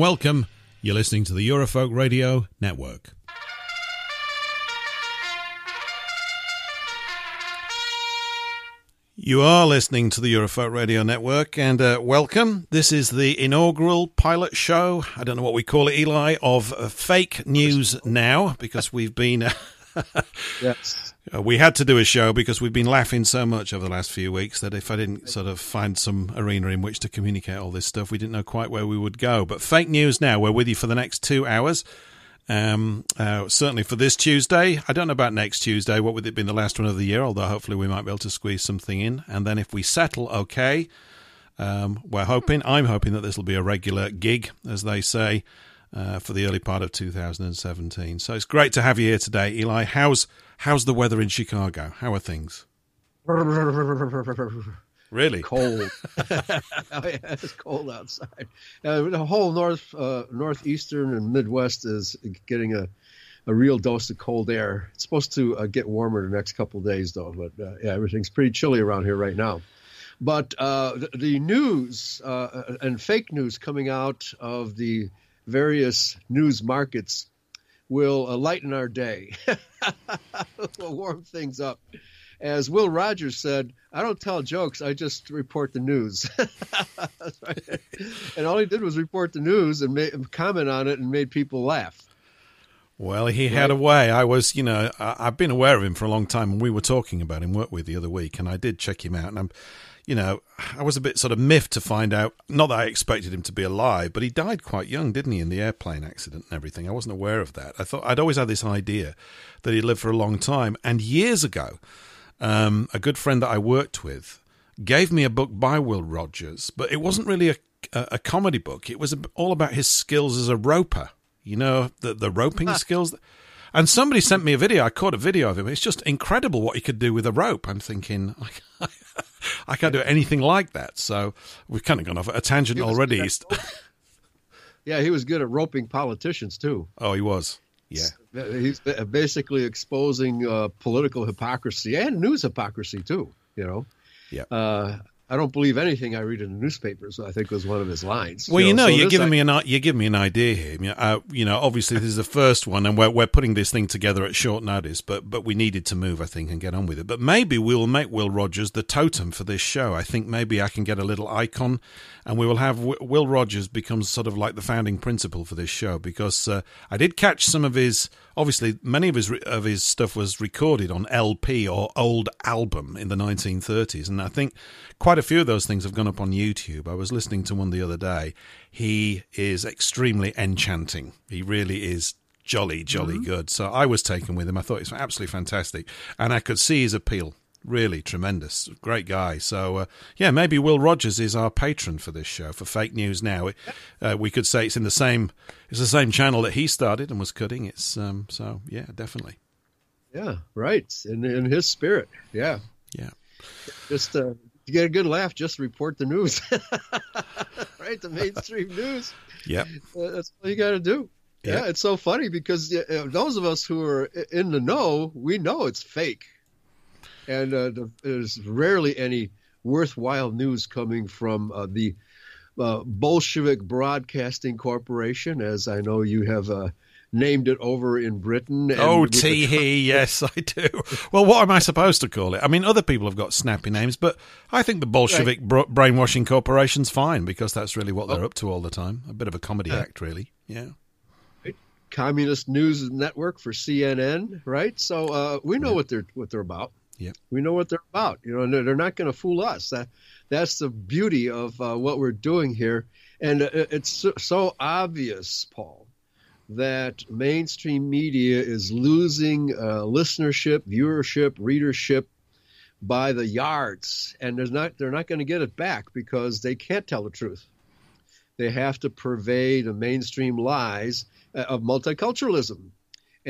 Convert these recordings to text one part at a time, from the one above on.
Welcome. You're listening to the Eurofolk Radio Network. You are listening to the Eurofolk Radio Network, and uh, welcome. This is the inaugural pilot show. I don't know what we call it, Eli, of uh, fake news now, because we've been. Yes. Uh, we had to do a show because we've been laughing so much over the last few weeks that if I didn't sort of find some arena in which to communicate all this stuff, we didn't know quite where we would go. But fake news now. We're with you for the next two hours. Um, uh, certainly for this Tuesday. I don't know about next Tuesday. What would it be the last one of the year? Although hopefully we might be able to squeeze something in. And then if we settle okay, um, we're hoping, I'm hoping that this will be a regular gig, as they say, uh, for the early part of 2017. So it's great to have you here today, Eli. How's how's the weather in Chicago? How are things? Really cold. oh, yeah, it's cold outside. Uh, the whole north, uh, northeastern, and Midwest is getting a, a real dose of cold air. It's supposed to uh, get warmer the next couple days, though. But uh, yeah, everything's pretty chilly around here right now. But uh, the, the, news uh, and fake news coming out of the various news markets will uh, lighten our day. will warm things up as Will Rogers said, I don't tell jokes, I just report the news. and all he did was report the news and made, comment on it and made people laugh. Well, he right? had a way. I was, you know, I, have been aware of him for a long time, and we were talking about him, work with the other week, and I did check him out, and I'm, you know, I was a bit sort of miffed to find out. Not that I expected him to be alive, but he died quite young, didn't he, in the airplane accident and everything. I wasn't aware of that. I thought I'd always had this idea that he'd lived for a long time, and years ago um, a good friend that I worked with gave me a book by Will Rogers, but it wasn't really a, a, a comedy book. It was all about his skills as a roper. You know, the the roping skills. And somebody sent me a video. I caught a video of him. It's just incredible what he could do with a rope. I'm thinking, I can't do anything like that. So we've kind of gone off a tangent already. yeah, he was good at roping politicians too. Oh, he was. Yeah, he's basically exposing uh, political hypocrisy and news hypocrisy too. You know. Yeah. Uh, I don't believe anything I read in the newspapers. I think was one of his lines. Well, you know, you are so giving I- me an you're giving me an idea here. Uh, you know, obviously this is the first one, and we're we're putting this thing together at short notice. But but we needed to move, I think, and get on with it. But maybe we will make Will Rogers the totem for this show. I think maybe I can get a little icon, and we will have w- Will Rogers becomes sort of like the founding principle for this show because uh, I did catch some of his obviously many of his of his stuff was recorded on LP or old album in the 1930s, and I think quite a few of those things have gone up on YouTube. I was listening to one the other day. He is extremely enchanting. He really is jolly, jolly mm-hmm. good. So I was taken with him. I thought it was absolutely fantastic, and I could see his appeal. Really tremendous, great guy. So uh, yeah, maybe Will Rogers is our patron for this show for fake news. Now uh, we could say it's in the same it's the same channel that he started and was cutting. It's um, so yeah, definitely. Yeah, right. In in his spirit. Yeah. Yeah. Just uh, to get a good laugh, just report the news. right, the mainstream news. Yeah. Uh, that's all you got to do. Yeah, it's so funny because uh, those of us who are in the know, we know it's fake and uh, there's rarely any worthwhile news coming from uh, the uh, Bolshevik Broadcasting Corporation, as I know you have uh, named it over in Britain. oh, tee yes, I do. Well, what am I supposed to call it? I mean, other people have got snappy names, but I think the Bolshevik right. bro- Brainwashing Corporation's fine because that's really what they're oh. up to all the time. A bit of a comedy act, really. Yeah. Communist News Network for CNN, right? So uh, we know what they're what they're about. We know what they're about. You know, they're not going to fool us. That that's the beauty of uh, what we're doing here, and uh, it's so, so obvious, Paul, that mainstream media is losing uh, listenership, viewership, readership by the yards, and there's not they're not going to get it back because they can't tell the truth. They have to purvey the mainstream lies uh, of multiculturalism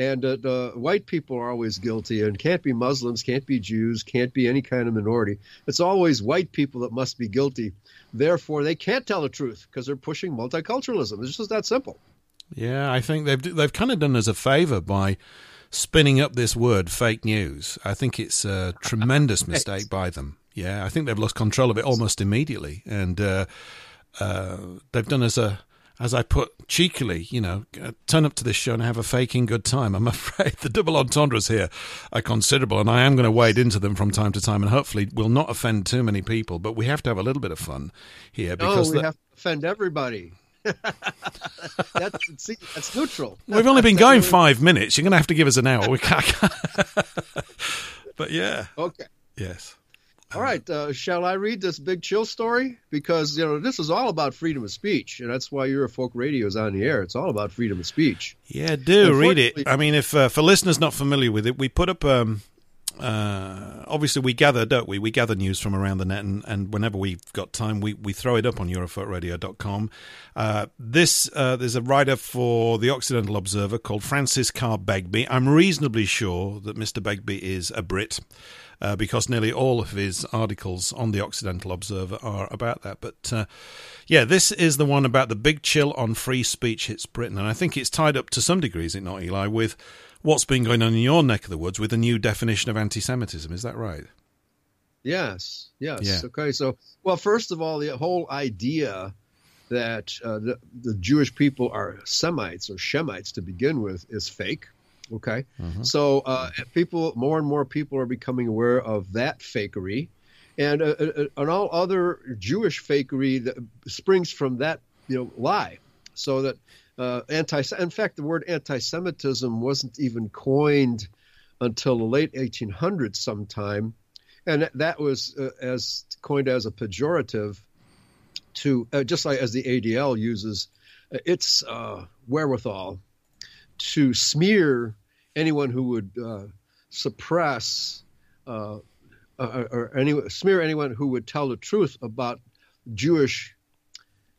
and uh, the white people are always guilty and can't be Muslims, can't be Jews, can't be any kind of minority. It's always white people that must be guilty. Therefore, they can't tell the truth because they're pushing multiculturalism. It's just that simple. Yeah, I think they've they've kind of done us a favor by spinning up this word fake news. I think it's a tremendous mistake by them. Yeah, I think they've lost control of it almost immediately, and uh, uh, they've done us a as I put cheekily, you know, uh, turn up to this show and have a faking good time. I'm afraid the double entendres here are considerable, and I am going to wade into them from time to time, and hopefully will not offend too many people. But we have to have a little bit of fun here because no, we the, have to offend everybody. that's see, that's neutral. We've only been going five minutes. You're going to have to give us an hour. We can't. but yeah. Okay. Yes. All right. Uh, shall I read this big chill story? Because you know this is all about freedom of speech, and that's why Eurofolk Radio is on the air. It's all about freedom of speech. Yeah, do read it. I mean, if uh, for listeners not familiar with it, we put up um, uh, obviously we gather, don't we? We gather news from around the net, and, and whenever we've got time, we, we throw it up on Eurofolkradio.com. Uh, this uh, there's a writer for the Occidental Observer called Francis Carr Begbie. I'm reasonably sure that Mr. Begbie is a Brit. Uh, because nearly all of his articles on the Occidental Observer are about that. But uh, yeah, this is the one about the big chill on free speech hits Britain, and I think it's tied up to some degree, is it not, Eli, with what's been going on in your neck of the woods with a new definition of anti-Semitism. Is that right? Yes. Yes. Yeah. Okay. So, well, first of all, the whole idea that uh, the, the Jewish people are Semites or Shemites to begin with is fake. Okay. Mm-hmm. So, uh, people, more and more people are becoming aware of that fakery. And, uh, uh, uh and all other Jewish fakery that springs from that you know lie. So that uh, anti. In fact, the word anti-Semitism wasn't even coined until the late 1800s, sometime, and that was uh, as coined as a pejorative to uh, just like as the ADL uses its uh, wherewithal to smear anyone who would uh, suppress or, or any, smear anyone who would tell the truth about Jewish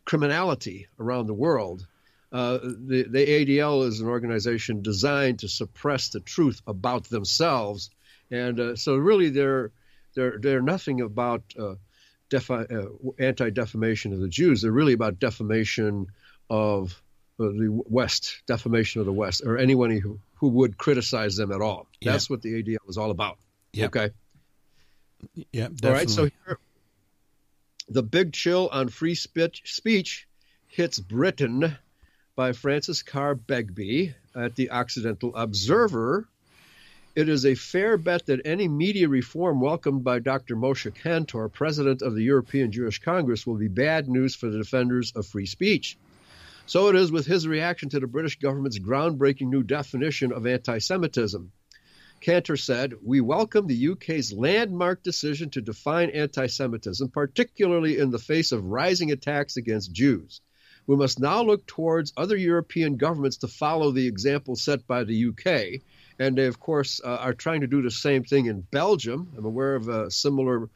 criminality around the world. Uh, the, the ADL is an organization designed to suppress the truth about themselves, and uh, so really they're they're they're nothing about uh, defi- uh, anti-defamation of the Jews. They're really about defamation of the West, defamation of the West, or anyone who, who would criticize them at all. That's what the ADL is all about. Yep. Okay. Yeah. Definitely. All right. So here, the big chill on free speech, speech hits Britain by Francis Carr Begbie at the Occidental Observer. It is a fair bet that any media reform welcomed by Dr. Moshe Kantor, president of the European Jewish Congress, will be bad news for the defenders of free speech. So it is with his reaction to the British government's groundbreaking new definition of anti Semitism. Kantor said, We welcome the UK's landmark decision to define anti Semitism, particularly in the face of rising attacks against Jews. We must now look towards other European governments to follow the example set by the UK. And they, of course, uh, are trying to do the same thing in Belgium. I'm aware of a similar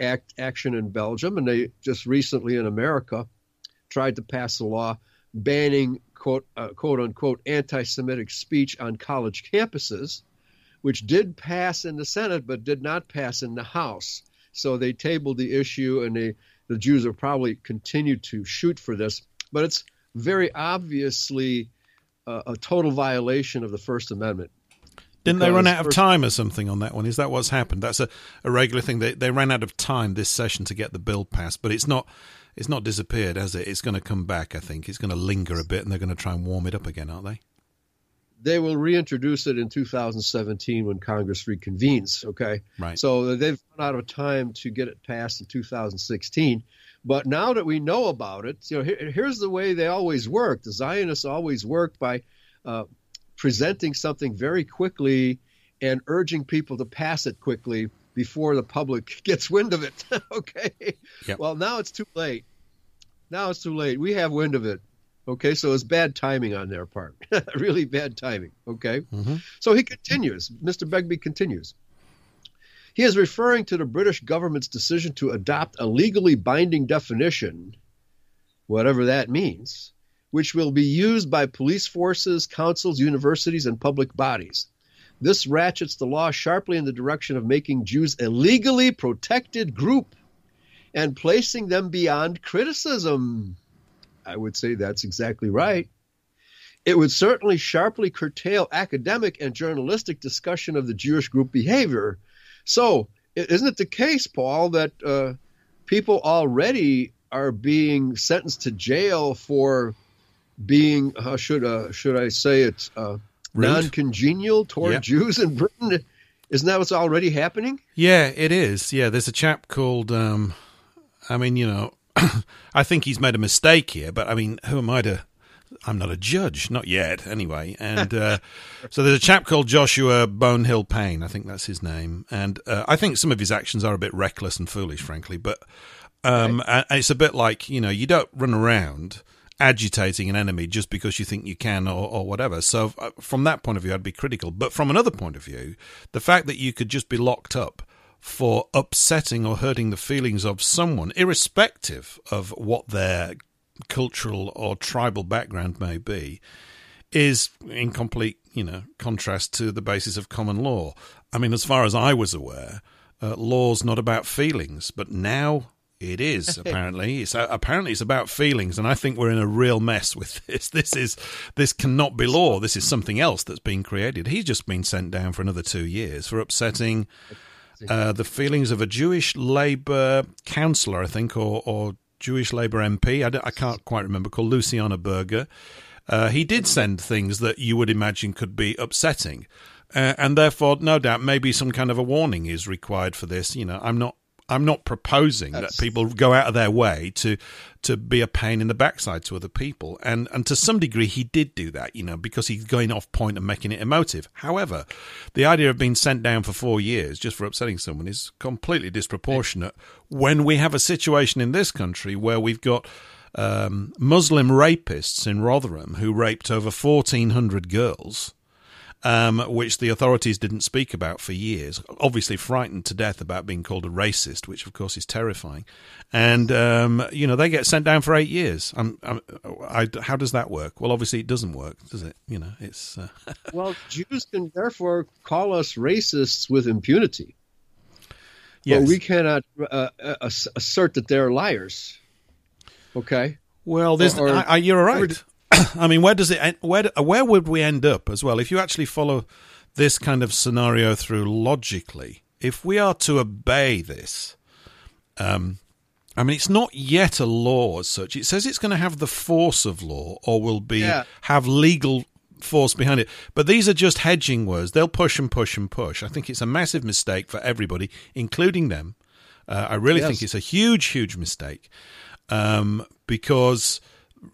act, action in Belgium. And they just recently in America tried to pass a law banning quote, uh, quote unquote anti Semitic speech on college campuses, which did pass in the Senate but did not pass in the House. So they tabled the issue, and they, the Jews will probably continue to shoot for this but it's very obviously a, a total violation of the First Amendment. Didn't they run out of time or something on that one? Is that what's happened? That's a, a regular thing. They they ran out of time this session to get the bill passed, but it's not it's not disappeared, has it? It's going to come back. I think it's going to linger a bit, and they're going to try and warm it up again, aren't they? They will reintroduce it in 2017 when Congress reconvenes. Okay, right. So they've run out of time to get it passed in 2016. But now that we know about it, you know, here, here's the way they always work. The Zionists always work by uh, presenting something very quickly and urging people to pass it quickly before the public gets wind of it. okay. Yep. Well, now it's too late. Now it's too late. We have wind of it. Okay, so it's bad timing on their part. really bad timing. Okay. Mm-hmm. So he continues. Mr. Begbie continues. He is referring to the British government's decision to adopt a legally binding definition, whatever that means, which will be used by police forces, councils, universities, and public bodies. This ratchets the law sharply in the direction of making Jews a legally protected group and placing them beyond criticism. I would say that's exactly right. It would certainly sharply curtail academic and journalistic discussion of the Jewish group behavior, so, isn't it the case, Paul, that uh, people already are being sentenced to jail for being how should uh, should I say it, uh, non-congenial toward yep. Jews in Britain. Isn't that what's already happening? Yeah, it is. Yeah, there's a chap called. Um, I mean, you know, I think he's made a mistake here, but I mean, who am I to? I'm not a judge, not yet, anyway. And uh, so there's a chap called Joshua Bonehill Paine, I think that's his name, and uh, I think some of his actions are a bit reckless and foolish, frankly. But um, right. it's a bit like you know, you don't run around agitating an enemy just because you think you can or, or whatever. So, uh, from that point of view, I'd be critical. But from another point of view, the fact that you could just be locked up for upsetting or hurting the feelings of someone, irrespective of what their cultural or tribal background may be, is in complete, you know, contrast to the basis of common law. I mean, as far as I was aware, uh, law's not about feelings, but now it is apparently. It's uh, apparently it's about feelings, and I think we're in a real mess with this. This is this cannot be law. This is something else that's been created. He's just been sent down for another two years for upsetting uh, the feelings of a Jewish Labour councillor, I think, or, or Jewish Labour MP. I, I, can't quite remember. Called Luciana Berger. Uh, he did send things that you would imagine could be upsetting. Uh, and therefore, no doubt, maybe some kind of a warning is required for this. You know, I'm not I'm not proposing That's... that people go out of their way to to be a pain in the backside to other people. And and to some degree he did do that, you know, because he's going off point and making it emotive. However, the idea of being sent down for four years just for upsetting someone is completely disproportionate when we have a situation in this country where we've got um, Muslim rapists in Rotherham who raped over 1,400 girls um, which the authorities didn't speak about for years. Obviously, frightened to death about being called a racist, which of course is terrifying. And um, you know they get sent down for eight years. I'm, I'm, I, how does that work? Well, obviously it doesn't work, does it? You know, it's uh... well, Jews can therefore call us racists with impunity. Yes. But we cannot uh, uh assert that they're liars. Okay. Well, there's or, or, I, I, you're right. I mean, where does it where where would we end up as well if you actually follow this kind of scenario through logically? If we are to obey this, um, I mean, it's not yet a law as such. It says it's going to have the force of law or will be yeah. have legal force behind it. But these are just hedging words. They'll push and push and push. I think it's a massive mistake for everybody, including them. Uh, I really yes. think it's a huge, huge mistake um, because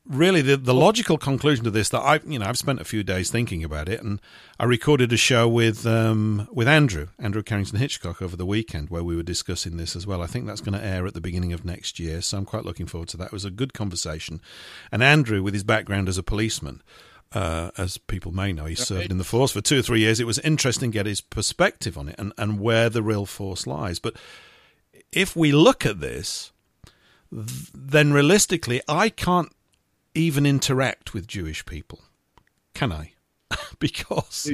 really the, the logical conclusion to this that I you know I've spent a few days thinking about it and I recorded a show with um, with Andrew Andrew Carrington Hitchcock over the weekend where we were discussing this as well. I think that's going to air at the beginning of next year, so I'm quite looking forward to that. It was a good conversation, and Andrew with his background as a policeman. Uh, as people may know, he served in the force for two or three years. It was interesting to get his perspective on it and, and where the real force lies. But if we look at this, then realistically, I can't even interact with Jewish people, can I? because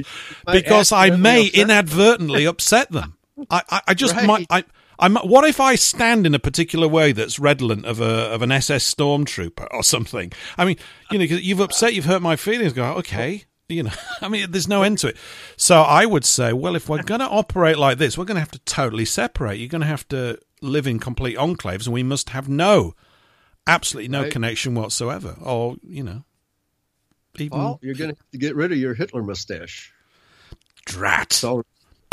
because I may inadvertently upset them. I, I, I just right. might. I, I'm, what if I stand in a particular way that's redolent of a of an SS stormtrooper or something? I mean, you know, you've upset, you've hurt my feelings. Go, okay, you know, I mean, there's no end to it. So I would say, well, if we're going to operate like this, we're going to have to totally separate. You're going to have to live in complete enclaves, and we must have no absolutely no right. connection whatsoever. Or you know, even well, you're going to have to get rid of your Hitler mustache. Drat! So,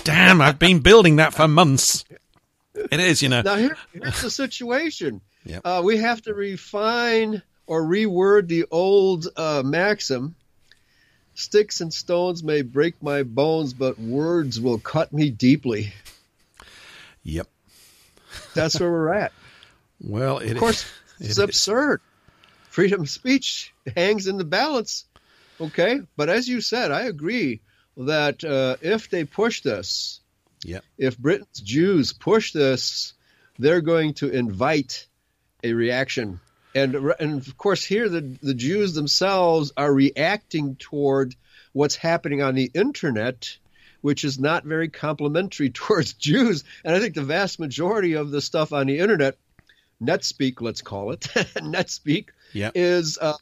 Damn, I've been building that for months. It is, you know. Now here, here's the situation. Yep. Uh, we have to refine or reword the old uh, maxim: "Sticks and stones may break my bones, but words will cut me deeply." Yep. That's where we're at. Well, of course, it's absurd. Freedom of speech hangs in the balance. Okay, but as you said, I agree that uh, if they push this, yeah, if Britain's Jews push this, they're going to invite a reaction, and and of course here the the Jews themselves are reacting toward what's happening on the internet which is not very complimentary towards Jews. And I think the vast majority of the stuff on the internet NetSpeak, let's call it NetSpeak, yep. is uh,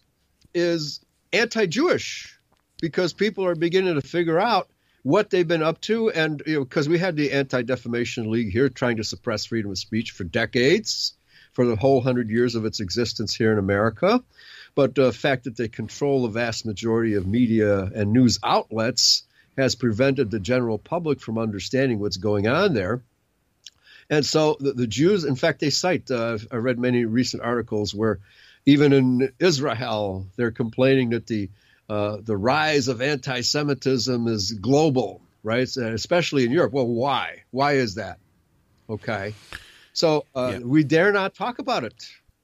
is anti-Jewish because people are beginning to figure out what they've been up to, and you know, because we had the Anti-Defamation League here trying to suppress freedom of speech for decades, for the whole hundred years of its existence here in America. but the fact that they control the vast majority of media and news outlets has prevented the general public from understanding what's going on there. And so the, the Jews, in fact, they cite, uh, I read many recent articles where even in Israel, they're complaining that the uh, the rise of anti-Semitism is global, right? Especially in Europe. Well, why? Why is that? Okay, so uh, yeah. we dare not talk about it,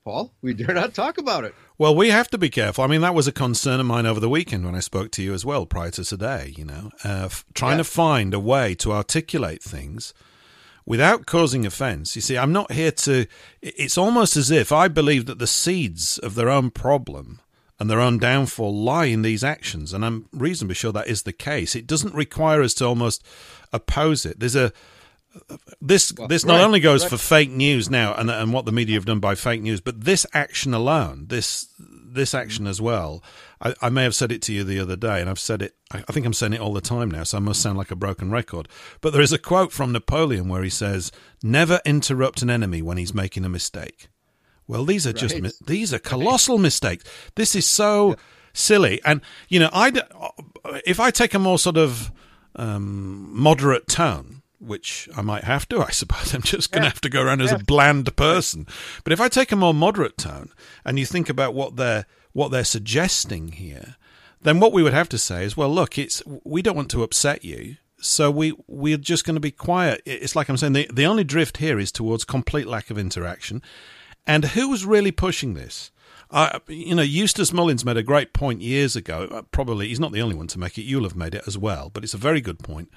Paul. We dare not talk about it. Well, we have to be careful. I mean, that was a concern of mine over the weekend when I spoke to you as well, prior to today. You know, uh, f- trying yeah. to find a way to articulate things without causing offense. You see, I'm not here to. It's almost as if I believe that the seeds of their own problem and their own downfall lie in these actions, and I'm reasonably sure that is the case. It doesn't require us to almost oppose it. There's a this well, this not right, only goes right. for fake news now and and what the media have done by fake news, but this action alone, this this action as well. I, I, may have said it to you the other day, and I've said it. I, I think I'm saying it all the time now, so I must sound like a broken record. But there is a quote from Napoleon where he says, "Never interrupt an enemy when he's making a mistake." Well, these are just these are colossal mistakes. This is so yeah. silly, and you know, I if I take a more sort of um, moderate tone which I might have to, I suppose. I'm just going to yeah. have to go around as yeah. a bland person. But if I take a more moderate tone and you think about what they're what they're suggesting here, then what we would have to say is, well, look, it's we don't want to upset you, so we we're just going to be quiet. It's like I'm saying the the only drift here is towards complete lack of interaction. And who was really pushing this? Uh, you know, Eustace Mullins made a great point years ago. Uh, probably he's not the only one to make it. You'll have made it as well, but it's a very good point,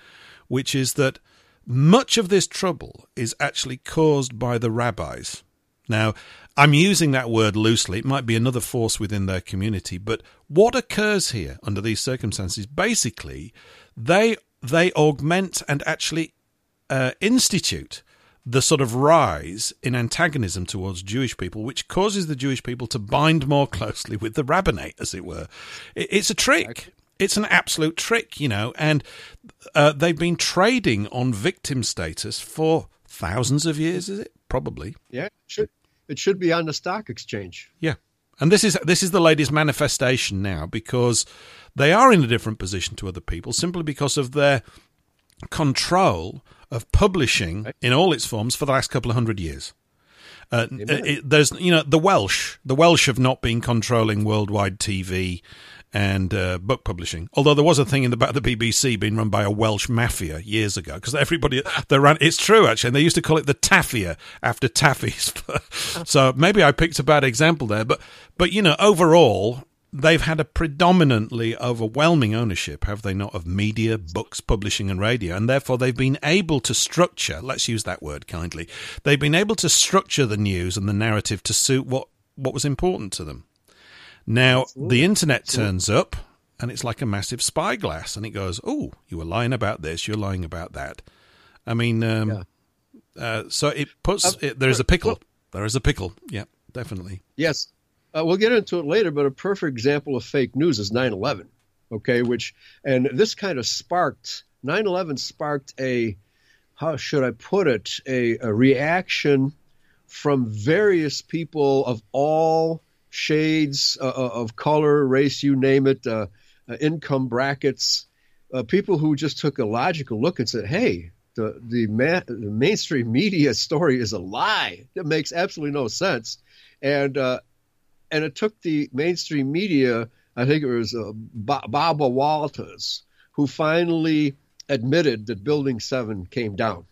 which is that much of this trouble is actually caused by the rabbis. Now, I'm using that word loosely. It might be another force within their community, but what occurs here under these circumstances? Basically, they they augment and actually uh, institute the sort of rise in antagonism towards Jewish people, which causes the Jewish people to bind more closely with the rabbinate, as it were. It's a trick it's an absolute trick, you know, and uh, they've been trading on victim status for thousands of years. Is it probably? Yeah, should it should be on the stock exchange. Yeah, and this is this is the latest manifestation now because they are in a different position to other people simply because of their control of publishing right. in all its forms for the last couple of hundred years. Uh, it, there's, you know, the Welsh. The Welsh have not been controlling worldwide TV and uh, book publishing. Although there was a thing in the back of the BBC being run by a Welsh mafia years ago, because everybody they ran. It's true actually, and they used to call it the Taffia after Taffies. so maybe I picked a bad example there, but but you know overall. They've had a predominantly overwhelming ownership, have they not, of media, books, publishing, and radio, and therefore they've been able to structure. Let's use that word kindly. They've been able to structure the news and the narrative to suit what what was important to them. Now, Absolutely. the internet Absolutely. turns up and it's like a massive spyglass and it goes, oh, you were lying about this, you're lying about that. I mean, um, yeah. uh, so it puts, uh, it, there's a pickle. There is a pickle. Yeah, definitely. Yes. Uh, we'll get into it later, but a perfect example of fake news is 9 11. Okay, which, and this kind of sparked, 9 11 sparked a, how should I put it, a, a reaction from various people of all shades uh, uh, of color, race, you name it, uh, uh, income brackets, uh, people who just took a logical look and said, hey, the, the, ma- the, mainstream media story is a lie. It makes absolutely no sense. And, uh, and it took the mainstream media, I think it was Barbara Walters, who finally admitted that Building 7 came down.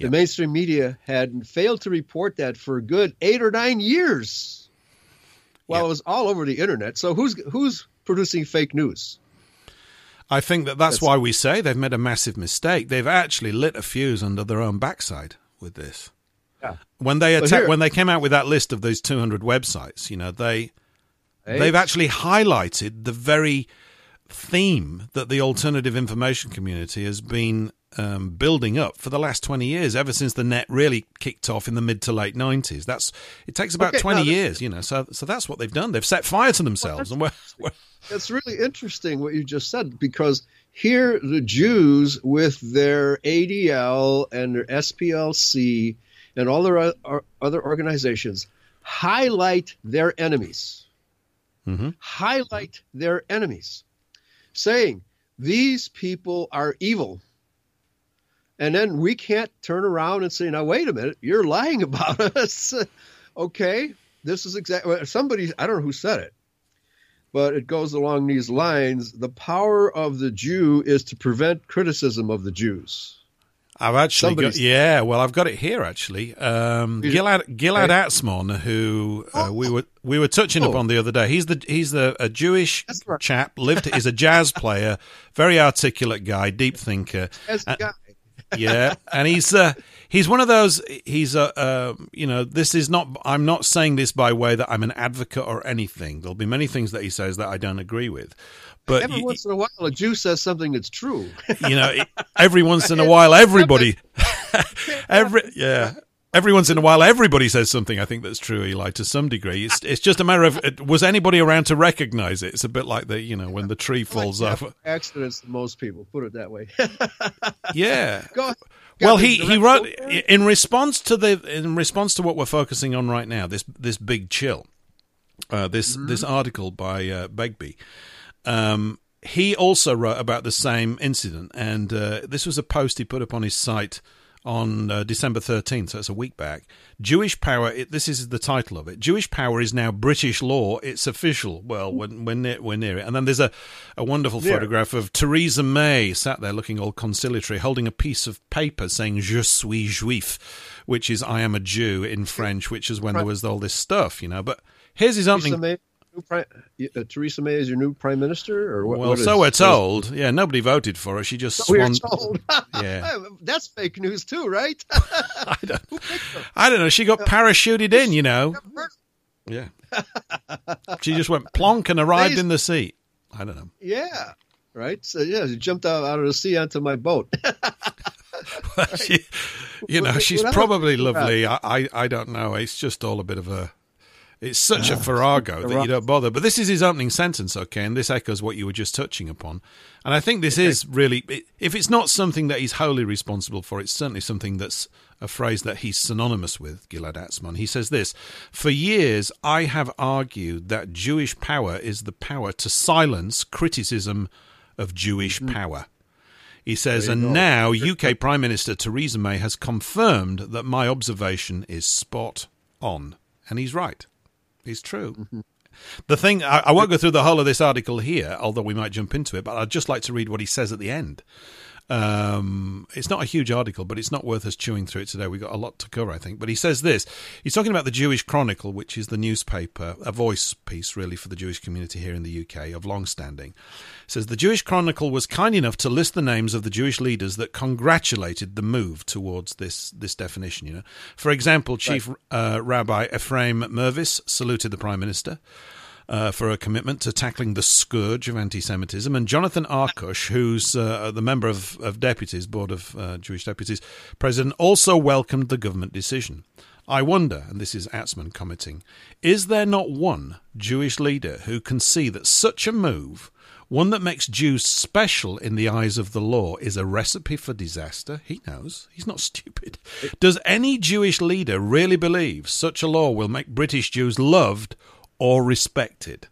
The mainstream media had failed to report that for a good eight or nine years. Well, it was all over the internet. So who's who's producing fake news? I think that that's, that's why we say they've made a massive mistake. They've actually lit a fuse under their own backside with this. Yeah. When they attack, when they came out with that list of those 200 websites, you know, they hey. they've actually highlighted the very theme that the alternative information community has been um, building up for the last 20 years, ever since the net really kicked off in the mid to late 90s. That's It takes about okay, 20 years, you know, so so that's what they've done. They've set fire to themselves. Well, and we're, we're... That's really interesting what you just said, because here the Jews with their ADL and their SPLC and all their other organizations highlight their enemies mm-hmm. highlight their enemies, saying, These people are evil. And then we can't turn around and say, Now, wait a minute, you're lying about us. okay, this is exactly somebody, I don't know who said it, but it goes along these lines. The power of the Jew is to prevent criticism of the Jews. I've actually got, yeah, well, I've got it here actually. Um, Gilad Gilad right. Atzmon, who uh, oh. we were we were touching oh. upon the other day. He's the he's the a Jewish right. chap. Lived. He's a jazz player, very articulate guy, deep thinker. As guy. Yeah, and he's uh, he's one of those. He's a uh, you know this is not. I'm not saying this by way that I'm an advocate or anything. There'll be many things that he says that I don't agree with, but every once in a while, a Jew says something that's true. you know, every once in a while, everybody, every yeah, every once in a while, everybody says something. I think that's true, Eli, to some degree. It's it's just a matter of was anybody around to recognize it? It's a bit like the you know when the tree falls like off. Accidents to most people. Put it that way. yeah. Well, he, he wrote in response to the in response to what we're focusing on right now. This this big chill. Uh, this mm-hmm. this article by uh, Begbie. Um, he also wrote about the same incident, and uh, this was a post he put up on his site on uh, December 13th, so it's a week back. Jewish power, it, this is the title of it. Jewish power is now British law. It's official. Well, we're, we're, near, we're near it. And then there's a, a wonderful yeah. photograph of Theresa May sat there looking all conciliatory, holding a piece of paper saying, Je suis juif, which is I am a Jew in French, which is when there was all this stuff, you know. But here's his opening prime, uh, Theresa May is your new prime minister, or what? Well, what so we're told. Yeah, nobody voted for her. She just so We're told. yeah, that's fake news too, right? I don't. I don't know. She got parachuted in, you know. Yeah. she just went plonk and arrived in the seat. I don't know. Yeah. Right. So yeah, she jumped out, out of the sea onto my boat. well, she, you know, she's probably lovely. I, I, I don't know. It's just all a bit of a it's such a farrago that you don't bother. But this is his opening sentence, okay, and this echoes what you were just touching upon. And I think this okay. is really, if it's not something that he's wholly responsible for, it's certainly something that's a phrase that he's synonymous with, Gilad Atzmon. He says this For years, I have argued that Jewish power is the power to silence criticism of Jewish mm-hmm. power. He says, and now UK Prime Minister Theresa May has confirmed that my observation is spot on. And he's right is true. Mm-hmm. The thing, I, I, won't go through the whole of this article here, although we might jump into it, but I'd just like to read what he says at the end. Um, it's not a huge article, but it's not worth us chewing through it today. We've got a lot to cover, I think. But he says this he's talking about the Jewish Chronicle, which is the newspaper, a voice piece really for the Jewish community here in the UK of long standing. says the Jewish Chronicle was kind enough to list the names of the Jewish leaders that congratulated the move towards this, this definition. You know, For example, Chief right. uh, Rabbi Ephraim Mirvis saluted the Prime Minister uh, for a commitment to tackling the scourge of anti-Semitism, and Jonathan Arkush, who's uh, the member of, of deputies, board of uh, Jewish deputies, president, also welcomed the government decision. I wonder, and this is Atzmon commenting, is there not one Jewish leader who can see that such a move, one that makes Jews special in the eyes of the law, is a recipe for disaster? He knows. He's not stupid. Does any Jewish leader really believe such a law will make British Jews loved or respected.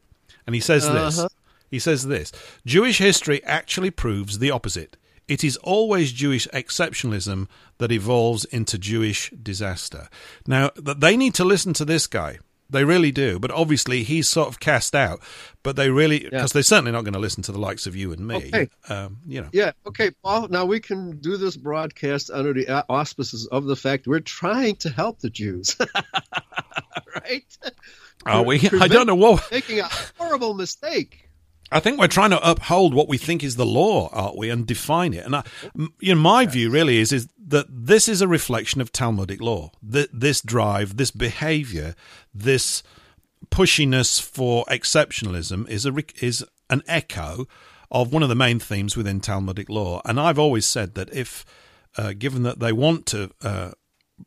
And he says uh-huh. this. He says this Jewish history actually proves the opposite. It is always Jewish exceptionalism that evolves into Jewish disaster. Now, they need to listen to this guy. They really do. But obviously, he's sort of cast out. But they really, because yeah. they're certainly not going to listen to the likes of you and me. Okay. Um, you know. Yeah. Okay, Paul. Now we can do this broadcast under the auspices of the fact we're trying to help the Jews. right? Are we? I don't know what. Making a horrible mistake. I think we're trying to uphold what we think is the law, aren't we, and define it. And I, you know, my view really is is that this is a reflection of Talmudic law. That This drive, this behaviour, this pushiness for exceptionalism is a is an echo of one of the main themes within Talmudic law. And I've always said that if, uh, given that they want to uh,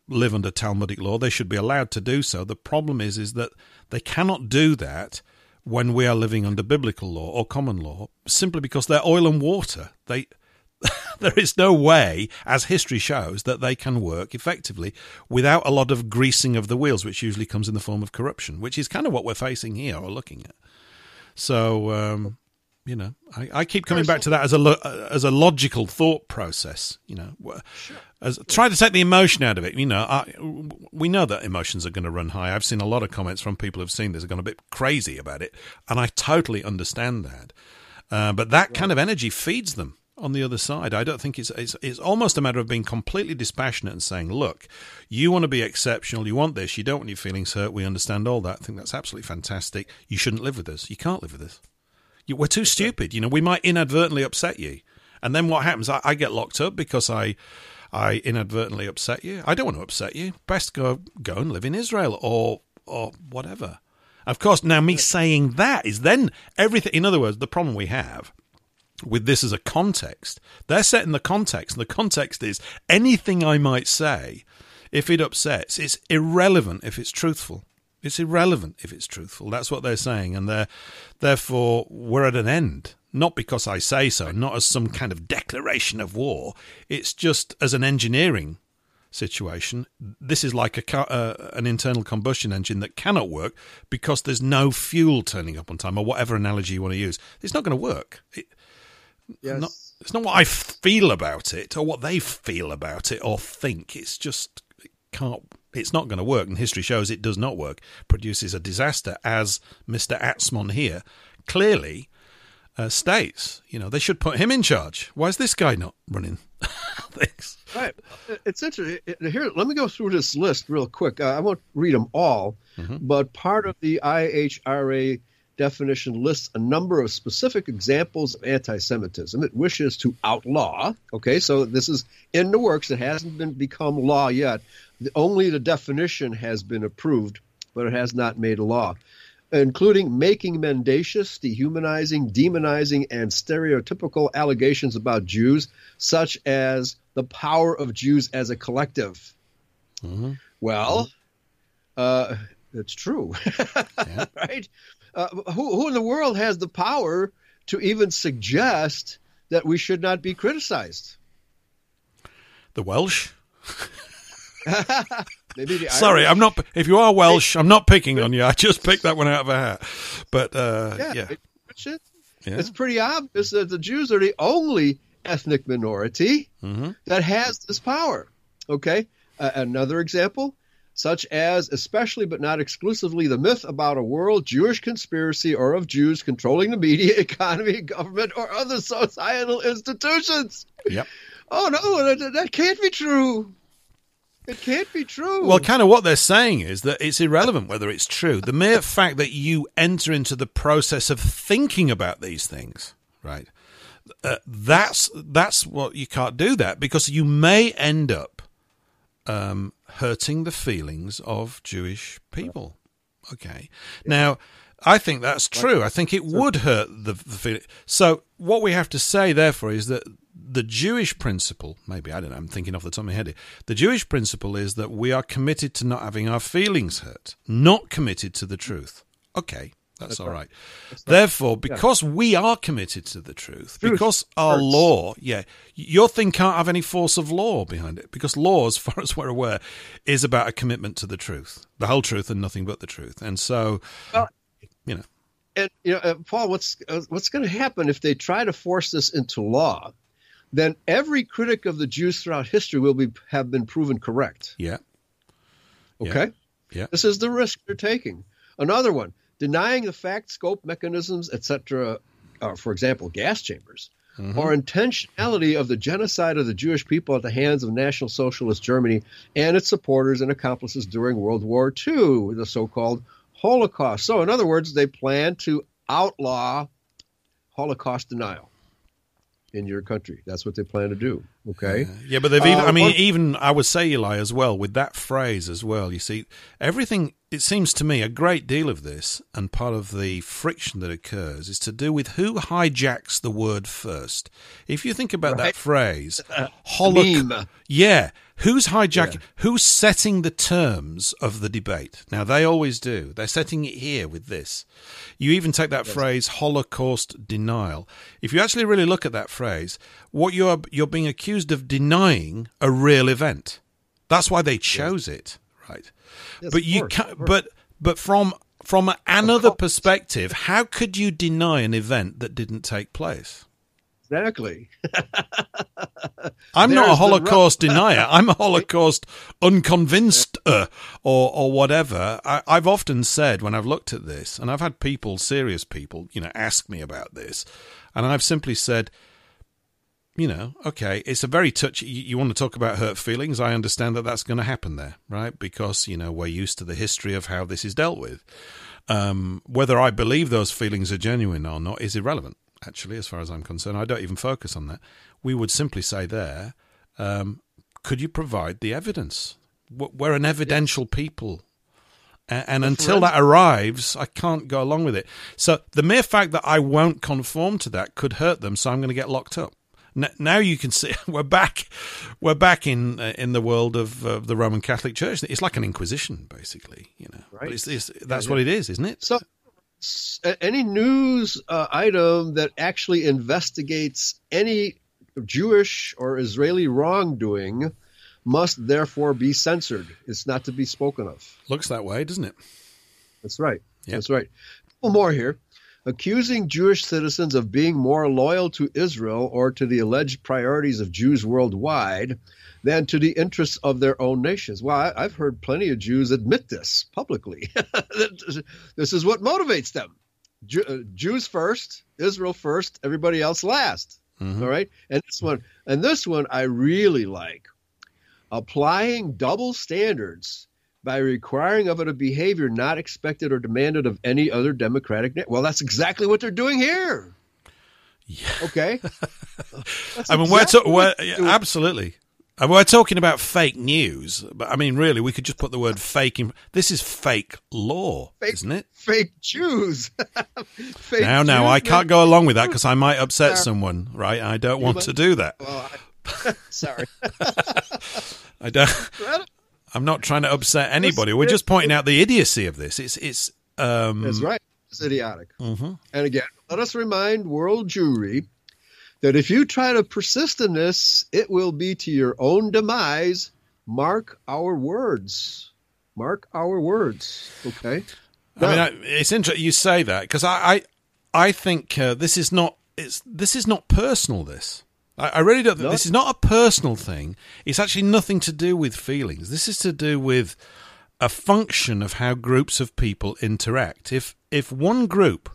live under Talmudic law, they should be allowed to do so. The problem is is that they cannot do that when we are living under biblical law or common law, simply because they're oil and water. They there is no way, as history shows, that they can work effectively without a lot of greasing of the wheels, which usually comes in the form of corruption, which is kind of what we're facing here or looking at. So, um, you know, I, I keep coming back to that as a lo- as a logical thought process. You know, as try to take the emotion out of it. You know, I, we know that emotions are going to run high. I've seen a lot of comments from people who've seen this have gone a bit crazy about it, and I totally understand that. Uh, but that kind of energy feeds them on the other side. I don't think it's, it's it's almost a matter of being completely dispassionate and saying, "Look, you want to be exceptional. You want this. You don't want your feelings hurt. We understand all that. I think that's absolutely fantastic. You shouldn't live with us. You can't live with us. You, we're too stupid. You know, we might inadvertently upset you, and then what happens? I, I get locked up because I." I inadvertently upset you. I don't want to upset you. Best go go and live in Israel or or whatever. Of course, now me saying that is then everything. In other words, the problem we have with this as a context, they're setting the context, and the context is anything I might say, if it upsets, it's irrelevant if it's truthful. It's irrelevant if it's truthful. That's what they're saying, and they're therefore we're at an end. Not because I say so, not as some kind of declaration of war. It's just as an engineering situation. This is like a uh, an internal combustion engine that cannot work because there's no fuel turning up on time, or whatever analogy you want to use. It's not going to work. It, Yes. not, it's not what I feel about it or what they feel about it or think. It's just it can't. It's not going to work, and history shows it does not work. Produces a disaster, as Mister Atzmon here clearly uh, states. You know, they should put him in charge. Why is this guy not running things? Right. It's interesting. Here, let me go through this list real quick. Uh, I won't read them all, but part of the IHRA definition lists a number of specific examples of anti-Semitism. It wishes to outlaw. Okay, so this is in the works. It hasn't been become law yet. The, only the definition has been approved, but it has not made a law. Including making mendacious, dehumanizing, demonizing, and stereotypical allegations about Jews, such as the power of Jews as a collective. Well, uh, it's true, right? Uh, who, who in the world has the power to even suggest that we should not be criticized? The Welsh. Sorry? I'm not. If you are Welsh, I'm not picking on you. I just picked that one out of a hat. But uh, Yeah, yeah, It's, it's- Yeah. it's pretty obvious that the Jews are the only ethnic minority Mm-hmm. that has this power. Okay, uh, another example, such as especially but not exclusively the myth about a world Jewish conspiracy or of Jews controlling the media, economy, government, or other societal institutions. Yep. Oh no, that, that can't be true. It can't be true. Well, kind of what they're saying is that it's irrelevant whether it's true. The mere fact that you enter into the process of thinking about these things, right? Uh, that's that's what you can't do that because you may end up um, hurting the feelings of Jewish people. Okay, now I think that's true. I think it would hurt the, the feeling. So what we have to say, therefore, is that the Jewish principle, maybe I don't know, I'm thinking off the top of my head here. The Jewish principle is that we are committed to not having our feelings hurt, not committed to the truth. Okay, that's, all right. Therefore, because we are committed to the truth, Truth because our hurts. law, yeah, your thing can't have any force of law behind it, because law, as far as we're aware, is about a commitment to the truth, the whole truth and nothing but the truth. And so, Well- you know, and you know, uh, Paul, what's uh, what's going to happen if they try to force this into law? Then every critic of the Jews throughout history will be have been proven correct. yeah, Okay, yeah. this is the risk they're taking. Another one: denying the fact, scope, mechanisms, etc. Uh, for example, gas chambers, or intentionality of the genocide of the Jewish people at the hands of National Socialist Germany and its supporters and accomplices during World War II, the so-called Holocaust. So, in other words, they plan to outlaw Holocaust denial in your country. That's what they plan to do. Okay. Yeah, but they've even, Uh, I mean, one- even I would say, Eli, as well, with that phrase as well, you see, everything, it seems to me, a great deal of this and part of the friction that occurs is to do with who hijacks the word first. If you think about that Right. phrase, Meme. holocaust. Yeah. Who's hijacking? Who's setting the terms of the debate? Now, they always do. They're setting it here with this. You even take that phrase, Holocaust denial. If you actually really look at that phrase, what you're you're being accused of denying a real event. That's why they chose it, right? Yes, but you course, can't. But but from from another perspective, how could you deny an event that didn't take place? Exactly. I'm not a Holocaust denier. I'm a Holocaust unconvinced or or whatever. I, I've often said when I've looked at this, and I've had people, serious people, you know, ask me about this, and I've simply said, you know, okay, it's a very touchy. You, you want to talk about hurt feelings? I understand that that's going to happen there, right? Because you know we're used to the history of how this is dealt with. Um, whether I believe those feelings are genuine or not is irrelevant. Actually, as far as I'm concerned, I don't even focus on that. We would simply say there, um, could you provide the evidence? We're an evidential people. A- And until that arrives, I can't go along with it. So the mere fact that I won't conform to that could hurt them. So I'm going to get locked up. Now you can see we're back, we're back in uh, in the world of uh, the Roman Catholic Church. It's like an Inquisition, basically. You know, But Right. it's, it's, that's Yeah, what it is, isn't it? So, any news uh, item that actually investigates any Jewish or Israeli wrongdoing must therefore be censored. It's not to be spoken of. Looks that way, doesn't it? That's right. Yeah. That's right. Well, more here. Accusing Jewish citizens of being more loyal to Israel or to the alleged priorities of Jews worldwide than to the interests of their own nations. Well, I, I've heard plenty of Jews admit this publicly. this is what motivates them. Uh, Jews first, Israel first, everybody else last. Mhm. All right. And this one, and this one I really like. Applying double standards by requiring of it a behavior not expected or demanded of any other democratic. Na- well, that's exactly what they're doing here. Yeah. Okay. I mean, exactly we're yeah, absolutely. And we're talking about fake news, but I mean, really, we could just put the word "fake" in. This is fake law, Fake- isn't it? fake Jews. fake Now, now, Jews, I can't go along with that because I might upset someone, right? I don't want to do that. Well, I, sorry. I don't. I'm not trying to upset anybody. We're just pointing out the idiocy of this. It's it's. Um, That's right. It's idiotic. mhm. And again, let us remind world Jewry that if you try to persist in this, it will be to your own demise. Mark our words. Mark our words. Okay. I mean, I, it's interesting you say that because I, I, I think uh, this is not it's this is not personal. This I, I really don't. think This is not a personal thing. It's actually nothing to do with feelings. This is to do with a function of how groups of people interact. If if one group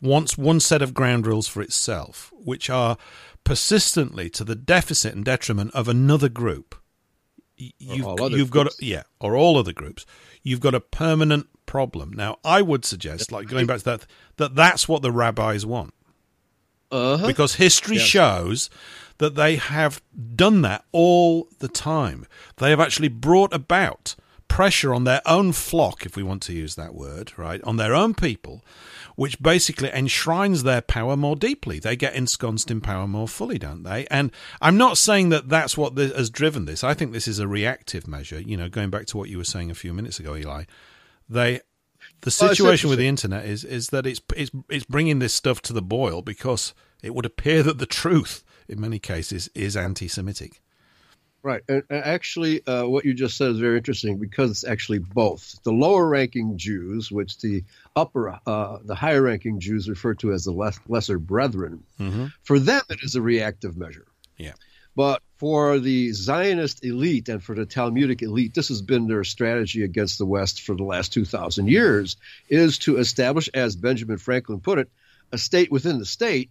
wants one set of ground rules for itself, which are persistently to the deficit and detriment of another group, you've, you've got groups. yeah, or all other groups, you've got a permanent problem. Now, I would suggest, like going back to that, that that's what the rabbis want Uh-huh. because history Yes. shows that they have done that all the time. They have actually brought about pressure on their own flock, if we want to use that word, right, on their own people, which basically enshrines their power more deeply. They get ensconced in power more fully, don't they? And I'm not saying that that's what this, has driven this. I think this is a reactive measure. You know, going back to what you were saying a few minutes ago, Eli, they the Well, situation with the internet is is that it's it's it's bringing this stuff to the boil because it would appear that the truth in many cases is anti-Semitic. Right. And actually, uh, what you just said is very interesting because it's actually both. The lower ranking Jews, which the upper, uh, the higher ranking Jews refer to as the less, lesser brethren, Mm-hmm. for them it is a reactive measure. Yeah. But for the Zionist elite and for the Talmudic elite, this has been their strategy against the West for the last 2,000 years, is to establish, as Benjamin Franklin put it, a state within the state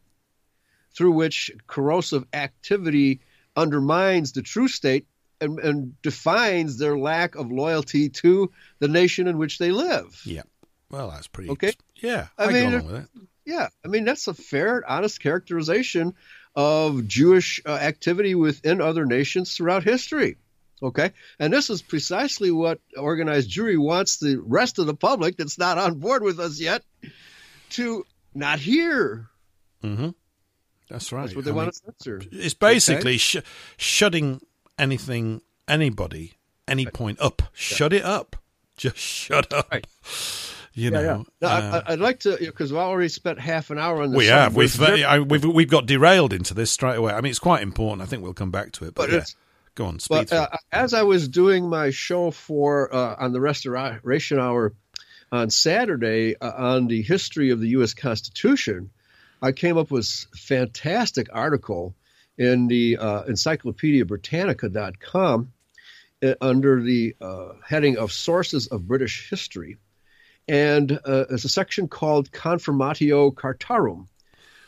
through which corrosive activity undermines the true state and, and defines their lack of loyalty to the nation in which they live. Yeah. Well, that's pretty. Okay. Yeah, I I, mean, go along with it. Yeah, I mean that's a fair, honest characterization of Jewish uh, activity within other nations throughout history. Okay, and this is precisely what organized Jewry wants the rest of the public that's not on board with us yet to not hear. Mm-hmm. That's right. That's what they I want to censor. it's basically sh- shutting anything, anybody, any point up. Shut it up. Just shut up. Right. You Yeah, know. yeah. No, uh, I, I'd like to because we've already spent half an hour on this. we have. We've, Very- uh, I, we've we've got derailed into this straight away. I mean, it's quite important. I think we'll come back to it. But, But yeah, go on. But uh, as I was doing my show for uh, on the Restoration Hour, on Saturday uh, on the history of the U.S. Constitution, I came up with a fantastic article in the uh, encyclopediabritannica.com uh, under the uh, heading of Sources of British History. And uh, there's a section called Confirmatio Cartarum,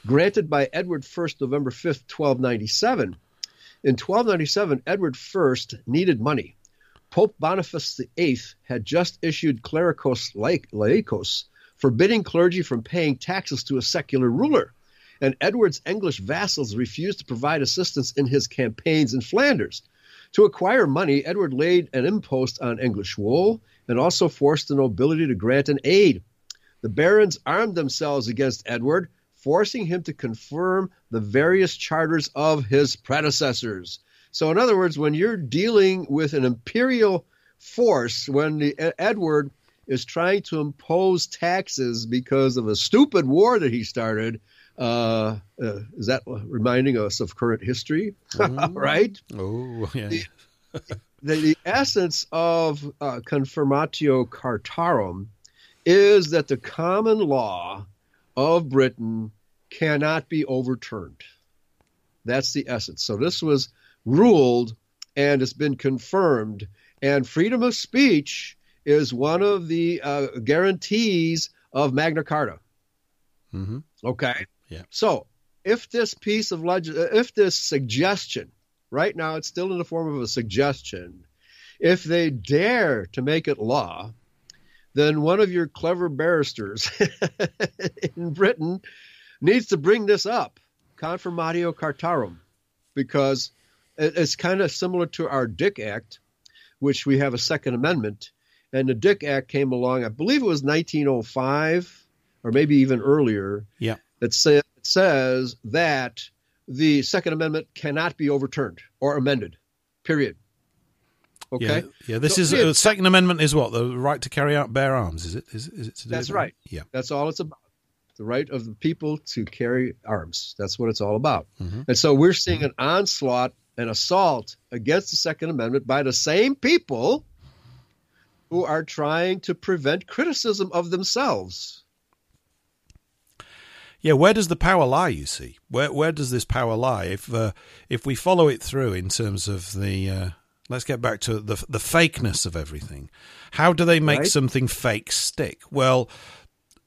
granted by Edward I, November 5th, 1297. In 1297, Edward I needed money. Pope Boniface VIII had just issued Clericis Laicos, forbidding clergy from paying taxes to a secular ruler, and Edward's English vassals refused to provide assistance in his campaigns in Flanders. To acquire money, Edward laid an impost on English wool and also forced the nobility to grant an aid. The barons armed themselves against Edward, forcing him to confirm the various charters of his predecessors. So, in other words, when you're dealing with an imperial force, when the, Edward is trying to impose taxes because of a stupid war that he started, uh, uh, is that reminding us of current history? Right? Oh, yeah. The, the, the essence of uh, Confirmatio Cartarum is that the common law of Britain cannot be overturned. That's the essence. So this was ruled and it's been confirmed. And freedom of speech is one of the uh, guarantees of Magna Carta. Mm-hmm. Okay. Yeah. So if this piece of leg- if this suggestion, right now it's still in the form of a suggestion, if they dare to make it law, then one of your clever barristers in Britain needs to bring this up, confirmatio cartarum, because it's kind of similar to our Dick Act, which we have a Second Amendment. And the Dick Act came along, I believe it was 1905 or maybe even earlier. Yeah. That say, says that the Second Amendment cannot be overturned or amended, period. Okay. Yeah, yeah. This so, is the uh, Second Amendment is what the right to carry out bear arms. Is it? Is, is it to do That's right. Yeah. That's all it's about the right of the people to carry arms. That's what it's all about. Mm-hmm. And so we're seeing an onslaught, an assault against the Second Amendment by the same people who are trying to prevent criticism of themselves. Yeah, where does the power lie? You see, where where does this power lie? If uh, if we follow it through in terms of the, uh, let's get back to the the fakeness of everything. How do they make right? something fake stick? Well,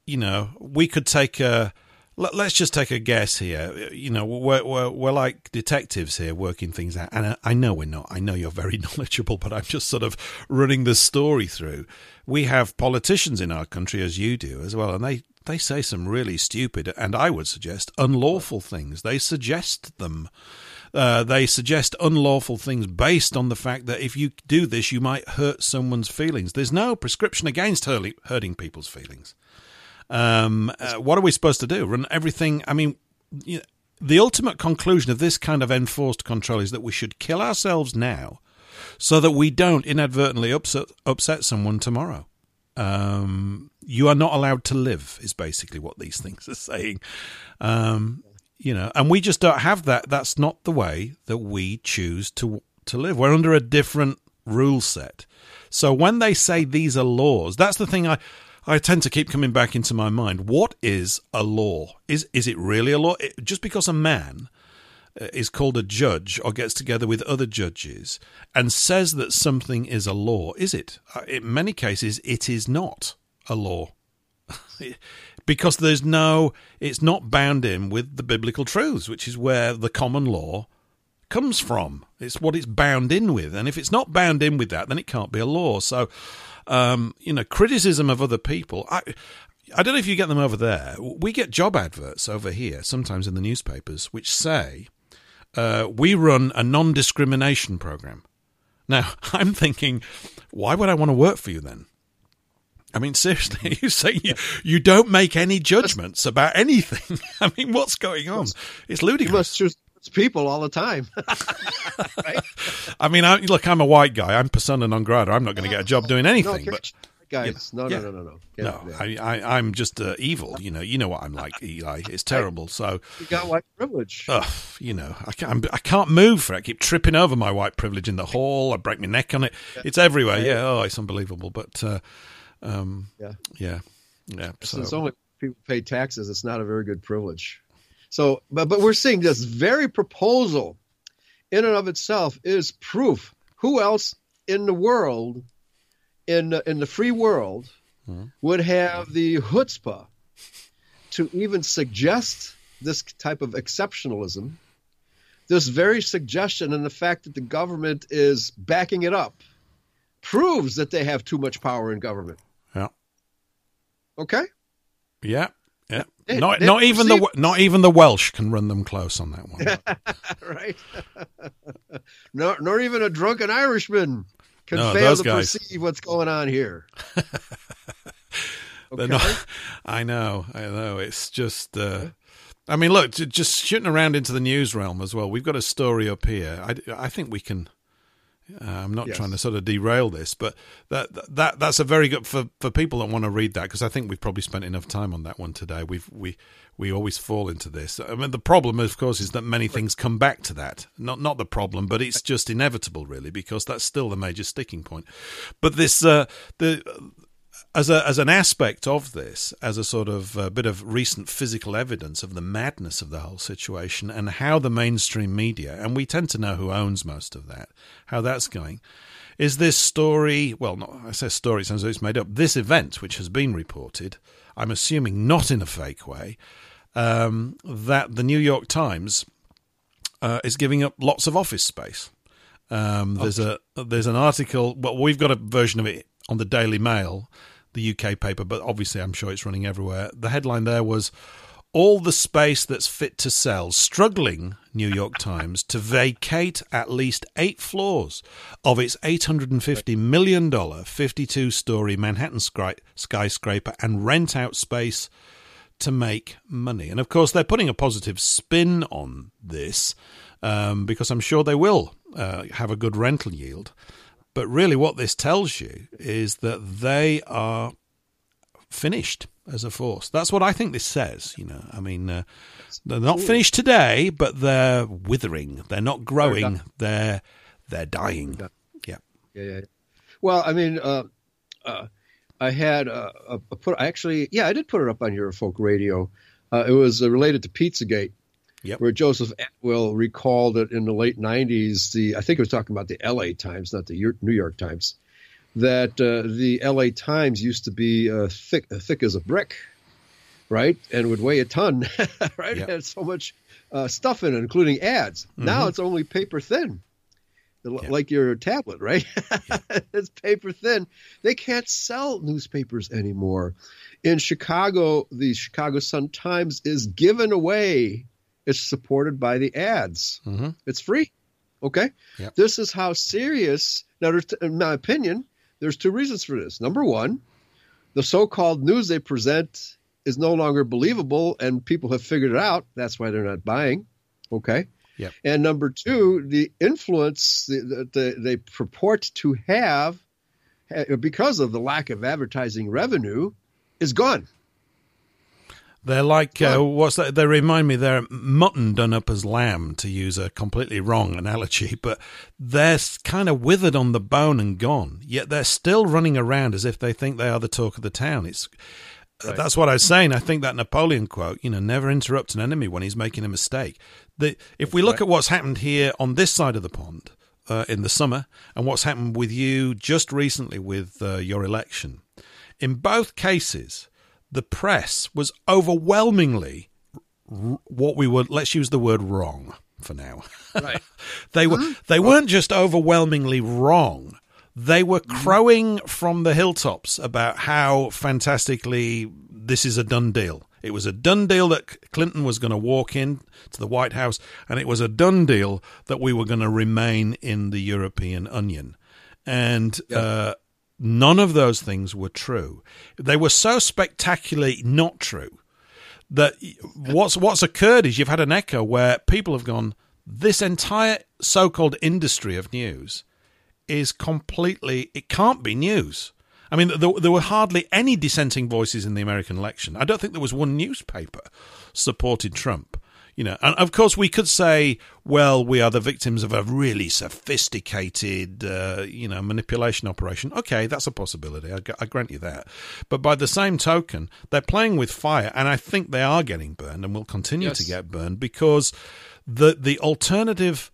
you know, we could take a. Let's just take a guess here. You know, we're, we're, we're like detectives here working things out. And I know we're not. I know you're very knowledgeable, but I'm just sort of running the story through. We have politicians in our country, as you do as well, and they, they say some really stupid and I would suggest unlawful things. They suggest them. Uh, they suggest unlawful things based on the fact that if you do this, you might hurt someone's feelings. There's no prescription against hurting people's feelings. Um, uh, what are we supposed to do? Run everything? I mean, you know, the ultimate conclusion of this kind of enforced control is that we should kill ourselves now so that we don't inadvertently upset, upset someone tomorrow. Um, you are not allowed to live, is basically what these things are saying. Um, you know, and we just don't have that. That's not the way that we choose to to live. We're under a different rule set. So when they say these are laws, that's the thing I I tend to keep coming back into my mind. What is a law? Is is it really a law? Just because a man uh, is called a judge or gets together with other judges and says that something is a law, is it? Uh, in many cases, it is not a law. because there's no, it's not bound in with the biblical truths, which is where the common law comes from. It's what it's bound in with. And if it's not bound in with that, then it can't be a law. So um, you know, criticism of other people. I, I don't know if you get them over there. We get job adverts over here, sometimes in the newspapers, which say, uh, we run a non discrimination program. Now, I'm thinking, why would I want to work for you then? I mean, seriously, you say you, you don't make any judgments about anything. I mean, what's going on? It's ludicrous. You must people all the time. right? I mean, I, look, I'm a white guy. I'm persona non grata. I'm not going to get a job doing anything. No, but guys, you know, no, yeah. no, no, no, no, no. I, I, I'm just uh, evil. You know, you know what I'm like, Eli. It's terrible. So you got white privilege. Uh, you know, I can't. I can't move for it. I keep tripping over my white privilege in the hall. I break my neck on it. It's everywhere. Yeah. Oh, it's unbelievable. But. Uh, Um, Yeah. yeah, yeah. Since So, only people pay taxes, it's not a very good privilege. So, but but we're seeing this very proposal, in and of itself, is proof. Who else in the world, in the, in the free world, Mhm. would have the chutzpah to even suggest this type of exceptionalism? This very suggestion and the fact that the government is backing it up proves that they have too much power in government. Yeah. Okay. yeah, yeah. Not not even the not even the Welsh can run them close on that one. right? nor, nor even a drunken Irishman can No, fail to guys. perceive what's going on here. Okay? not. I know. I know. It's just. Uh, I mean, look, just shooting around into the news realm as well. We've got a story up here. I, I think we can. Uh, I'm not Yes. trying to sort of derail this, but that that that's a very good for, for people that want to read that because I think we've probably spent enough time on that one today. We've we we always fall into this. I mean, the problem, of course, is that many things come back to that. Not not the problem, but it's just inevitable, really, because that's still the major sticking point. But this uh, the as a as an aspect of this, as a sort of uh bit of recent physical evidence of the madness of the whole situation and how the mainstream media, and we tend to know who owns most of that, how that's going, is this story. Well, not I say story, sounds like it's made up. This event, which has been reported, I'm assuming not in a fake way, um, that the New York Times uh, is giving up lots of office space. Um, there's a there's an article. Well, we've got a version of it on the Daily Mail, the UK paper, but obviously I'm sure it's running everywhere. The headline there was all the space that's fit to sell, struggling New York Times to vacate at least eight floors of its $850 million 52 story Manhattan skyscra- skyscraper and rent out space to make money. And of course, they're putting a positive spin on this um, because I'm sure they will uh, have a good rental yield. But really, what this tells you is that they are finished as a force. That's what I think this says. You know, I mean, uh, they're not finished today, but they're withering. They're not growing. They're they're dying. Yeah. Yeah, yeah. Well, I mean, uh, uh, I had a, a put. Actually, yeah, I did put it up on your folk radio. Uh, it was uh, related to Pizzagate, Yep. where Joseph Atwill recalled that in the late '90s, the I think it was talking about the L.A. Times, not the New York Times, that uh, the L.A. Times used to be uh, thick, thick as a brick, right, and would weigh a ton, right? Yep. It had so much uh, stuff in it, including ads. Now it's only paper thin. Yeah. Like your tablet, right? it's paper thin. They can't sell newspapers anymore. In Chicago, the Chicago Sun Times is given away. It's supported by the ads. Mhm. It's free. Okay. Yep. This is how serious. Now, in my opinion, there's two reasons for this. Number one, the so-called news they present is no longer believable, and people have figured it out. That's why they're not buying. Okay. Yep. And number two, the influence that they, they purport to have eh, because of the lack of advertising revenue is gone. They're like uh, what's that? They remind me they're mutton done up as lamb, to use a completely wrong analogy, but they're kind of withered on the bone and gone. Yet they're still running around as if they think they are the talk of the town. It's Right. that's what I was saying. I think that Napoleon quote, you know, never interrupt an enemy when he's making a mistake. The, if we look right. at what's happened here on this side of the pond uh, in the summer, and what's happened with you just recently with uh, your election, in both cases, the press was overwhelmingly r- what we would let's use the word wrong for now. Right. they were they weren't just overwhelmingly wrong. They were crowing from the hilltops about how fantastically this is a done deal. It was a done deal that Clinton was going to walk in to the White House, and it was a done deal that we were going to remain in the European Union. And uh, none of those things were true. They were so spectacularly not true that what's what's occurred is you've had an echo where people have gone this entire so-called industry of news is completely it can't be news. I mean there, there were hardly any dissenting voices in the american election. I don't think there was one newspaper supported trump You know, and of course we could say, well, we are the victims of a really sophisticated, uh, you know, manipulation operation. Okay, that's a possibility. I, I, grant you that. But by the same token, they're playing with fire, and I think they are getting burned, and will continue yes. to get burned because the the alternative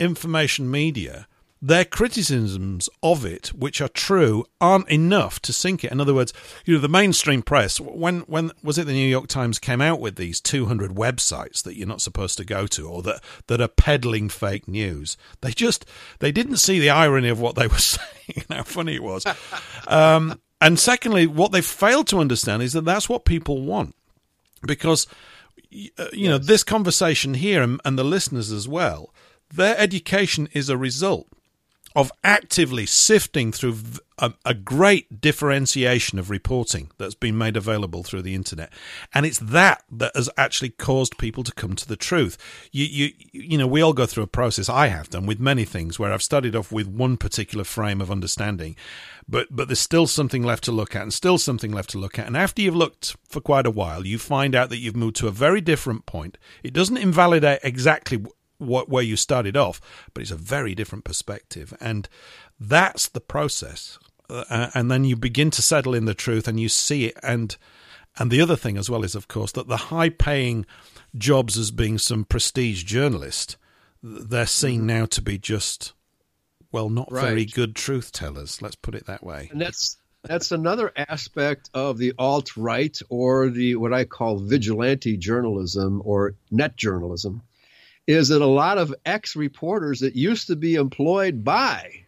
information media their criticisms of it, which are true, aren't enough to sink it. In other words, you know, the mainstream press, when when was it the New York Times came out with these 200 websites that you're not supposed to go to or that that are peddling fake news? They just they didn't see the irony of what they were saying. And how funny it was. Um, and secondly, what they failed to understand is that that's what people want, because uh, you yes. know this conversation here and, and the listeners as well. Their education is a result of actively sifting through a, a, great differentiation of reporting that's been made available through the internet, and it's that that has actually caused people to come to the truth. You, you, you know, we all go through a process. I have done with many things where I've started off with one particular frame of understanding, but but there's still something left to look at, and still something left to look at. And after you've looked for quite a while, you find out that you've moved to a very different point. It doesn't invalidate exactly what, where you started off, but it's a very different perspective. And that's the process. Uh, and then you begin to settle in the truth and you see it. And, and the other thing as well is, of course, that the high paying jobs as being some prestige journalist, they're seen mm-hmm. now to be just, well, not right. very good truth tellers. Let's put it that way. And that's, that's another aspect of the alt right or the what I call vigilante journalism or net journalism is that a lot of ex reporters that used to be employed by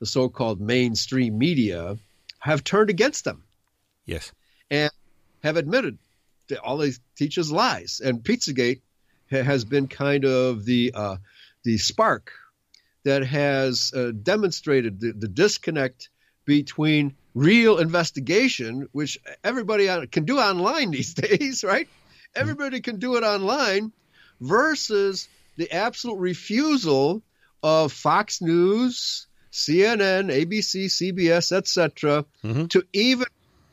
the so called mainstream media have turned against them. Yes. And have admitted that all they teach is lies. And Pizzagate has been kind of the, uh, the spark that has uh, demonstrated the, the disconnect between real investigation, which everybody can do online these days, right? Everybody can do it online versus the absolute refusal of Fox News, CNN, ABC, CBS, etc., mm-hmm. to even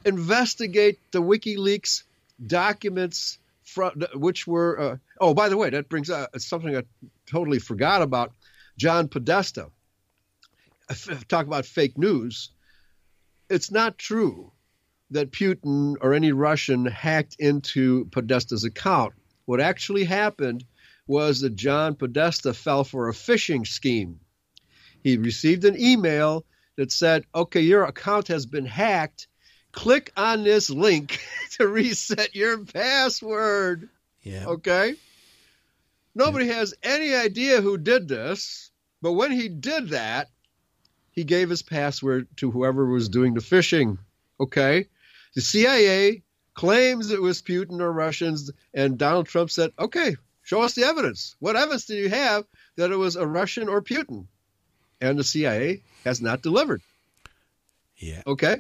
investigate the WikiLeaks documents, from, which were. Uh, oh, by the way, that brings up something I totally forgot about. John Podesta. Talk about fake news. It's not true that Putin or any Russian hacked into Podesta's account. What actually happened was that John Podesta fell for a phishing scheme. He received an email that said, okay, your account has been hacked. Click on this link to reset your password. Yeah. Okay. Nobody yeah. has any idea who did this, but when he did that, he gave his password to whoever was doing the phishing. Okay. The CIA claims it was Putin or Russians, and Donald Trump said, "Okay, show us the evidence. What evidence do you have that it was a Russian or Putin?" And the CIA has not delivered. Yeah. Okay.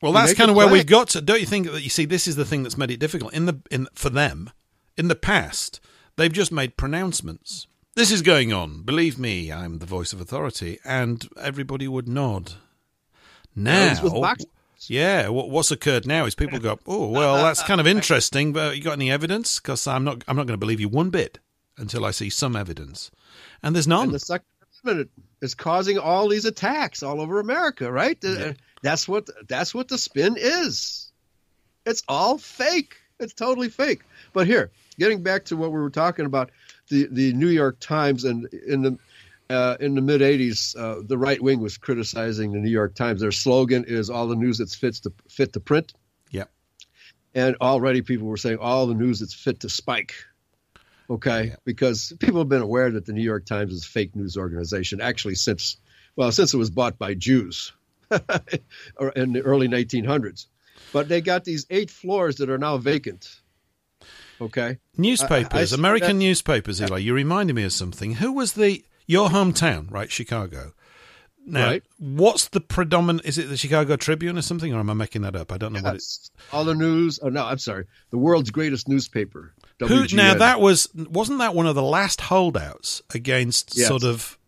Well, that's kind of where we've got to. Don't you think that you see this is the thing that's made it difficult in the in for them in the past? They've just made pronouncements. This is going on. Believe me, I'm the voice of authority, and everybody would nod. Now, yeah, what's occurred now is people go, "Oh, well, that's kind of interesting, but you got any evidence? Because I'm not, I'm not going to believe you one bit until I see some evidence." And there's none. And the Second Amendment is causing all these attacks all over America, right? Uh, yeah. That's what that's what the spin is. It's all fake. It's totally fake. But here, getting back to what we were talking about, the the New York Times and in the uh, in the mid 80s, uh, the right wing was criticizing the New York Times. Their slogan is all the news that's fits to fit to print. Yeah. And already people were saying all the news that's fit to spike. Okay. Yeah. Because people have been aware that the New York Times is a fake news organization actually since, well, since it was bought by Jews in the early 1900s. But they got these eight floors that are now vacant. Okay. Newspapers, I, I, American newspapers, Eli. You reminded me of something. Who was the your hometown, right? Chicago. Now, right. what's the predominant? Is it the Chicago Tribune or something, or am I making that up? I don't know yes. what it's. All the news. Oh no, I'm sorry. The world's greatest newspaper. Who, now that was wasn't that one of the last holdouts against yes. sort of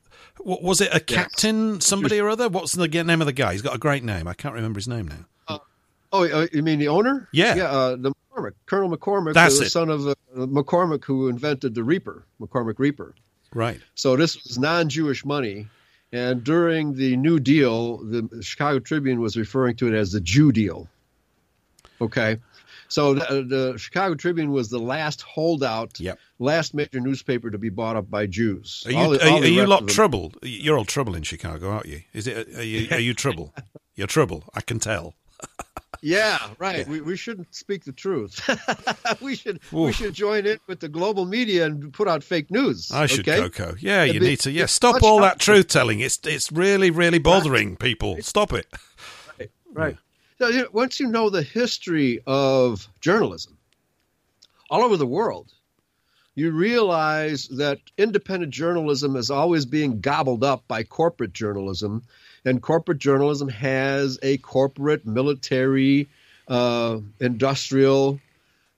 what was it? A captain, yes. somebody or other? What's the name of the guy? He's got a great name. I can't remember his name now. Uh, Oh, uh, you mean the owner? Yeah. Yeah, uh, the McCormick, Colonel McCormick, That's the it. son of uh, McCormick who invented the Reaper, McCormick Reaper. Right. So this was non-Jewish money, and during the New Deal, the Chicago Tribune was referring to it as the Jew deal. Okay, so the, the Chicago Tribune was the last holdout, Yep. last major newspaper to be bought up by Jews. Are you, all, are, all are you lot trouble? You're all trouble in Chicago, aren't you? Is it? Are you? Are you trouble? You're trouble. I can tell. Yeah, right. We, we shouldn't speak the truth. we should we should join in with the global media and put out fake news. I should, okay? Coco. Yeah, you It'd be- need to. Yeah, stop all that truth telling. It's it's really really bothering people. Stop it. Right. Right. So, you know, once you know the history of journalism all over the world, you realize that independent journalism is always being gobbled up by corporate journalism, and corporate journalism has a corporate, military, uh, industrial,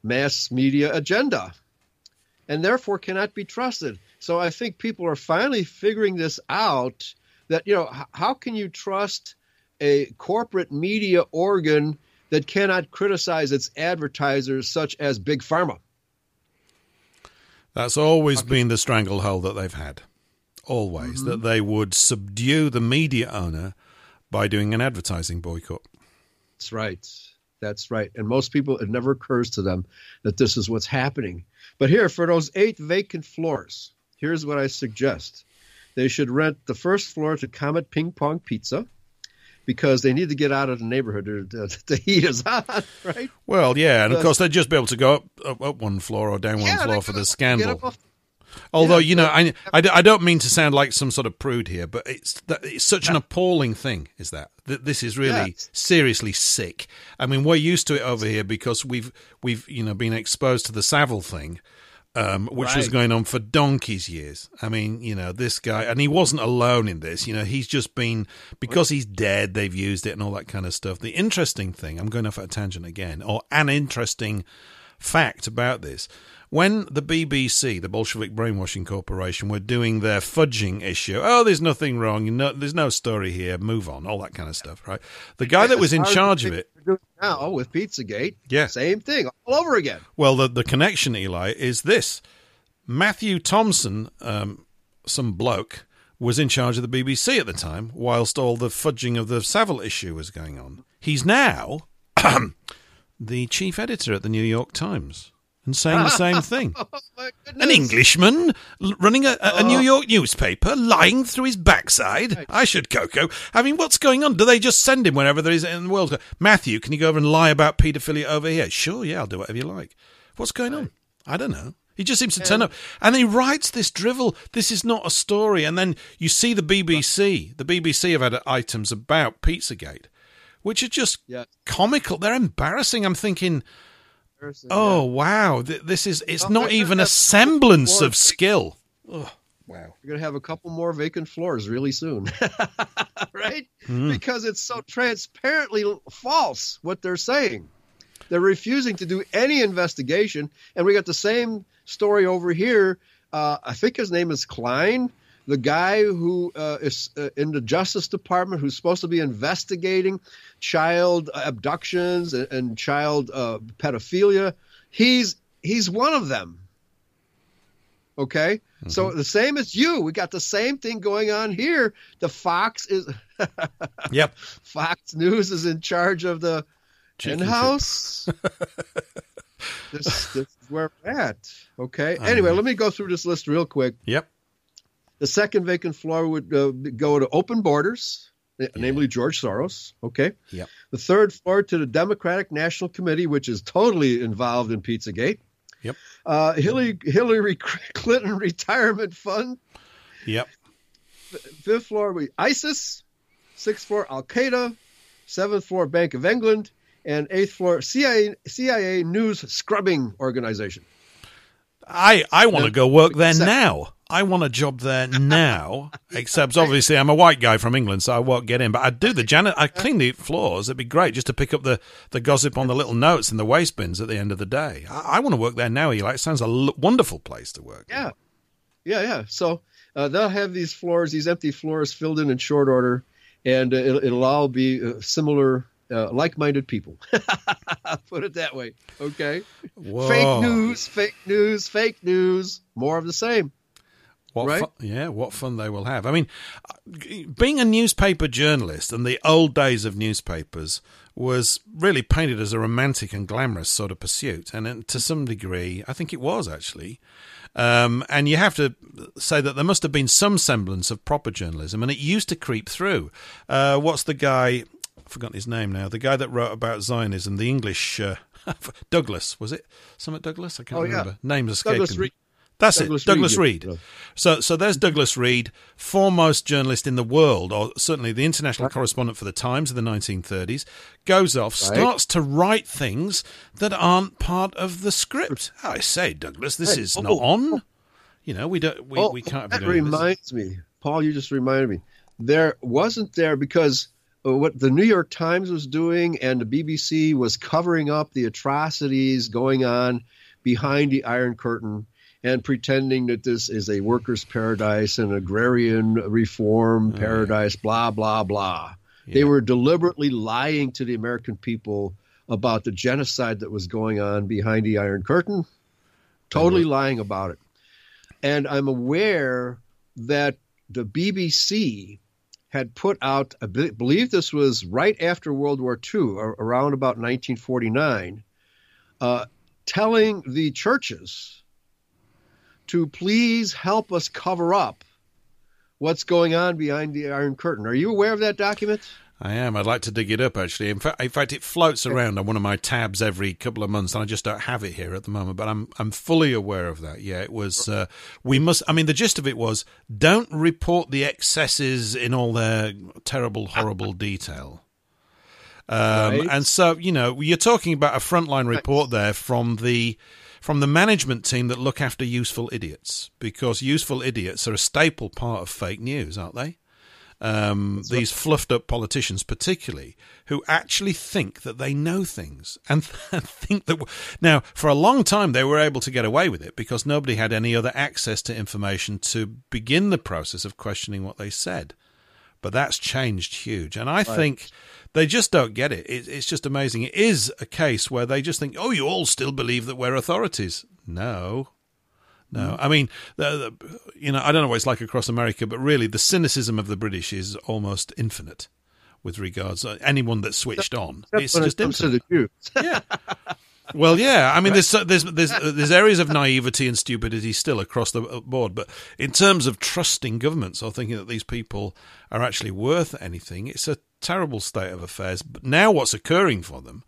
mass media agenda, and therefore cannot be trusted. So I think people are finally figuring this out. That you know, how can you trust a corporate media organ that cannot criticize its advertisers, such as Big Pharma? That's always been the stranglehold that they've had. Always Mm-hmm. that they would subdue the media owner by doing an advertising boycott. That's right. That's right. And most people, it never occurs to them that this is what's happening. But here, for those eight vacant floors, here's what I suggest they should rent the first floor to Comet Ping Pong Pizza because they need to get out of the neighborhood. The, the heat is on, right? Well, yeah, and of course they'd just be able to go up, up, up one floor or down one Yeah, floor for the scandal. up Although Yeah, you know, I I, I, don't mean to sound like some sort of prude here, but it's it's such an appalling thing. Is that that this is really Yes. seriously sick? I mean, we're used to it over here because we've we've you know been exposed to the Savile thing, um, which was Right. going on for donkey's years. I mean, you know, this guy, and he wasn't alone in this. You know, he's just been because he's dead. They've used it and all that kind of stuff. The interesting thing, I'm going off at a tangent again, or an interesting fact about this. When the BBC, the Bolshevik Brainwashing Corporation, were doing their fudging issue, oh, there's nothing wrong, know, there's no story here, move on, all that kind of stuff, right? The guy that was in As far as charge of it, now with Pizzagate, Yeah. same thing all over again. well, the, the connection, Eli, is this Matthew Thompson, um, some bloke, was in charge of the BBC at the time, whilst all the fudging of the Savile issue was going on. He's now the chief editor at the New York Times and saying the same thing. Oh. An Englishman running a, a, a New oh. York newspaper, lying through his backside. I should, Coco. I mean, what's going on? Do they just send him wherever there is in the world? Matthew, can you go over and lie about paedophilia over here? Sure, yeah, I'll do whatever you like. What's going on? I don't know. He just seems to turn up. And he writes this drivel. This is not a story. And then you see the BBC. The BBC have had items about Pizzagate, which are just Yeah. comical. They're embarrassing. I'm thinking, oh, wow. Th- this is, it's Well, not even a semblance of skill. Oh, wow. You're going to have a couple more vacant floors really soon, right? Hmm. Because it's so transparently false what they're saying. They're refusing to do any investigation, and we got the same story over here. Uh, I think his name is Klein, the guy who uh, is uh, in the Justice Department who's supposed to be investigating child abductions and, and child uh, pedophilia. He's he's one of them. Okay. So the same as you, we got the same thing going on here. The Fox is Yep. Fox News is in charge of the Chicken in-house. this, this is where we're at. Okay. Anyway, let me go through this list real quick. Yep. The second vacant floor would uh, go to Open Borders, eh, namely George Soros. Okay. Yep. The third floor to the Democratic National Committee, which is totally involved in Pizzagate. Yep. Uh, Hillary Hillary Clinton Retirement Fund. Yep. Fifth floor be ISIS. Sixth floor Al Qaeda. Seventh floor Bank of England. And eighth floor CIA CIA News Scrubbing Organization. I, I want to go work there now. I want a job there now. Except obviously I'm a white guy from England, so I won't get in. But I'd do the janitor. I'd clean the floors. It'd be great just to pick up the, the gossip on the little notes in the waste bins at the end of the day. I, I want to work there now, Eli. It sounds a l- wonderful place to work. Yeah, yeah, yeah. So uh, they'll have these floors, these empty floors, filled in in short order, and uh, it'll, it'll all be uh, similar uh, like-minded people. Put it that way. Okay. Whoa. Fake news, fake news, fake news. More of the same. What Right? fun, yeah, what fun they will have. I mean, being a newspaper journalist and the old days of newspapers was really painted as a romantic and glamorous sort of pursuit. And to some degree, I think it was actually. Um, and you have to say that there must have been some semblance of proper journalism, and it used to creep through. Uh, what's the guy? I've forgotten his name now. The guy that wrote about Zionism, the English uh, Douglas, was it? Summit Douglas? I can't Oh, yeah. remember. Names escaping Douglas me. That's Douglas it, Douglas Reed. So, so there's Douglas Reed, foremost journalist in the world, or certainly the international correspondent for the Times in the 1930s, goes off, Right. starts to write things that aren't part of the script. I say, Douglas, this Hey, is oh, not oh, on. You know, we don't, we, oh, we can't be that doing this. reminds me, Paul. You just reminded me. There wasn't there because uh, what the New York Times was doing and the BBC was covering up the atrocities going on behind the Iron Curtain and pretending that this is a workers' paradise and agrarian reform paradise. Blah blah blah. They were deliberately lying to the American people about the genocide that was going on behind the Iron Curtain. Totally lying about it. And I'm aware that the BBC had put out, I believe this was right after World War II, or around about 1949, uh, telling the churches to please help us cover up what's going on behind the Iron Curtain. Are you aware of that document? I am. I'd like to dig it up actually. In fact, in fact, it floats around on one of my tabs every couple of months, and I just don't have it here at the moment. But I'm I'm fully aware of that. Yeah, it was. Uh, we must. I mean, the gist of it was: don't report the excesses in all their terrible, horrible detail. Um, Right. And so, you know, you're talking about a frontline report there from the from the management team that look after useful idiots, because useful idiots are a staple part of fake news, aren't they? um, these fluffed up politicians, particularly, who actually think that they know things and think that. Now, for a long time, they were able to get away with it because nobody had any other access to information to begin the process of questioning what they said. But that's changed huge. And I think they just don't get it. it. It's just amazing. It is a case where they just think, oh, you all still believe that we're authorities. No, no, I mean, the, the, you know, I don't know what it's like across America, but really, the cynicism of the British is almost infinite with regards uh, anyone that's switched on. It's just it infinite. yeah. Well, yeah. I mean, there's there's there's there's areas of naivety and stupidity still across the board, but in terms of trusting governments or thinking that these people are actually worth anything, it's a terrible state of affairs. But now, what's occurring for them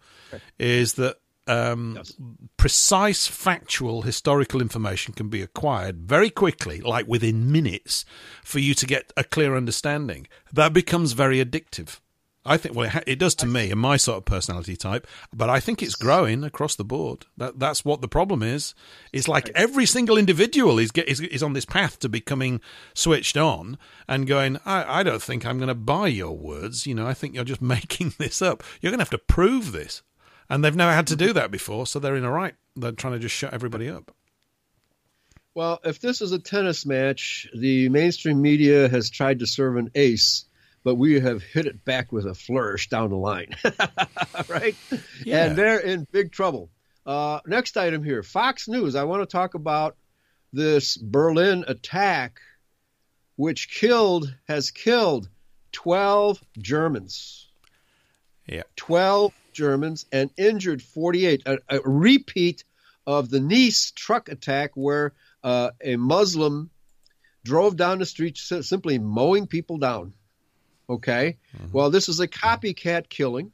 is that um, Yes. precise, factual, historical information can be acquired very quickly, like within minutes, for you to get a clear understanding. That becomes very addictive. I think, well, it, ha- it does to me and my sort of personality type, but I think it's growing across the board. That that's what the problem is. It's like every single individual is get, is, is on this path to becoming switched on and going. I, I don't think I'm going to buy your words. You know, I think you're just making this up. You're going to have to prove this, and they've never had to do mm-hmm. that before, so they're in a right. They're trying to just shut everybody up. Well, if this is a tennis match, the mainstream media has tried to serve an ace, but we have hit it back with a flourish down the line. right? Yeah. And they're in big trouble. Uh, next item here Fox News. I want to talk about this Berlin attack, which killed, has killed 12 Germans. Yeah. 12 Germans and injured 48. A, a repeat of the Nice truck attack where uh, a Muslim drove down the street simply mowing people down. Okay. Mm-hmm. Well, this is a copycat killing.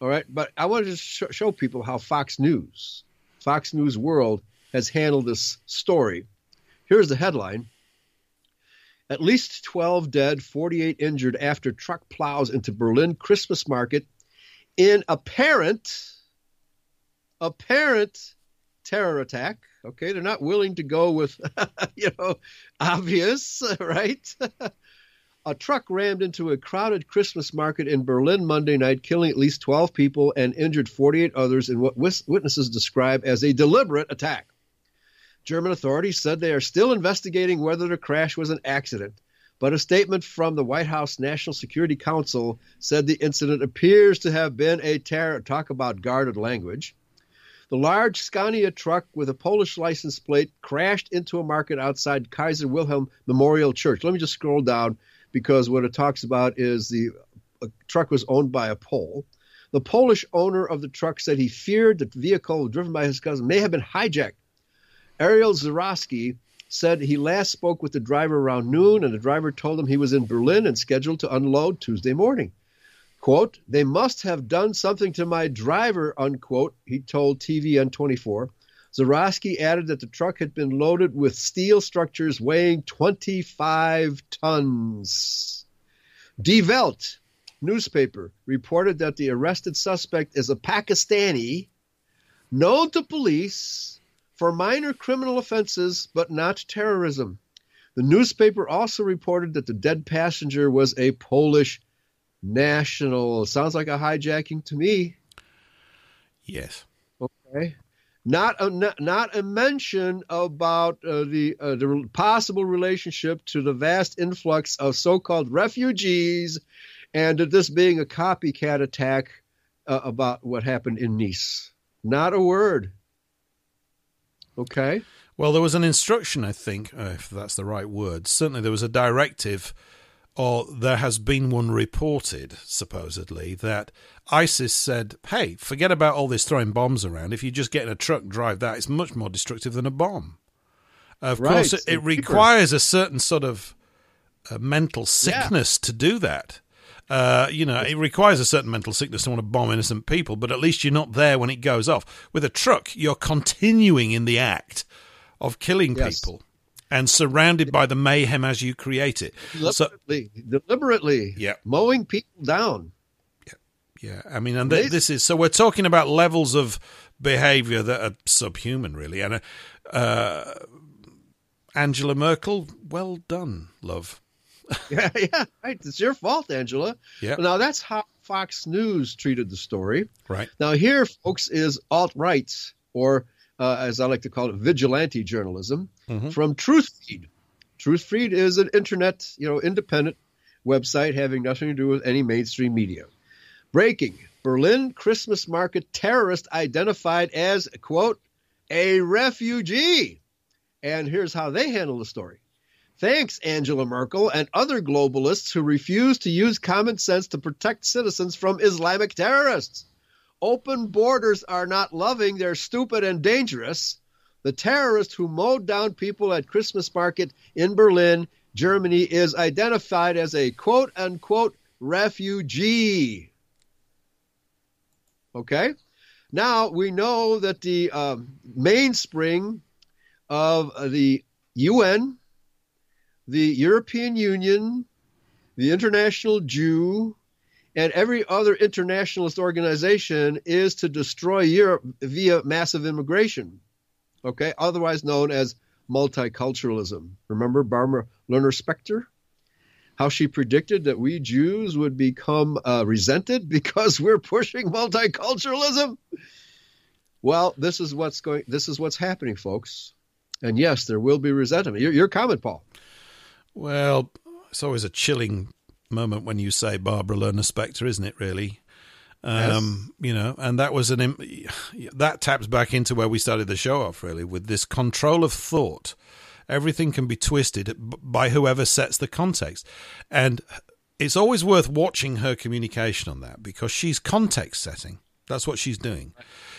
All right. But I want to just sh- show people how Fox News, Fox News World, has handled this story. Here's the headline. At least 12 dead, 48 injured after truck plows into Berlin Christmas market in apparent apparent terror attack. Okay, they're not willing to go with you know obvious, right? a truck rammed into a crowded Christmas market in Berlin Monday night, killing at least 12 people and injured 48 others in what witnesses describe as a deliberate attack. German authorities said they are still investigating whether the crash was an accident, but a statement from the White House National Security Council said the incident appears to have been a terror. Talk about guarded language. The large Scania truck with a Polish license plate crashed into a market outside Kaiser Wilhelm Memorial Church. Let me just scroll down because what it talks about is the truck was owned by a Pole. The Polish owner of the truck said he feared that the vehicle driven by his cousin may have been hijacked. Ariel Zarowski said he last spoke with the driver around noon, and the driver told him he was in Berlin and scheduled to unload Tuesday morning. Quote, they must have done something to my driver, unquote, he told TVN 24. Zarowski added that the truck had been loaded with steel structures weighing 25 tons. Die Welt newspaper reported that the arrested suspect is a Pakistani known to police for minor criminal offenses, but not terrorism. The newspaper also reported that the dead passenger was a Polish national. Sounds like a hijacking to me. Yes. Okay. Not a not, a mention about uh, the uh, the possible relationship to the vast influx of so-called refugees, and this being a copycat attack uh, about what happened in Nice. Not a word. Okay. Well, there was an instruction, I think, uh, if that's the right word. Certainly, there was a directive, or there has been one reported, supposedly, that ISIS said, hey, forget about all this throwing bombs around. If you just get in a truck, drive that, it's much more destructive than a bomb. Of right. course, it, it requires a certain sort of uh, mental sickness yeah. to do that. Uh, you know, it requires a certain mental sickness to want to bomb innocent people, but at least you're not there when it goes off. With a truck, you're continuing in the act of killing yes. people and surrounded by the mayhem as you create it. Deliberately, so, deliberately yeah. mowing people down. Yeah, yeah. I mean, and th- this is so we're talking about levels of behavior that are subhuman, really. And uh, uh, Angela Merkel, well done, love. yeah, yeah, right. It's your fault, Angela. Yeah. Now that's how Fox News treated the story. Right. Now here, folks, is alt rights, or uh, as I like to call it, vigilante journalism mm-hmm. from TruthFeed. TruthFeed is an internet, you know, independent website having nothing to do with any mainstream media. Breaking: Berlin Christmas market terrorist identified as quote a refugee. And here's how they handle the story. Thanks, Angela Merkel and other globalists who refuse to use common sense to protect citizens from Islamic terrorists. Open borders are not loving, they're stupid and dangerous. The terrorist who mowed down people at Christmas market in Berlin, Germany, is identified as a quote unquote refugee. Okay? Now we know that the um, mainspring of the UN the European Union, the International Jew, and every other internationalist organization is to destroy Europe via massive immigration, okay, otherwise known as multiculturalism. Remember Barbara Lerner Specter? How she predicted that we Jews would become uh, resented because we're pushing multiculturalism? Well, this is what's going. This is what's happening, folks. And yes, there will be resentment. Your, your comment, Paul. Well, it's always a chilling moment when you say Barbara Lerner Specter, isn't it? Really, um, yes. you know, and that was an that taps back into where we started the show off, really, with this control of thought. Everything can be twisted by whoever sets the context, and it's always worth watching her communication on that because she's context setting. That's what she's doing.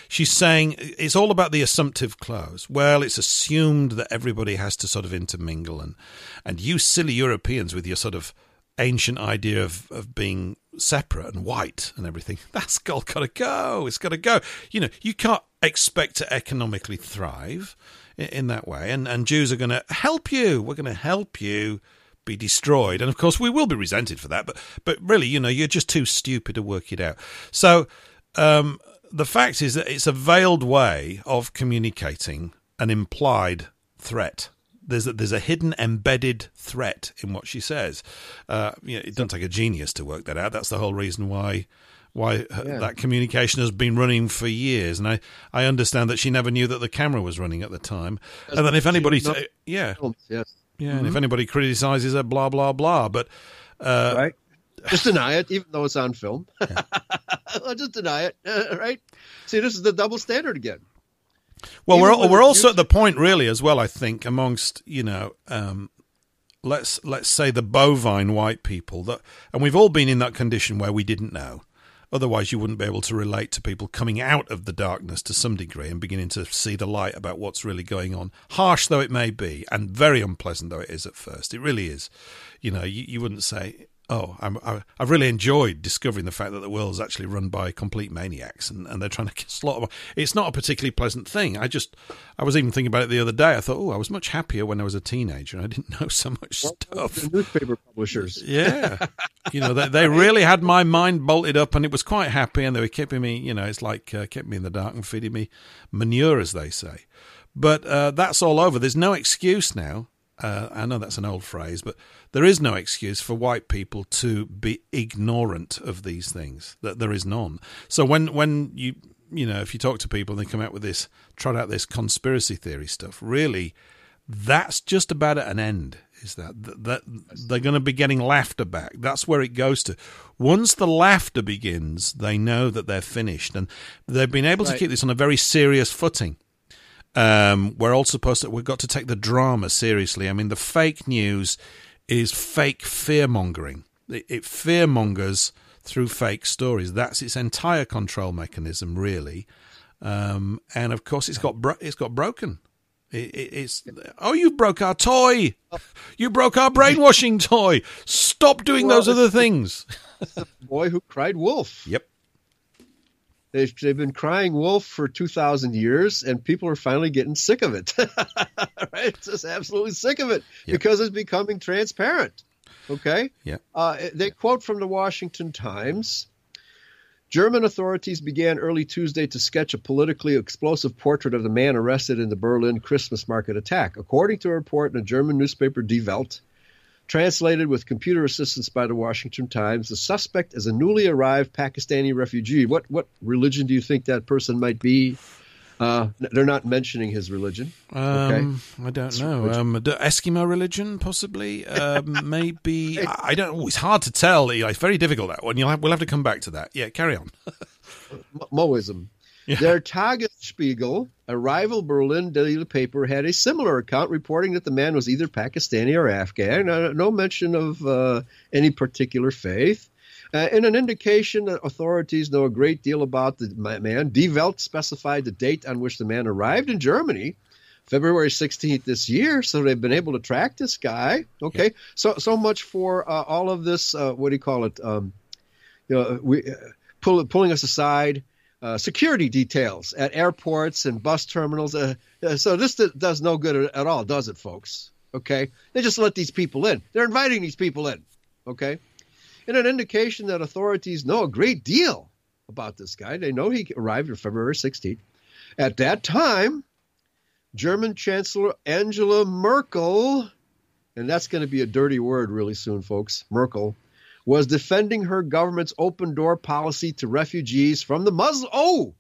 She's saying it's all about the assumptive clause. Well, it's assumed that everybody has to sort of intermingle, and and you silly Europeans with your sort of ancient idea of, of being separate and white and everything. That's got, got to go. It's got to go. You know, you can't expect to economically thrive in, in that way. And, and Jews are going to help you. We're going to help you be destroyed. And of course, we will be resented for that. But, but really, you know, you're just too stupid to work it out. So, um, the fact is that it's a veiled way of communicating an implied threat. There's a, there's a hidden embedded threat in what she says. Uh, you know, it doesn't take a genius to work that out. That's the whole reason why why yeah. that communication has been running for years. And I, I understand that she never knew that the camera was running at the time. and then if anybody, t- yeah, yes, Yeah, mm-hmm. and if anybody criticizes her, blah blah blah. But uh, right, just deny it, even though it's on film. Yeah. just deny it, right? See, this is the double standard again. Well, even we're we're also at the point, really, as well. I think amongst you know, um, let's let's say the bovine white people that, and we've all been in that condition where we didn't know Otherwise, you wouldn't be able to relate to people coming out of the darkness to some degree and beginning to see the light about what's really going on. Harsh though it may be, and very unpleasant though it is at first, it really is. You know, you, you wouldn't say, oh, I'm, I, have really enjoyed discovering the fact that the world is actually run by complete maniacs and, and they're trying to slaughter. It's not a particularly pleasant thing. I just, I was even thinking about it the other day. I thought, oh, I was much happier when I was a teenager and I didn't know so much well, stuff. newspaper publishers. Yeah. you know, they, they really had my mind bolted up and it was quite happy and they were keeping me, you know, it's like uh, kept me in the dark and feeding me manure, as they say. But uh, that's all over. There's no excuse now uh, I know that's an old phrase, but there is no excuse for white people to be ignorant of these things. That there is none. So when when you you know if you talk to people and they come out with this trot out this conspiracy theory stuff, really, that's just about at an end. Is that that they're going to be getting laughter back? That's where it goes to. Once the laughter begins, they know that they're finished, and they've been able right. to keep this on a very serious footing. Um, we're all supposed to, we've got to take the drama seriously. I mean, the fake news is fake fear mongering. It, it fear mongers through fake stories. That's its entire control mechanism, really. Um, and of course, it's got bro- it's got broken. It, it, it's oh, you broke our toy. You broke our brainwashing toy. Stop doing well, those other things. the boy who cried wolf. Yep. They've, they've been crying wolf for 2,000 years, and people are finally getting sick of it. right? Just absolutely sick of it yep. because it's becoming transparent. Okay? Yeah. Uh, they quote from the Washington Times German authorities began early Tuesday to sketch a politically explosive portrait of the man arrested in the Berlin Christmas market attack. According to a report in a German newspaper, Die Welt, Translated with computer assistance by the Washington Times, the suspect is a newly arrived Pakistani refugee. What what religion do you think that person might be? Uh, they're not mentioning his religion. Okay? Um, I don't know. Um, Eskimo religion, possibly. Um, maybe. I don't. It's hard to tell. It's very difficult that one. You'll have, we'll have to come back to that. Yeah, carry on. Moism. Yeah. Der Tagesspiegel, a rival Berlin daily paper, had a similar account reporting that the man was either Pakistani or Afghan. Uh, no mention of uh, any particular faith. Uh, in an indication that authorities know a great deal about the man, Die Welt specified the date on which the man arrived in Germany, February 16th this year. So they've been able to track this guy. Okay, yeah. so so much for uh, all of this. Uh, what do you call it? Um, you know, we uh, pull, pulling us aside uh, security details at airports and bus terminals. Uh, uh, so this does no good at all, does it, folks? Okay, they just let these people in. They're inviting these people in. Okay, and an indication that authorities know a great deal about this guy. They know he arrived on February 16th. At that time, German Chancellor Angela Merkel, and that's going to be a dirty word really soon, folks. Merkel was defending her government's open door policy to refugees from the Muslim. Oh,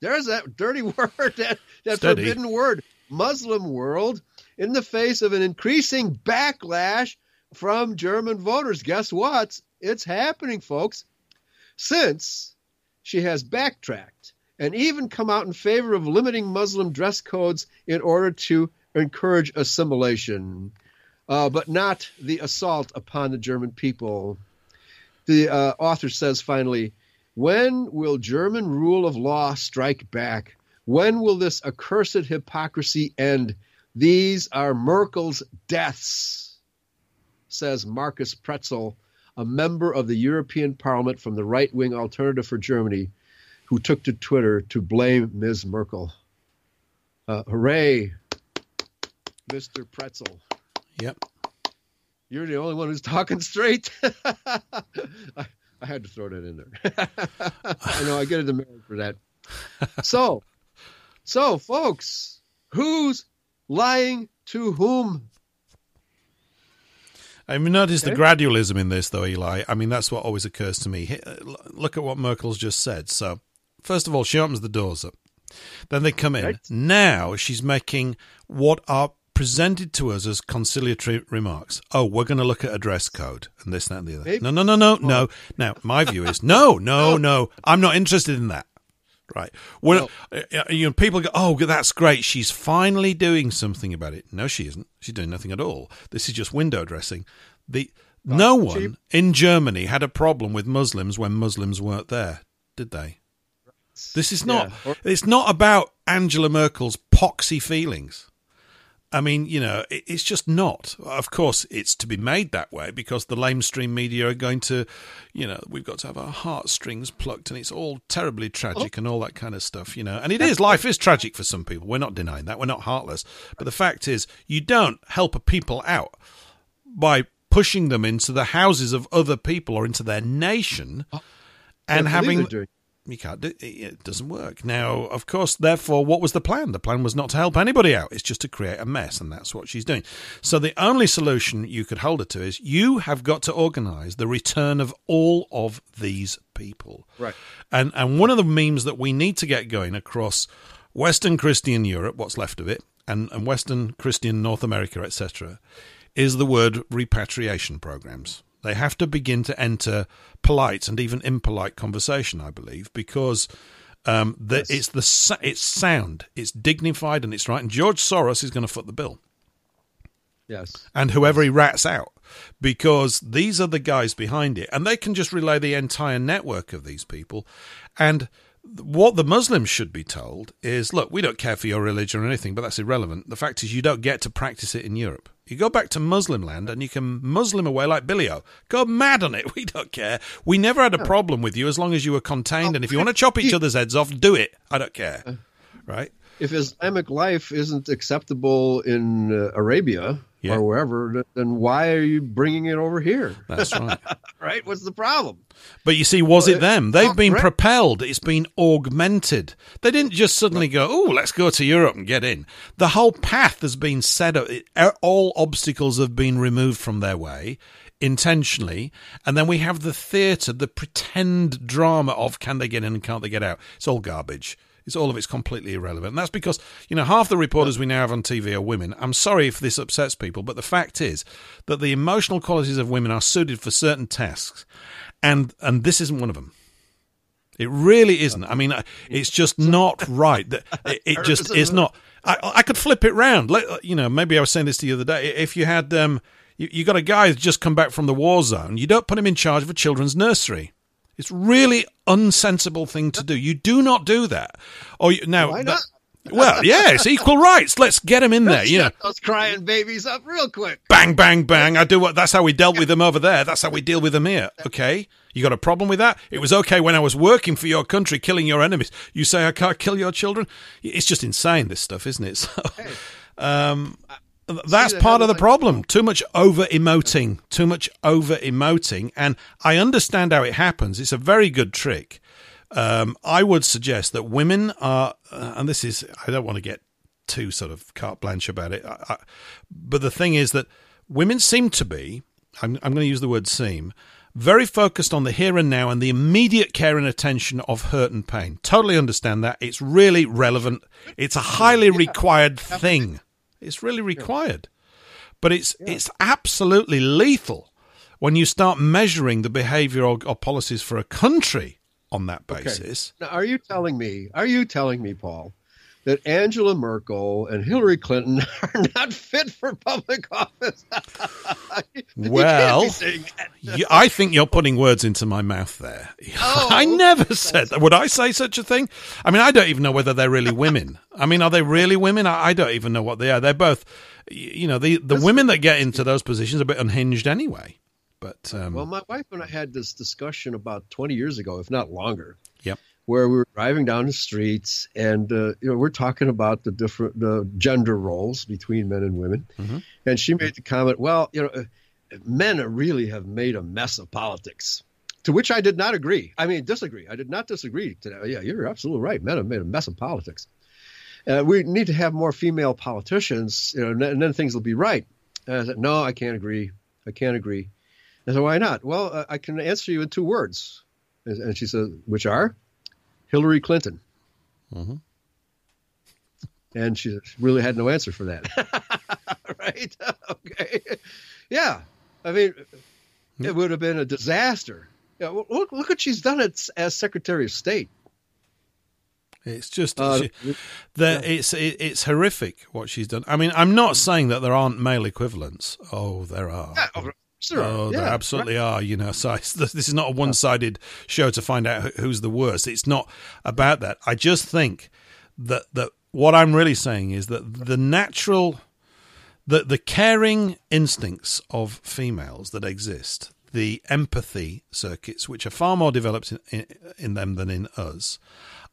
there's that dirty word, that, that forbidden word, Muslim world, in the face of an increasing backlash from German voters. Guess what? It's happening, folks. Since she has backtracked and even come out in favor of limiting Muslim dress codes in order to encourage assimilation, uh, but not the assault upon the German people the uh, author says finally, when will German rule of law strike back? When will this accursed hypocrisy end? These are Merkel's deaths, says Marcus Pretzell, a member of the European Parliament from the right wing Alternative for Germany, who took to Twitter to blame Ms. Merkel. Uh, hooray, Mr. Pretzell. Yep. You're the only one who's talking straight. I, I, had to throw that in there. I know I get a demerit for that. So, so folks, who's lying to whom? I mean, notice okay. the gradualism in this, though, Eli. I mean, that's what always occurs to me. Uh, look at what Merkel's just said. So, first of all, she opens the doors up. Then they come in. Right. Now she's making what are presented to us as conciliatory remarks. Oh, we're going to look at a dress code and this, that, and the other. Maybe- No, no, no, no, no. Now, my view is no, no, no. I'm not interested in that. Right. Well, uh, you know, people go, "Oh, that's great. She's finally doing something about it." No, she isn't. She's doing nothing at all. This is just window dressing. The no one cheap. in Germany had a problem with Muslims when Muslims weren't there, did they? This is not. Yeah. It's not about Angela Merkel's poxy feelings. I mean, you know, it's just not. Of course, it's to be made that way because the lamestream media are going to, you know, we've got to have our heartstrings plucked and it's all terribly tragic and all that kind of stuff, you know. And it is, life is tragic for some people. We're not denying that. We're not heartless. But the fact is, you don't help a people out by pushing them into the houses of other people or into their nation and having you can't do it it doesn't work. Now of course therefore what was the plan? The plan was not to help anybody out. It's just to create a mess and that's what she's doing. So the only solution you could hold her to is you have got to organize the return of all of these people. Right. and and one of the memes that we need to get going across western christian europe what's left of it and, and western christian north america etc is the word repatriation programs. They have to begin to enter polite and even impolite conversation, I believe, because um, the, Yes. it's the it's sound, it's dignified, and it's right. And George Soros is going to foot the bill, Yes. and whoever he rats out, because these are the guys behind it, and they can just relay the entire network of these people. And what the Muslims should be told is, look, we don't care for your religion or anything, but that's irrelevant. The fact is, you don't get to practice it in Europe. You go back to Muslim land and you can Muslim away like Billy O. Go mad on it. We don't care. We never had a problem with you as long as you were contained. And if you want to chop each other's heads off, do it. I don't care. Right? If Islamic life isn't acceptable in uh, Arabia Yeah. or wherever, then why are you bringing it over here? That's right. Right? What's the problem? But you see, was Well, it them? They've been right. propelled. It's been augmented. They didn't just suddenly go, oh, let's go to Europe and get in. The whole path has been set up. Er, all obstacles have been removed from their way intentionally. And then we have the theatre, the pretend drama of can they get in and can't they get out? It's all garbage. It's all of it's completely irrelevant. And that's because, you know, half the reporters we now have on TV are women. I'm sorry if this upsets people, but the fact is that the emotional qualities of women are suited for certain tasks. And and this isn't one of them. It really isn't. I mean, it's just not right. That- It, it just is not. I, I could flip it round. Let, you know, maybe I was saying this to you the other day. If you had, um, you, you got a guy who's just come back from the war zone, you don't put him in charge of a children's nursery. It's really unsensible thing to do. You do not do that. Or you, now, Why that- well, yeah, it's equal rights. Let's get them in there. You know, those crying babies up real quick. bang, bang, bang. I do what. That's how we dealt with them over there. That's how we deal with them here. Okay, you got a problem with that? It was okay when I was working for your country, killing your enemies. You say I can't kill your children? It's just insane. This stuff, isn't it? So, um, that's part of the problem. Too much over emoting. Too much over emoting, and I understand how it happens. It's a very good trick. Um, I would suggest that women are, uh, and this is, I don't want to get too sort of carte blanche about it, I, I, but the thing is that women seem to be, I'm, I'm going to use the word seem, very focused on the here and now and the immediate care and attention of hurt and pain. Totally understand that. It's really relevant. It's a highly required thing. It's really required. But it's it's absolutely lethal when you start measuring the behavior or, or policies for a country on that basis. Now, are you telling me? Are you telling me, Paul, that Angela Merkel and Hillary Clinton are not fit for public office? Well, be saying that. You- I think you're putting words into my mouth there. Oh, I never said that. Would I say such a thing? I mean, I don't even know whether they're really women. I mean, are they really women? I, I don't even know what they are. They're both, you know, the, the women that get into those positions are a bit unhinged anyway. But, um, Well, my wife and I had this discussion about 20 years ago, if not longer. Yep. Where we were driving down the streets, and uh, you know we're talking about the different the gender roles between men and women, Mhm. and she made the comment, "Well, you know, uh, men really have made a mess of politics." To which I did not agree. I mean, disagree. I did not disagree. To that. Yeah, you're absolutely right. Men have made a mess of politics. Uh, we need to have more female politicians, you know, and then- things will be right. And I said, no, I can't agree. I can't agree. I said, why not? Well, uh, I can answer you in two words. And she said, which are Hillary Clinton. Mhm. And she really had no answer for that. right? okay. Yeah. I mean, it would have been a disaster. Yeah, look, look what she's done as, as Secretary of State. It's just uh, she, the, yeah. it's it, it's horrific what she's done. I mean, I'm not saying that there aren't male equivalents. Oh, there are. Yeah, sure. Oh, yeah, there absolutely right. are. You know, so this is not a one-sided show to find out who's the worst. It's not about that. I just think that that what I'm really saying is that the natural, the the caring instincts of females that exist, the empathy circuits, which are far more developed in, in, in them than in us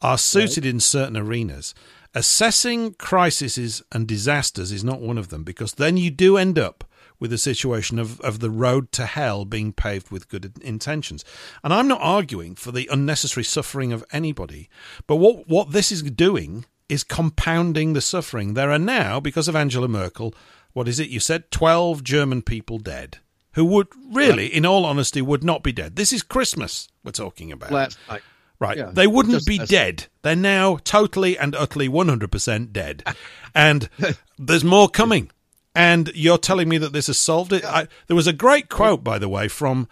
are suited right. in certain arenas. Assessing crises and disasters is not one of them because then you do end up with the situation of, of the road to hell being paved with good intentions. And I'm not arguing for the unnecessary suffering of anybody, but what, what this is doing is compounding the suffering. There are now, because of Angela Merkel, what is it you said? 12 German people dead who would really, in all honesty, would not be dead. This is Christmas we're talking about. Last night. Right. Yeah, they wouldn't be dead. They're now totally and utterly 100% dead. and there's more coming. And you're telling me that this has solved it? I, there was a great quote, by the way, from,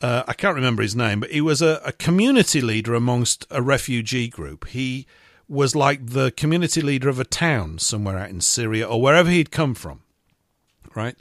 uh, I can't remember his name, but he was a, a community leader amongst a refugee group. He was like the community leader of a town somewhere out in Syria or wherever he'd come from. Right.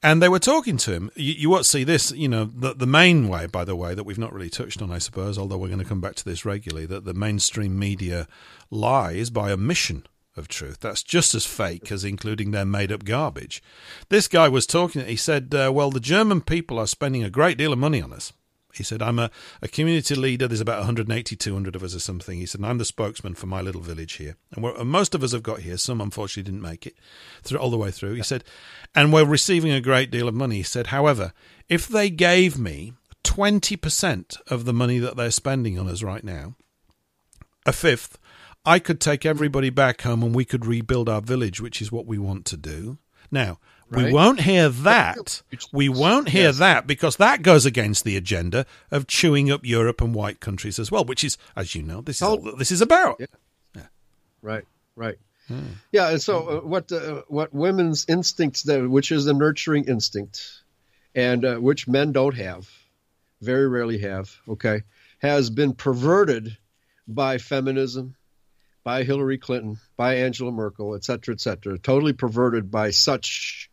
And they were talking to him. You, you won't see this, you know, the, the main way, by the way, that we've not really touched on, I suppose, although we're going to come back to this regularly, that the mainstream media lies by omission of truth. That's just as fake as including their made up garbage. This guy was talking, he said, uh, well, the German people are spending a great deal of money on us. He said, I'm a, a community leader. There's about 180, 200 of us or something. He said, I'm the spokesman for my little village here. And, and most of us have got here. Some unfortunately didn't make it through, all the way through. He said, and we're receiving a great deal of money. He said, however, if they gave me 20% of the money that they're spending on us right now, a fifth, I could take everybody back home and we could rebuild our village, which is what we want to do. Now, Right? We won't hear that. We won't hear yes. that because that goes against the agenda of chewing up Europe and white countries as well, which is, as you know, this is all this is about. Yeah. yeah. Right. Right. Hmm. Yeah, and so uh, what uh, what women's instincts, there, which is the nurturing instinct, and uh, which men don't have, very rarely have, okay, has been perverted by feminism, by Hillary Clinton, by Angela Merkel, et cetera, et cetera, totally perverted by such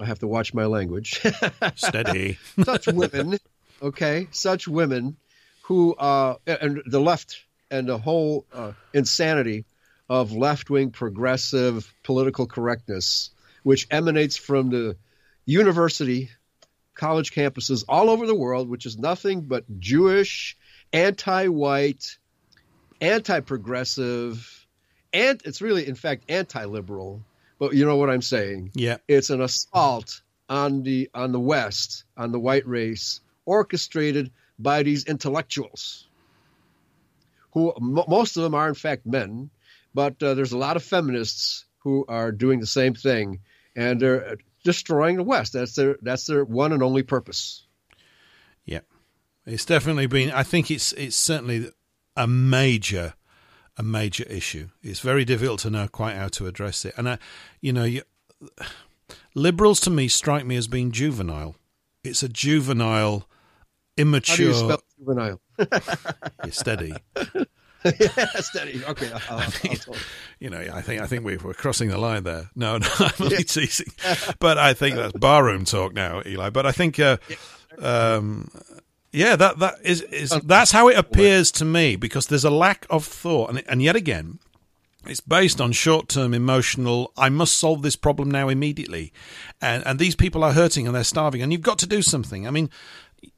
I have to watch my language. Steady. such women, okay, such women who, uh, and the left and the whole uh, insanity of left wing progressive political correctness, which emanates from the university, college campuses all over the world, which is nothing but Jewish, anti white, anti progressive, and it's really, in fact, anti liberal but you know what I'm saying? Yeah. It's an assault on the on the West, on the white race, orchestrated by these intellectuals, who m- most of them are in fact men, but uh, there's a lot of feminists who are doing the same thing, and they're destroying the West. That's their that's their one and only purpose. Yeah, it's definitely been. I think it's it's certainly a major a major issue. It's very difficult to know quite how to address it. And, I, you know, you, liberals to me strike me as being juvenile. It's a juvenile, immature. How do you spell juvenile? you're steady. yeah, steady. Okay, I'll, I'll, I'll you know, I think I think we're, we're crossing the line there. No, no, I'm only teasing, but I think that's barroom talk now, Eli. But I think uh, um, yeah, that that is, is that's how it appears to me because there's a lack of thought, and and yet again, it's based on short-term emotional. I must solve this problem now immediately, and and these people are hurting and they're starving, and you've got to do something. I mean,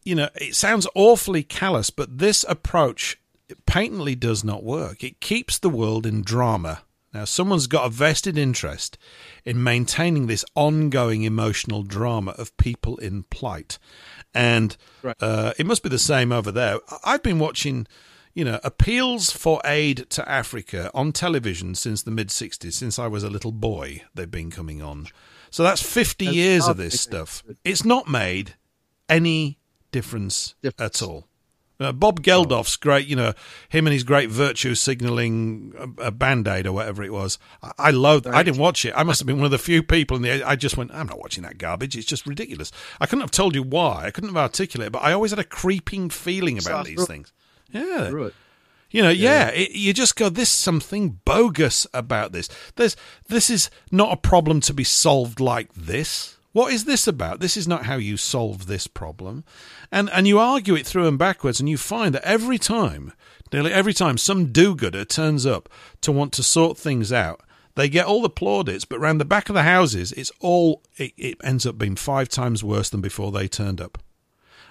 you know, it sounds awfully callous, but this approach patently does not work. It keeps the world in drama. Now, someone's got a vested interest in maintaining this ongoing emotional drama of people in plight and right. uh, it must be the same over there. I've been watching, you know, appeals for aid to Africa on television since the mid '60s, since I was a little boy. They've been coming on, so that's 50 that's years of this stuff. It's not made any difference, difference. at all. Uh, Bob Geldof's great, you know, him and his great virtue signaling a, a band aid or whatever it was. I, I loved. Right. I didn't watch it. I must have been one of the few people in the. I just went. I'm not watching that garbage. It's just ridiculous. I couldn't have told you why. I couldn't have articulated, but I always had a creeping feeling about these things. Yeah. You know, yeah, yeah it, you just go. There's something bogus about this. There's this is not a problem to be solved like this. What is this about? This is not how you solve this problem. And and you argue it through and backwards, and you find that every time, nearly every time, some do-gooder turns up to want to sort things out. They get all the plaudits, but round the back of the houses, it's all it, it ends up being five times worse than before they turned up.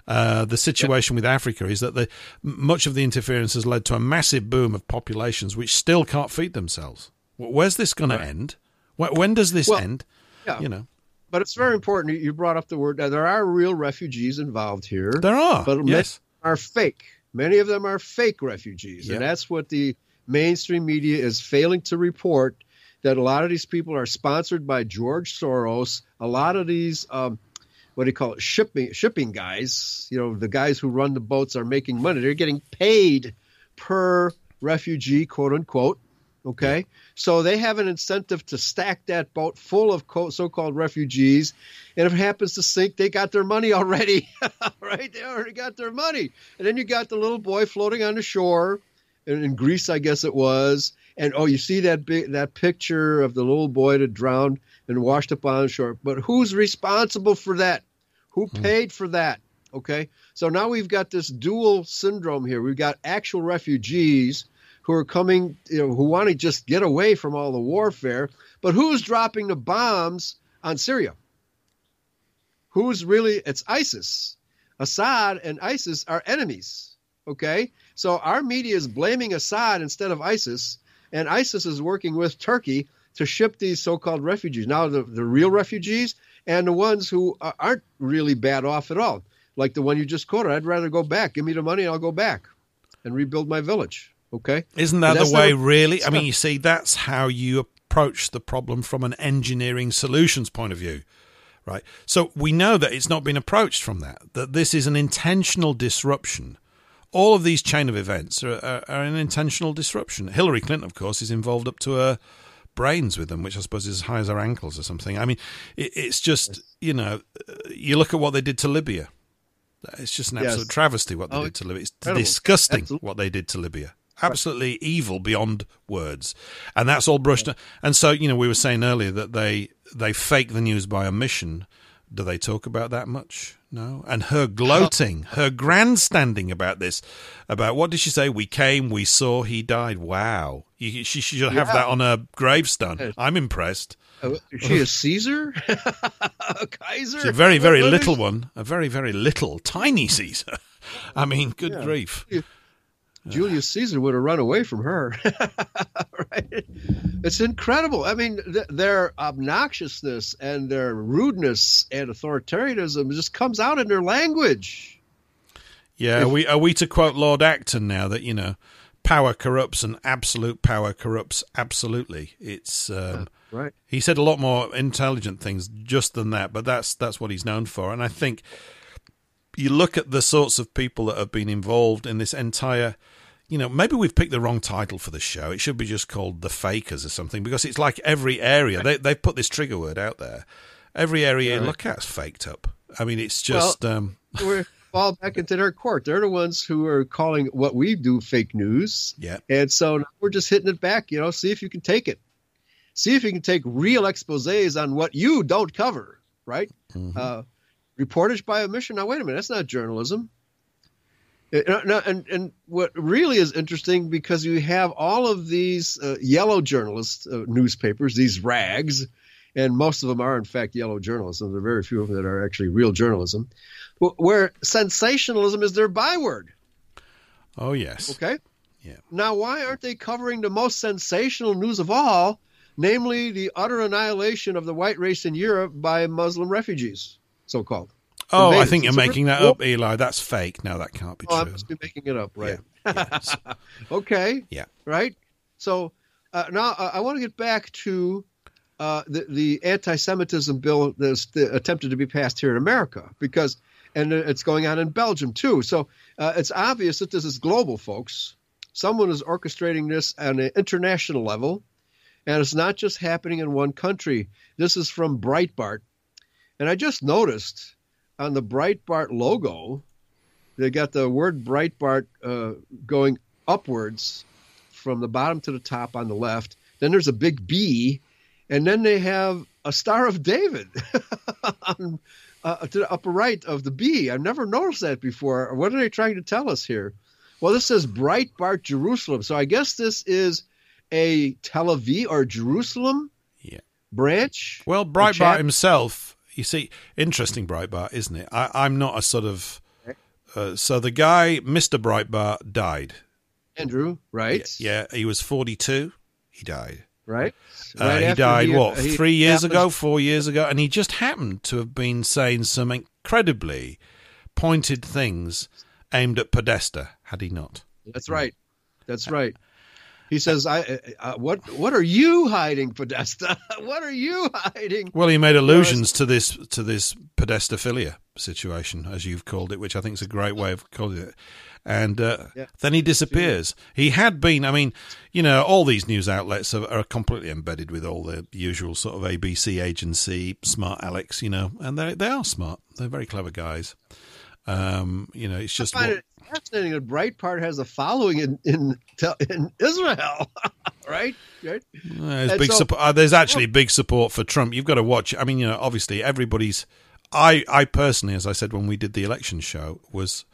Uh, the situation with Africa is that the, much of the interference has led to a massive boom of populations which still can't feed themselves. Where's this going to end? When does this well, end? Yeah. You know but it's very important. You brought up the word. Now, there are real refugees involved here. There are, but yes, are fake. Many of them are fake refugees, yeah. and that's what the mainstream media is failing to report. That a lot of these people are sponsored by George Soros. A lot of these, um, what do you call it, shipping shipping guys. You know, the guys who run the boats are making money. They're getting paid per refugee, quote unquote. Okay. So they have an incentive to stack that boat full of so called refugees. And if it happens to sink, they got their money already. right? They already got their money. And then you got the little boy floating on the shore in, Greece, I guess it was. And oh, you see that big that picture of the little boy that drowned and washed up on shore. But who's responsible for that? Who hmm. paid for that? Okay. So now we've got this dual syndrome here. We've got actual refugees who are coming, you know, who want to just get away from all the warfare. But who's dropping the bombs on Syria? Who's really? It's ISIS. Assad and ISIS are enemies. Okay, so our media is blaming Assad instead of ISIS, and ISIS is working with Turkey to ship these so-called refugees. Now, the, the real refugees and the ones who aren't really bad off at all, like the one you just quoted. I'd rather go back. Give me the money, and I'll go back and rebuild my village. Okay. Isn't that the way, really? I mean, you see, that's how you approach the problem from an engineering solutions point of view, right? So we know that it's not been approached from that, that this is an intentional disruption. All of these chain of events are, are, are an intentional disruption. Hillary Clinton, of course, is involved up to her brains with them, which I suppose is as high as her ankles or something. I mean, it, it's just, you know, you look at what they did to Libya. It's just an absolute yes. travesty what they oh, did to Libya. It's incredible. disgusting Absolutely. what they did to Libya absolutely right. evil beyond words, and that's all brushed. Yeah. And so, you know, we were saying earlier that they they fake the news by omission. Do they talk about that much? No. And her gloating, her grandstanding about this, about what did she say? We came, we saw, he died. Wow. She, she should have yeah. that on her gravestone. I'm impressed. Uh, is she a Caesar? a Kaiser? She's a very, very little one. A very, very little, tiny Caesar. I mean, good yeah. grief. Julius Caesar would have run away from her. right? It's incredible. I mean, th- their obnoxiousness and their rudeness and authoritarianism just comes out in their language. Yeah, if, are we are we to quote Lord Acton now that you know power corrupts and absolute power corrupts absolutely. It's um, right. He said a lot more intelligent things just than that, but that's that's what he's known for, and I think you look at the sorts of people that have been involved in this entire you know, maybe we've picked the wrong title for the show. It should be just called The Fakers or something because it's like every area. They, they've put this trigger word out there. Every area right. you look at's faked up. I mean, it's just. Well, um, we're fall back into their court. They're the ones who are calling what we do fake news. Yeah. And so we're just hitting it back, you know, see if you can take it. See if you can take real exposés on what you don't cover, right? Mm-hmm. Uh, reportage by omission. Now, wait a minute. That's not journalism. And, and what really is interesting because you have all of these uh, yellow journalist uh, newspapers, these rags, and most of them are in fact yellow journalism. There are very few of them that are actually real journalism, where sensationalism is their byword. Oh yes. Okay. Yeah. Now, why aren't they covering the most sensational news of all, namely the utter annihilation of the white race in Europe by Muslim refugees, so called? Oh, I think you're making that up, Eli. That's fake. No, that can't be oh, true. I must be making it up, right? Yeah. okay. Yeah. Right. So uh, now uh, I want to get back to uh, the, the anti-Semitism bill that's attempted to be passed here in America because, and it's going on in Belgium too. So Uh, it's obvious that this is global, folks. Someone is orchestrating this on an international level, and it's not just happening in one country. This is from Breitbart. And I just noticed on the Breitbart logo, they got the word Breitbart uh, going upwards from the bottom to the top on the left. Then there's a big B, and then they have a Star of David on, uh, to the upper right of the B. I've never noticed that before. What are they trying to tell us here? Well, this says Breitbart Jerusalem. So I guess this is a Tel Aviv or Jerusalem Yeah. branch. Well, Breitbart himself, you see, interesting Breitbart, isn't it? I, I'm not a sort of. Uh, so the guy, Mr. Breitbart, died. Andrew, right? Yeah, he was 42. He died. Right. Uh, Right he died, what, he three years happens- ago, four years ago? And he just happened to have been saying some incredibly pointed things aimed at Podesta, had he not? That's right. That's right. He says, "I uh, what what are you hiding, Podesta? what are you hiding?" Well, he made allusions to this to this pedestophilia situation, as you've called it, which I think is a great way of calling it. And uh, Yeah. then he disappears. He had been, I mean, you know, all these news outlets are, are completely embedded with all the usual sort of ABC agency, smart Alex, you know, and they they are smart. They're very clever guys. Um, you know, it's just I find what- it fascinating that Breitbart has a following in in, in Israel, right? Right. Uh, there's big so- support. Uh, there's actually big support for Trump. You've got to watch. I mean, you know, obviously everybody's. I, I personally, as I said when we did the election show, was.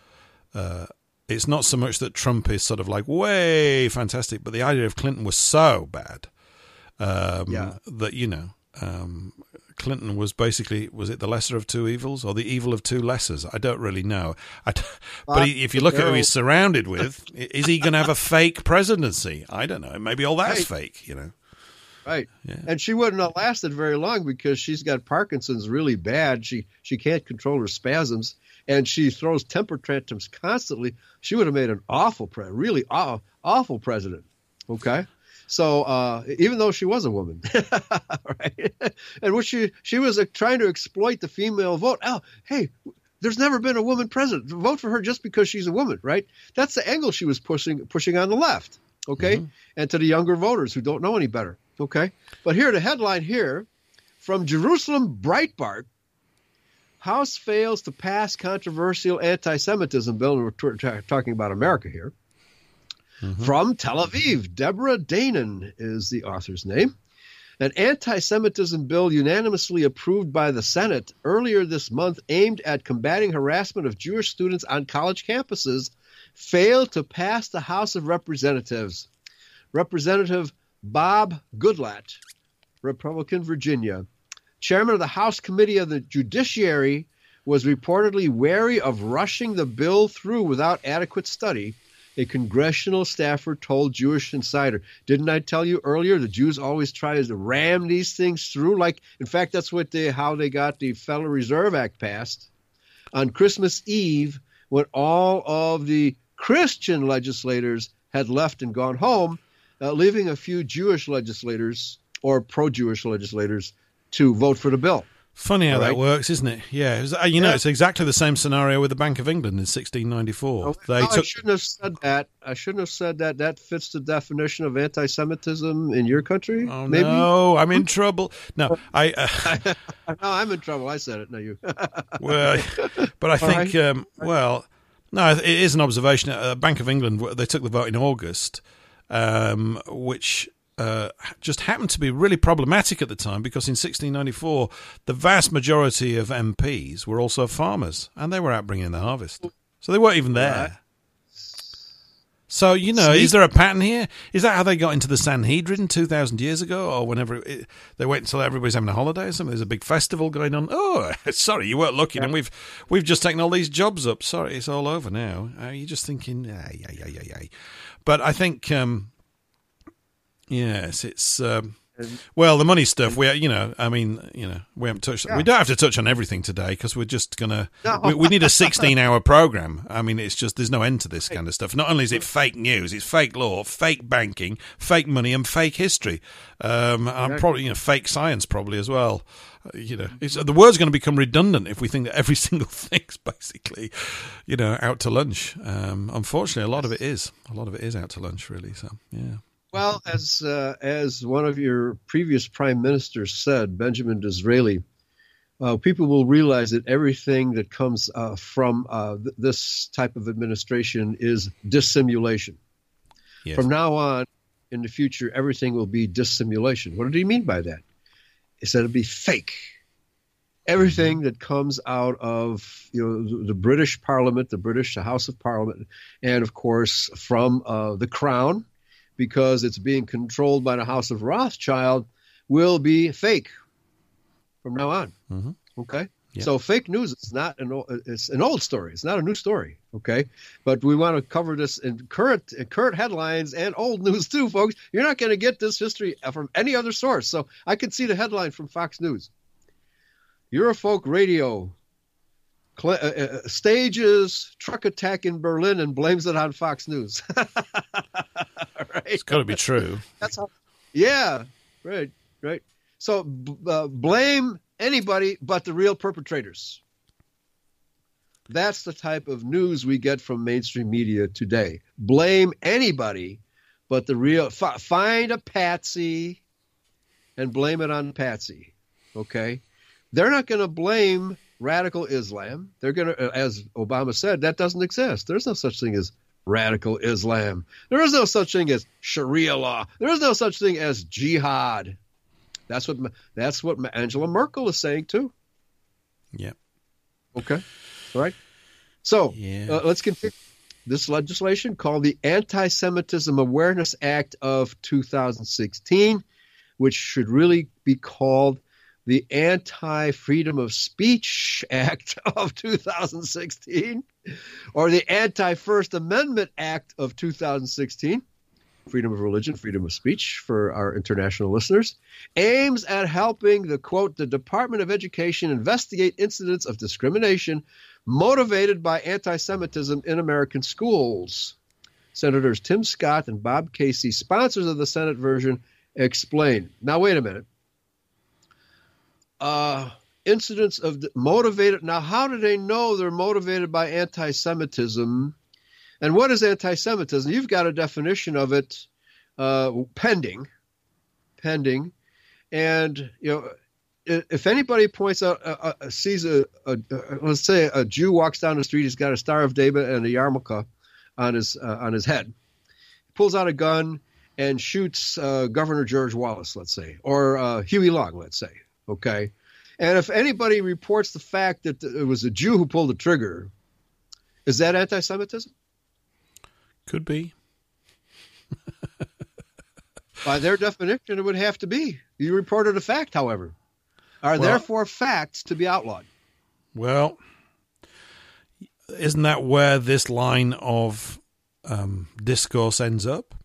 Uh, it's not so much that Trump is sort of like way fantastic, but the idea of Clinton was so bad um, Yeah. that you know um, Clinton was basically was it the lesser of two evils or the evil of two lessers? I don't really know. I d but he, if you look at who he's surrounded with, is he going to have a fake presidency? I don't know. Maybe all that's Right. fake. You know. Right. Yeah. And she wouldn't have lasted very long because she's got Parkinson's really bad. She she can't control her spasms and she throws temper tantrums constantly. She would have made an awful pre really aw- awful president. Okay. So uh, even though she was a woman, right? And what she she was uh, trying to exploit the female vote. Oh, hey, there's never been a woman president. Vote for her just because she's a woman, right? That's the angle she was pushing pushing on the left. Okay, and to the younger voters who don't know any better. Okay, but here the headline here from Jerusalem Breitbart. House fails to pass controversial anti-Semitism bill. We're t- t- talking about America here. Mm-hmm. From Tel Aviv, Deborah Danan is the author's name. An anti Semitism bill unanimously approved by the Senate earlier this month, aimed at combating harassment of Jewish students on college campuses, failed to pass the House of Representatives. Representative Bob Goodlatte, Republican Virginia, chairman of the House Committee of the Judiciary, was reportedly wary of rushing the bill through without adequate study. A congressional staffer told Jewish Insider. Didn't I tell you earlier the Jews always try to ram these things through? Like, in fact, that's what they how they got the Federal Reserve Act passed on Christmas Eve when all of the Christian legislators had left and gone home, uh, leaving a few Jewish legislators or pro-Jewish legislators to vote for the bill. Funny how that works, isn't it? Yeah, it was- uh, you know, Yeah. it's exactly the same scenario with the Bank of England in 1694. Oh, they no, I shouldn't have said that. I shouldn't have said that. That fits the definition of anti-Semitism in your country. Oh maybe. no, I'm in trouble. No, I. Uh, No, I'm in trouble. I said it. No, you. well, but I think, um, well, no, it is an observation. Uh, Bank of England they took the vote in August, um, which uh, just happened to be really problematic at the time because in 1694 the vast majority of MPs were also farmers and they were out bringing in the harvest, so they weren't even there. So you know, Sneak- is there a pattern here? Is that how they got into the Sanhedrin two thousand years ago, or whenever it, they wait until everybody's having a holiday or something? There's a big festival going on. Oh, sorry, you weren't looking, and we've we've just taken all these jobs up. Sorry, it's all over now. Uh, you're just thinking, yeah, yeah, yeah, yeah, yeah. But I think, um, yes, it's um, well, the money stuff, we, you know, I mean, you know, we haven't touched. Yeah. We don't have to touch on everything today because we're just gonna. No. We, we, need a sixteen-hour program. I mean, it's just there's no end to this kind of stuff. Not only is it fake news, it's fake law, fake banking, fake money, and fake history. Um, I'm probably you know fake science probably as well. Uh, you know, the word's going to become redundant if we think that every single thing's basically, you know, out to lunch. Um, unfortunately, a lot of it is. A lot of it is out to lunch, really. So, yeah. Well, as uh, as one of your previous prime ministers said, Benjamin Disraeli, uh, people will realize that everything that comes uh, from uh, th- this type of administration is dissimulation. Yes. From now on, in the future, everything will be dissimulation. What did he mean by that? He said it'll be fake. Everything that comes out of you know the British Parliament, the British the House of Parliament, and of course from uh, the Crown because it's being controlled by the House of Rothschild will be fake from now on. Mm-hmm. Okay. So fake news is not an old, it's an old story. It's not a new story. Okay, but we want to cover this in current in current headlines and old news too, folks. You're not going to get this history from any other source. So I could see the headline from Fox News. Eurofolk Radio stages truck attack in Berlin and blames it on Fox News. right? It's got to be true. That's how. Yeah, right, right. So uh, blame anybody but the real perpetrators. That's the type of news we get from mainstream media today. Blame anybody but the real. F- find a patsy and blame it on Patsy. Okay, they're not going to blame radical Islam. They're going to, as Obama said, that doesn't exist. There's no such thing as radical Islam. There is no such thing as Sharia law. There is no such thing as jihad. That's what that's what Angela Merkel is saying too. Yep. Okay. All right. So yeah. uh, let's continue. This legislation called the Anti-Semitism Awareness Act of 2016, which should really be called the Anti Freedom of Speech Act of 2016 or the Anti First Amendment Act of 2016, freedom of religion, freedom of speech for our international listeners, aims at helping the quote, the Department of Education investigate incidents of discrimination motivated by anti Semitism in American schools. Senators Tim Scott and Bob Casey, sponsors of the Senate version, explain. Now, wait a minute uh, incidents of motivated. Now, how do they know they're motivated by anti Semitism? And what is anti Semitism? You've got a definition of it uh, pending. Pending. And, you know, if anybody points out, uh, uh, sees a, a, a, let's say a Jew walks down the street, he's got a Star of David and a yarmulke on his uh, on his head, he pulls out a gun and shoots uh, Governor George Wallace, let's say, or uh, Huey Long, let's say. Okay. And if anybody reports the fact that it was a Jew who pulled the trigger, is that anti Semitism? Could be. By their definition, it would have to be. You reported a fact, however, are well, therefore facts to be outlawed. Well, isn't that where this line of um, discourse ends up?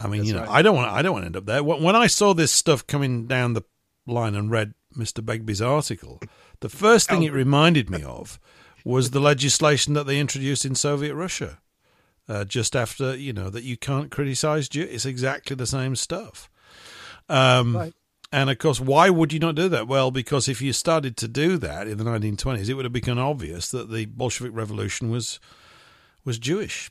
I mean, That's you know, right. I don't want I don't want to end up there. When I saw this stuff coming down the line and read Mr. Begbie's article, the first thing it reminded me of was the legislation that they introduced in Soviet Russia. Uh, just after you know that you can't criticize Jews, it's exactly the same stuff. Um, right. And of course, why would you not do that? Well, because if you started to do that in the 1920s, it would have become obvious that the Bolshevik Revolution was was Jewish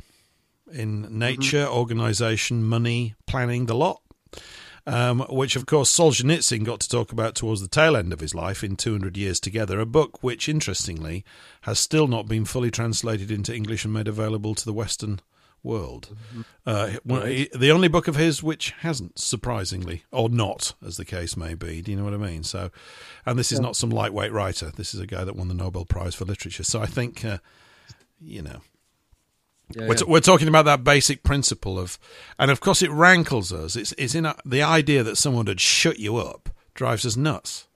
in nature, mm-hmm. organization, money, planning, the lot um, which of course Solzhenitsyn got to talk about towards the tail end of his life in 200 Years Together, a book which, interestingly, has still not been fully translated into English and made available to the Western world. Mm-hmm. Uh, the only book of his which hasn't, surprisingly, or not, as the case may be. Do you know what I mean? So, and this is not some lightweight writer. This is a guy that won the Nobel Prize for Literature. So I think, uh, you know, yeah, we're, t- we're, talking about that basic principle of, and of course it rankles us. It's, it's in a, the idea that someone had shut you up drives us nuts.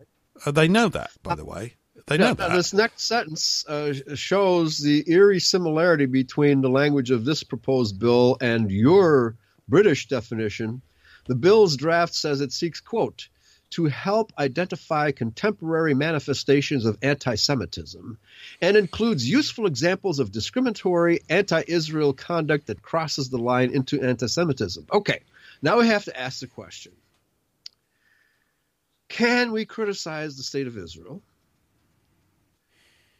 Uh, they know that, by the way. They know that. This next sentence uh, shows the eerie similarity between the language of this proposed bill and your British definition. The bill's draft says it seeks, quote, to help identify contemporary manifestations of anti Semitism and includes useful examples of discriminatory anti Israel conduct that crosses the line into anti Semitism. Okay, now we have to ask the question Can we criticize the state of Israel?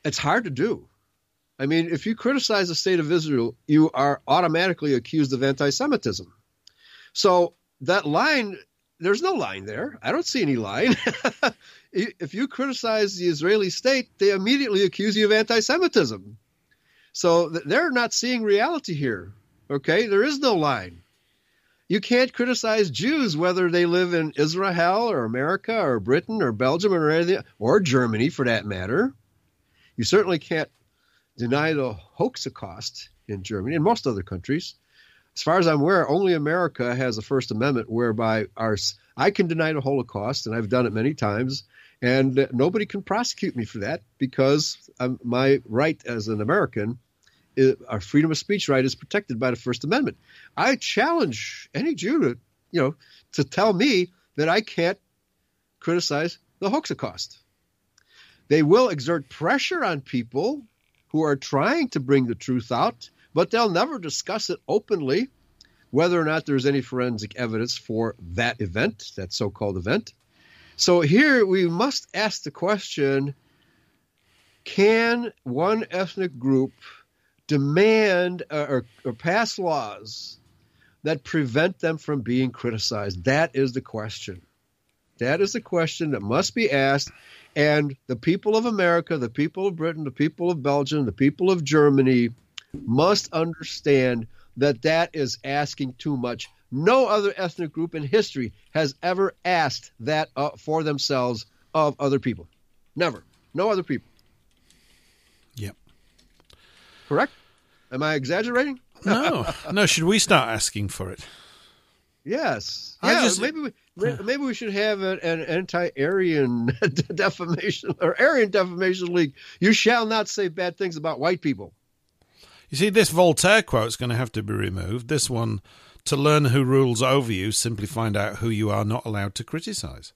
It's hard to do. I mean, if you criticize the state of Israel, you are automatically accused of anti Semitism. So that line there's no line there. I don't see any line. if you criticize the Israeli state, they immediately accuse you of anti Semitism. So they're not seeing reality here. Okay? There is no line. You can't criticize Jews whether they live in Israel or America or Britain or Belgium or anything, or Germany for that matter. You certainly can't deny the Holocaust in Germany and most other countries as far as I'm aware, only America has a First Amendment whereby our I can deny the Holocaust, and I've done it many times, and nobody can prosecute me for that because I'm, my right as an American, our freedom of speech right, is protected by the First Amendment. I challenge any Jew to, you know, to tell me that I can't criticize the Holocaust. They will exert pressure on people who are trying to bring the truth out but they'll never discuss it openly whether or not there's any forensic evidence for that event, that so called event. So here we must ask the question can one ethnic group demand uh, or, or pass laws that prevent them from being criticized? That is the question. That is the question that must be asked. And the people of America, the people of Britain, the people of Belgium, the people of Germany must understand that that is asking too much. No other ethnic group in history has ever asked that uh, for themselves of other people. Never. No other people. Yep. Correct? Am I exaggerating? no. No, should we start asking for it? Yes. I yeah, just, maybe we maybe we should have an, an anti-Aryan defamation or Aryan defamation league. You shall not say bad things about white people. You see, this Voltaire quote is going to have to be removed. This one, to learn who rules over you, simply find out who you are not allowed to criticize.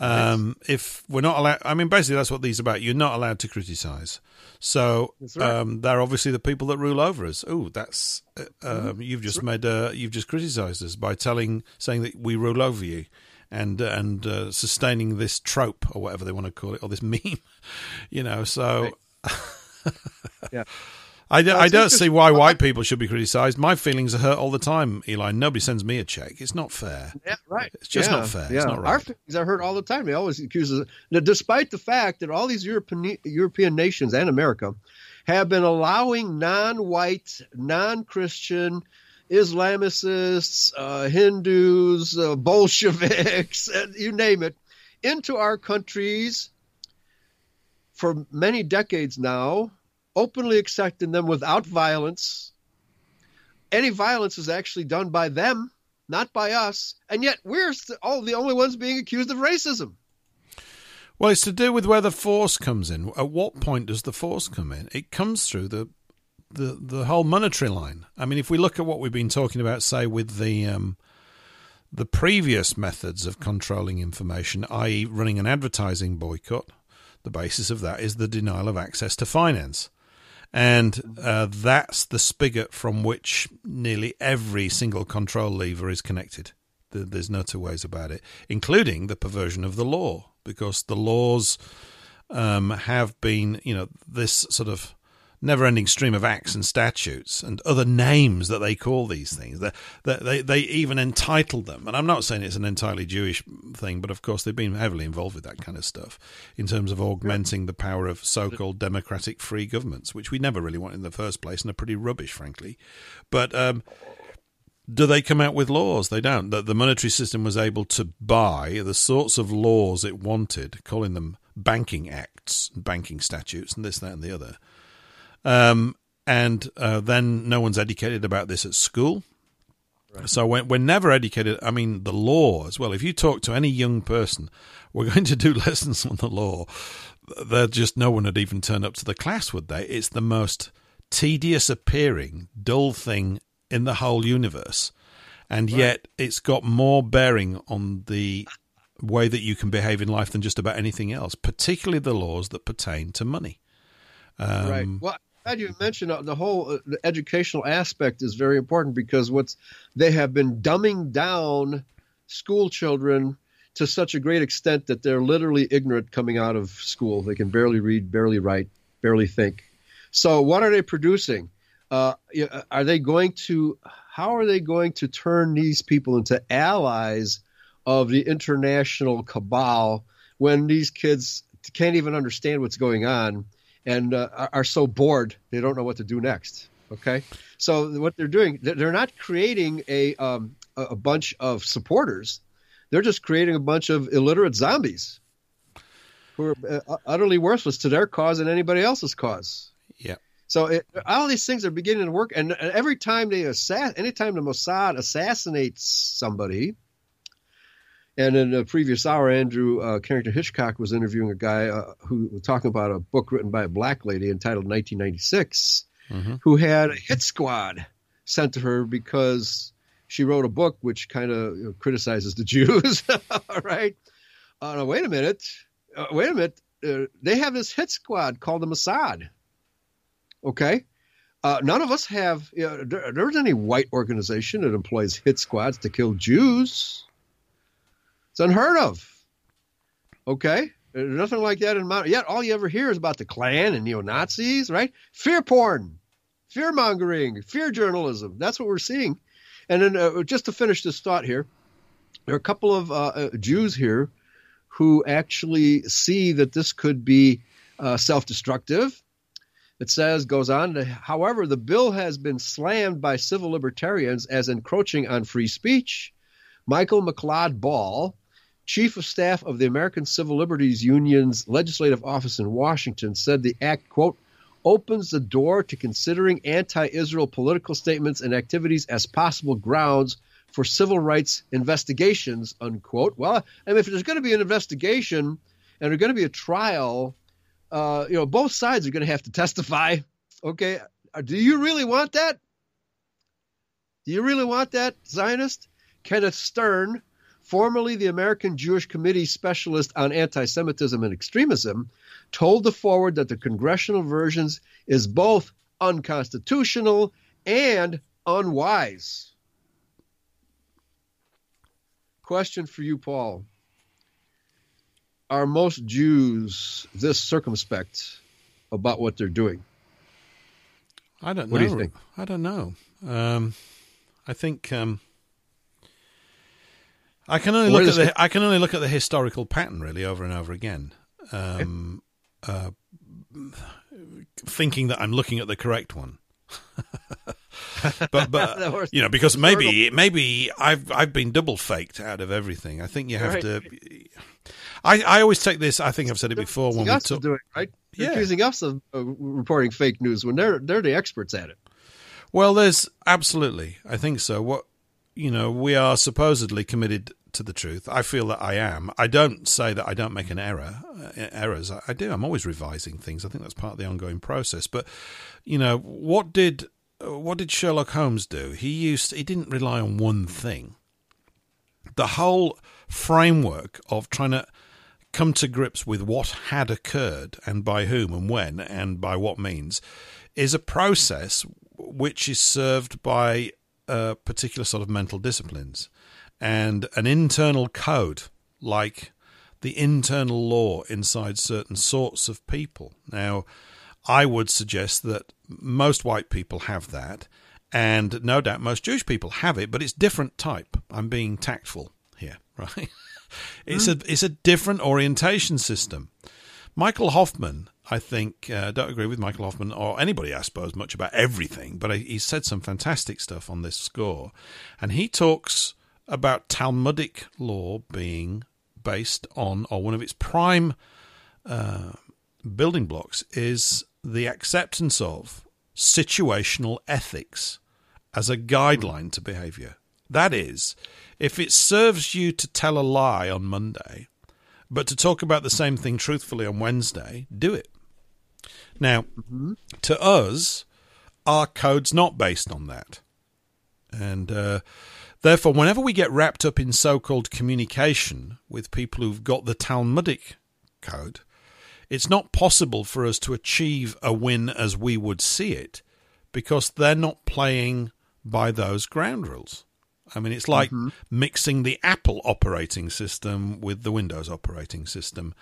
Um, yes. If we're not allowed, I mean, basically, that's what these are about. You're not allowed to criticize. So right. um, they're obviously the people that rule over us. Oh, that's uh, mm-hmm. um, you've just made uh, you've just criticized us by telling saying that we rule over you and uh, and uh, sustaining this trope or whatever they want to call it or this meme, you know. So, right. yeah. I, d- I don't see why white people should be criticised. My feelings are hurt all the time, Eli. Nobody sends me a check. It's not fair. Yeah, right. It's just yeah, not fair. Yeah. It's not right. Our feelings are hurt all the time. They always accuse us. Now, despite the fact that all these European European nations and America have been allowing non-white, non-Christian, Islamicists, uh, Hindus, uh, Bolsheviks, you name it, into our countries for many decades now openly accepting them without violence. Any violence is actually done by them, not by us, and yet we're all the only ones being accused of racism. Well, it's to do with where the force comes in. At what point does the force come in? It comes through the the the whole monetary line. I mean, if we look at what we've been talking about, say with the um, the previous methods of controlling information, i.e., running an advertising boycott, the basis of that is the denial of access to finance. And uh, that's the spigot from which nearly every single control lever is connected. There's no two ways about it, including the perversion of the law, because the laws um, have been, you know, this sort of never ending stream of acts and statutes and other names that they call these things. They, they, they even entitle them. And I'm not saying it's an entirely Jewish thing, but of course they've been heavily involved with that kind of stuff in terms of augmenting the power of so called democratic free governments, which we never really want in the first place and are pretty rubbish, frankly. But. Um, do they come out with laws? They don't. The, the monetary system was able to buy the sorts of laws it wanted, calling them banking acts, banking statutes, and this, that, and the other um, and uh, then no one's educated about this at school. Right. So we're, we're never educated. I mean, the law as well. If you talk to any young person, we're going to do lessons on the law. They're just no one would even turn up to the class, would they? It's the most tedious appearing, dull thing in the whole universe. and Right. yet it's got more bearing on the way that you can behave in life than just about anything else, particularly the laws that pertain to money. Um, right. Well, glad you mentioned uh, the whole uh, the educational aspect is very important because what's they have been dumbing down school children to such a great extent that they're literally ignorant coming out of school. They can barely read, barely write, barely think. So, what are they producing? Uh, are they going to? How are they going to turn these people into allies of the international cabal when these kids can't even understand what's going on and uh, are- so bored they don't know what to do next? Okay, so what they're doing, they're not creating a um, a bunch of supporters. They're just creating a bunch of illiterate zombies who are uh, utterly worthless to their cause and anybody else's cause. yeah. So it, all these things are beginning to work, and, and every time they assass, anytime the Mossad assassinates somebody, and in the previous hour, Andrew uh, Carrington Hitchcock was interviewing a guy uh, who was talking about a book written by a black lady entitled 1996, Mhm. who had a hit squad sent to her because she wrote a book which kind of you know, criticizes the Jews. All right. Uh, now, wait a minute. Uh, wait a minute. Uh, they have this hit squad called the Mossad. Okay. Uh, none of us have. You know, there, there isn't any white organization that employs hit squads to kill Jews. It's unheard of. Okay. Nothing like that in Mount. Yet all you ever hear is about the Klan and neo Nazis, right? Fear porn, fear mongering, fear journalism. That's what we're seeing. And then uh, just to finish this thought here, there are a couple of uh, uh, Jews here who actually see that this could be uh, self destructive. It says, goes on, however, the bill has been slammed by civil libertarians as encroaching on free speech. Michael McLeod Ball, chief of staff of the American Civil Liberties Union's legislative office in Washington, said the act, quote, opens the door to considering anti Israel political statements and activities as possible grounds for civil rights investigations, unquote. Well, I mean, if there's going to be an investigation and there's going to be a trial, uh, you know, both sides are going to have to testify. Okay. Uh, Do you really want that? Do you really want that, Zionist? Kenneth Stern, formerly the American Jewish Committee specialist on anti Semitism and extremism, told the forward that the congressional versions is both unconstitutional and unwise. Question for you, Paul. Are most Jews this circumspect about what they're doing? I don't What know. do you think? I don't know. Um, I think um, I can only What look at it? the I can only look at the historical pattern really over and over again. Um, uh, thinking that I'm looking at the correct one. but but you know because maybe maybe I've I've been double faked out of everything. I think you have Right. to. I I always take this. I think I've said it before when we talk. doing right. They're Yeah. accusing us of uh, reporting fake news when they're they're the experts at it. Well, there's absolutely. I think so. What you know, we are supposedly committed to the truth. I feel that I am. I don't say that I don't make an error. Uh, errors. I, I do. I'm always revising things. I think that's part of the ongoing process. But you know, what did uh, what did Sherlock Holmes do? He used. He didn't rely on one thing. The whole framework of trying to come to grips with what had occurred and by whom and when and by what means is a process which is served by a particular sort of mental disciplines and an internal code like the internal law inside certain sorts of people. Now, I would suggest that most white people have that, and no doubt most Jewish people have it, but it's different type. I'm being tactful here, right? it's a mm. it's a different orientation system. Michael Hoffman, I think, uh, don't agree with Michael Hoffman or anybody, I suppose, much about everything, but he said some fantastic stuff on this score, and he talks about Talmudic law being based on, or one of its prime uh, building blocks is the acceptance of situational ethics as a guideline to behavior. That is, if it serves you to tell a lie on Monday, but to talk about the same thing truthfully on Wednesday, do it. Now, to us, our code's not based on that. And uh, Therefore, whenever we get wrapped up in so called communication with people who've got the Talmudic code, it's not possible for us to achieve a win as we would see it because they're not playing by those ground rules. I mean, it's like mm-hmm. mixing the Apple operating system with the Windows operating system.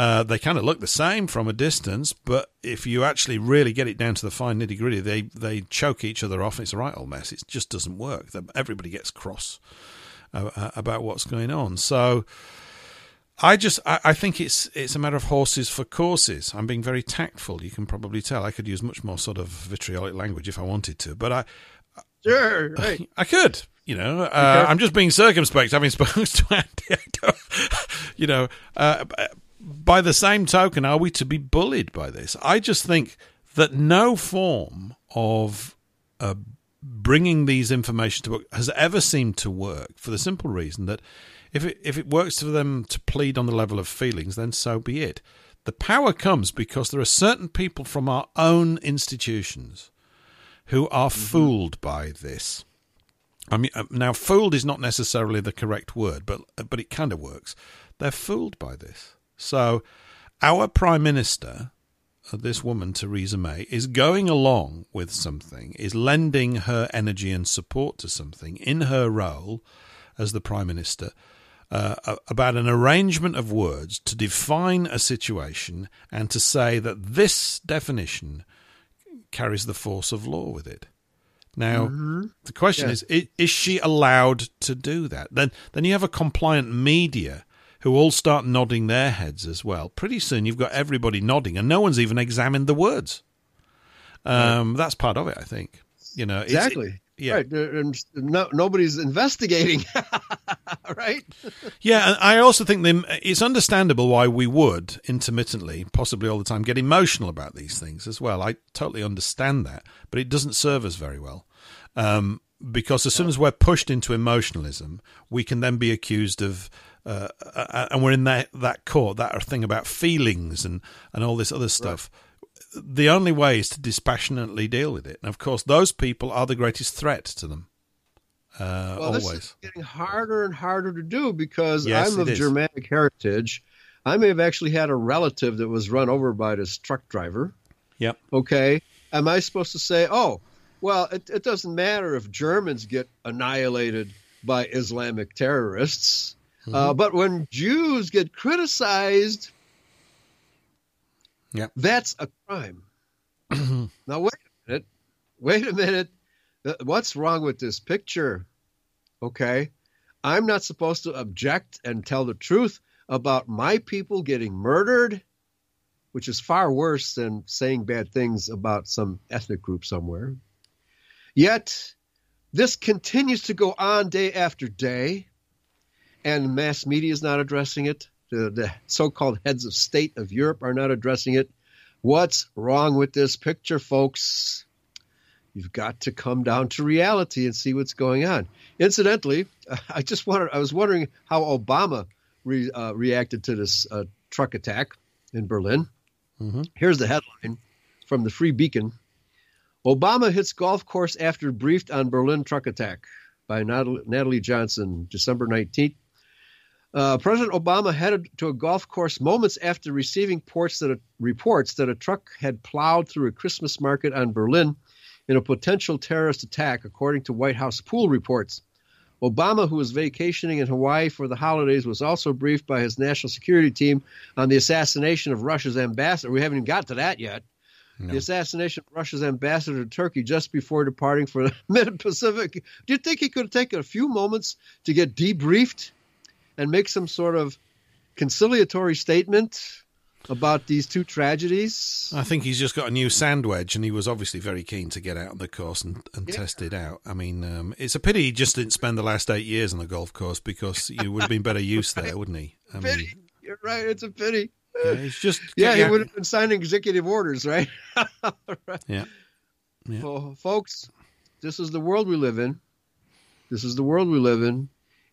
Uh, they kind of look the same from a distance, but if you actually really get it down to the fine nitty gritty, they they choke each other off. it's a right old mess. It just doesn't work. Everybody gets cross uh, uh, about what's going on. So I just I, I, think it's it's a matter of horses for courses. I'm being very tactful. You can probably tell. I could use much more sort of vitriolic language if I wanted to, but I sure right. I could. You know, uh, I'm just being circumspect, having spoken to Andy. you know, uh, by the same token, are we to be bullied by this? I just think that no form of uh, bringing these information to work has ever seemed to work for the simple reason that if it, if it works for them to plead on the level of feelings, then so be it. The power comes because there are certain people from our own institutions who are mm-hmm. fooled by this. I mean, uh, now fooled is not necessarily the correct word, but but it kind of works. They're fooled by this. So, our Prime Minister, uh, this woman, Theresa May, is going along with something, is lending her energy and support to something in her role as the Prime Minister uh, about an arrangement of words to define a situation and to say that this definition carries the force of law with it. Now, mm-hmm. the question is, is she allowed to do that? Then, then you have a compliant media who all start nodding their heads as well. Pretty soon you've got everybody nodding, and no one's even examined the words. Um, right. That's part of it, I think. You know, exactly. It, yeah. Right. And no, nobody's investigating. right. yeah. And I also think it's understandable why we would intermittently, possibly all the time, get emotional about these things as well. I totally understand that, but it doesn't serve us very well. Um, because as soon as we're pushed into emotionalism, we can then be accused of uh, uh, and we're in that that court that thing about feelings and and all this other stuff. Right. The only way is to dispassionately deal with it, and of course, those people are the greatest threat to them. Uh, well, always. this is getting harder and harder to do because yes, I'm of Germanic heritage. I may have actually had a relative that was run over by this truck driver. Yep. Okay. Am I supposed to say, oh, well, it, it doesn't matter if Germans get annihilated by Islamic terrorists. Uh, mm-hmm. Uh, but when Jews get criticized, yeah, that's a crime. now wait a minute. Wait a minute. What's wrong with this picture? Okay, I'm not supposed to object and tell the truth about my people getting murdered, which is far worse than saying bad things about some ethnic group somewhere. Yet, this continues to go on day after day and mass media is not addressing it. The, the so-called heads of state of Europe are not addressing it. What's wrong with this picture, folks? You've got to come down to reality and see what's going on. Incidentally, I just wanted, I was wondering how Obama re, uh, reacted to this uh, truck attack in Berlin. Mm-hmm. Here's the headline from the Free Beacon. Obama hits golf course after briefed on Berlin truck attack by Natalie Johnson, December 19th. Uh, President Obama headed to a golf course moments after receiving that a, reports that a truck had plowed through a Christmas market on Berlin in a potential terrorist attack, according to White House pool reports. Obama, who was vacationing in Hawaii for the holidays, was also briefed by his national security team on the assassination of Russia's ambassador. We haven't even got to that yet. No. The assassination of Russia's ambassador to Turkey just before departing for the Mid Pacific. Do you think he could have taken a few moments to get debriefed? And make some sort of conciliatory statement about these two tragedies? I think he's just got a new sand wedge, and he was obviously very keen to get out on the course and, and yeah. test it out. I mean, um, it's a pity he just didn't spend the last eight years on the golf course because you would have been better use there, wouldn't he? I pity. Mean, You're right. It's a pity. Yeah, it's just yeah, he would have been signing executive orders, right? right. Yeah. yeah. Well, folks, this is the world we live in. This is the world we live in.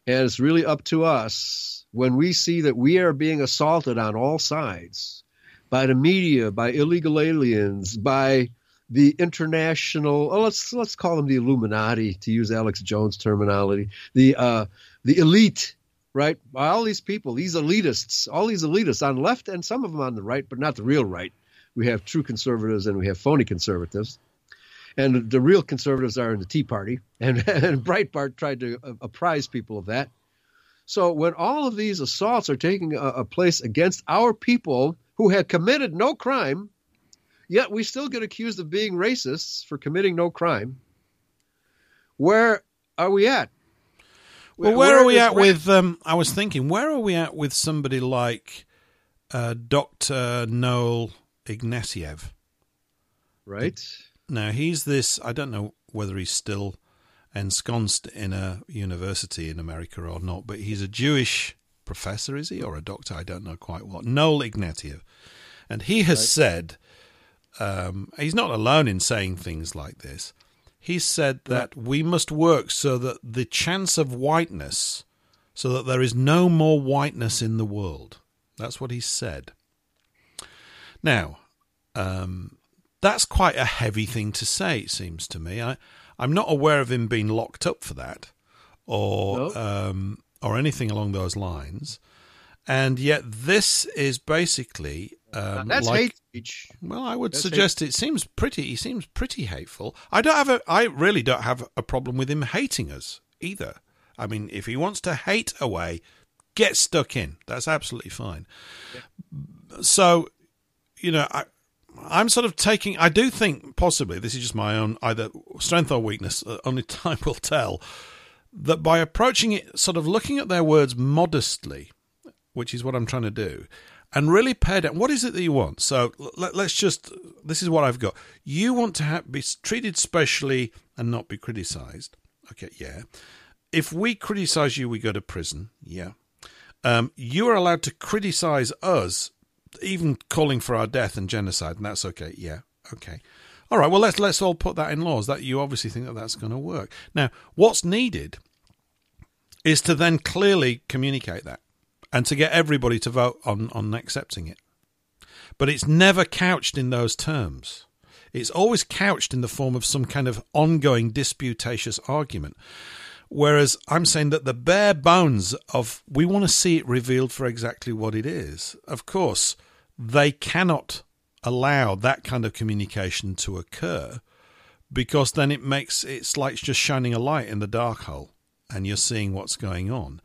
And it's really up to us when we see that we are being assaulted on all sides by the media, by illegal aliens, by the international. Oh, let's let's call them the Illuminati to use Alex Jones terminology. The uh, the elite, right? By all these people, these elitists, all these elitists on left and some of them on the right, but not the real right. We have true conservatives and we have phony conservatives. And the real conservatives are in the Tea Party, and, and Breitbart tried to uh, apprise people of that. So when all of these assaults are taking a, a place against our people who had committed no crime, yet we still get accused of being racists for committing no crime, where are we at? Well, where, where are we at with? Um, I was thinking, where are we at with somebody like uh, Doctor Noel Ignatiev? Right now, he's this. I don't know whether he's still ensconced in a university in America or not, but he's a Jewish professor, is he, or a doctor? I don't know quite what. Noel Ignatiev. And he has right. said, um, he's not alone in saying things like this. He said that right. we must work so that the chance of whiteness, so that there is no more whiteness in the world. That's what he said. Now, um, that's quite a heavy thing to say, it seems to me. I, I'm not aware of him being locked up for that, or no. um, or anything along those lines. And yet, this is basically um, that's like, hate speech. Well, I would that's suggest hate. it seems pretty. He seems pretty hateful. I don't have a. I really don't have a problem with him hating us either. I mean, if he wants to hate away, get stuck in. That's absolutely fine. Yeah. So, you know, I, I'm sort of taking. I do think possibly this is just my own either strength or weakness. Uh, only time will tell. That by approaching it, sort of looking at their words modestly, which is what I'm trying to do, and really pay down. What is it that you want? So let, us just. This is what I've got. You want to have, be treated specially and not be criticised. Okay, yeah. If we criticise you, we go to prison. Yeah. Um, you are allowed to criticise us even calling for our death and genocide, and that's okay. Yeah, okay. All right. Well, let's let's all put that in laws. That you obviously think that that's going to work. Now, what's needed is to then clearly communicate that and to get everybody to vote on on accepting it. But it's never couched in those terms. It's always couched in the form of some kind of ongoing disputatious argument. Whereas I'm saying that the bare bones of we want to see it revealed for exactly what it is. Of course, they cannot allow that kind of communication to occur because then it makes it's like just shining a light in the dark hole and you're seeing what's going on.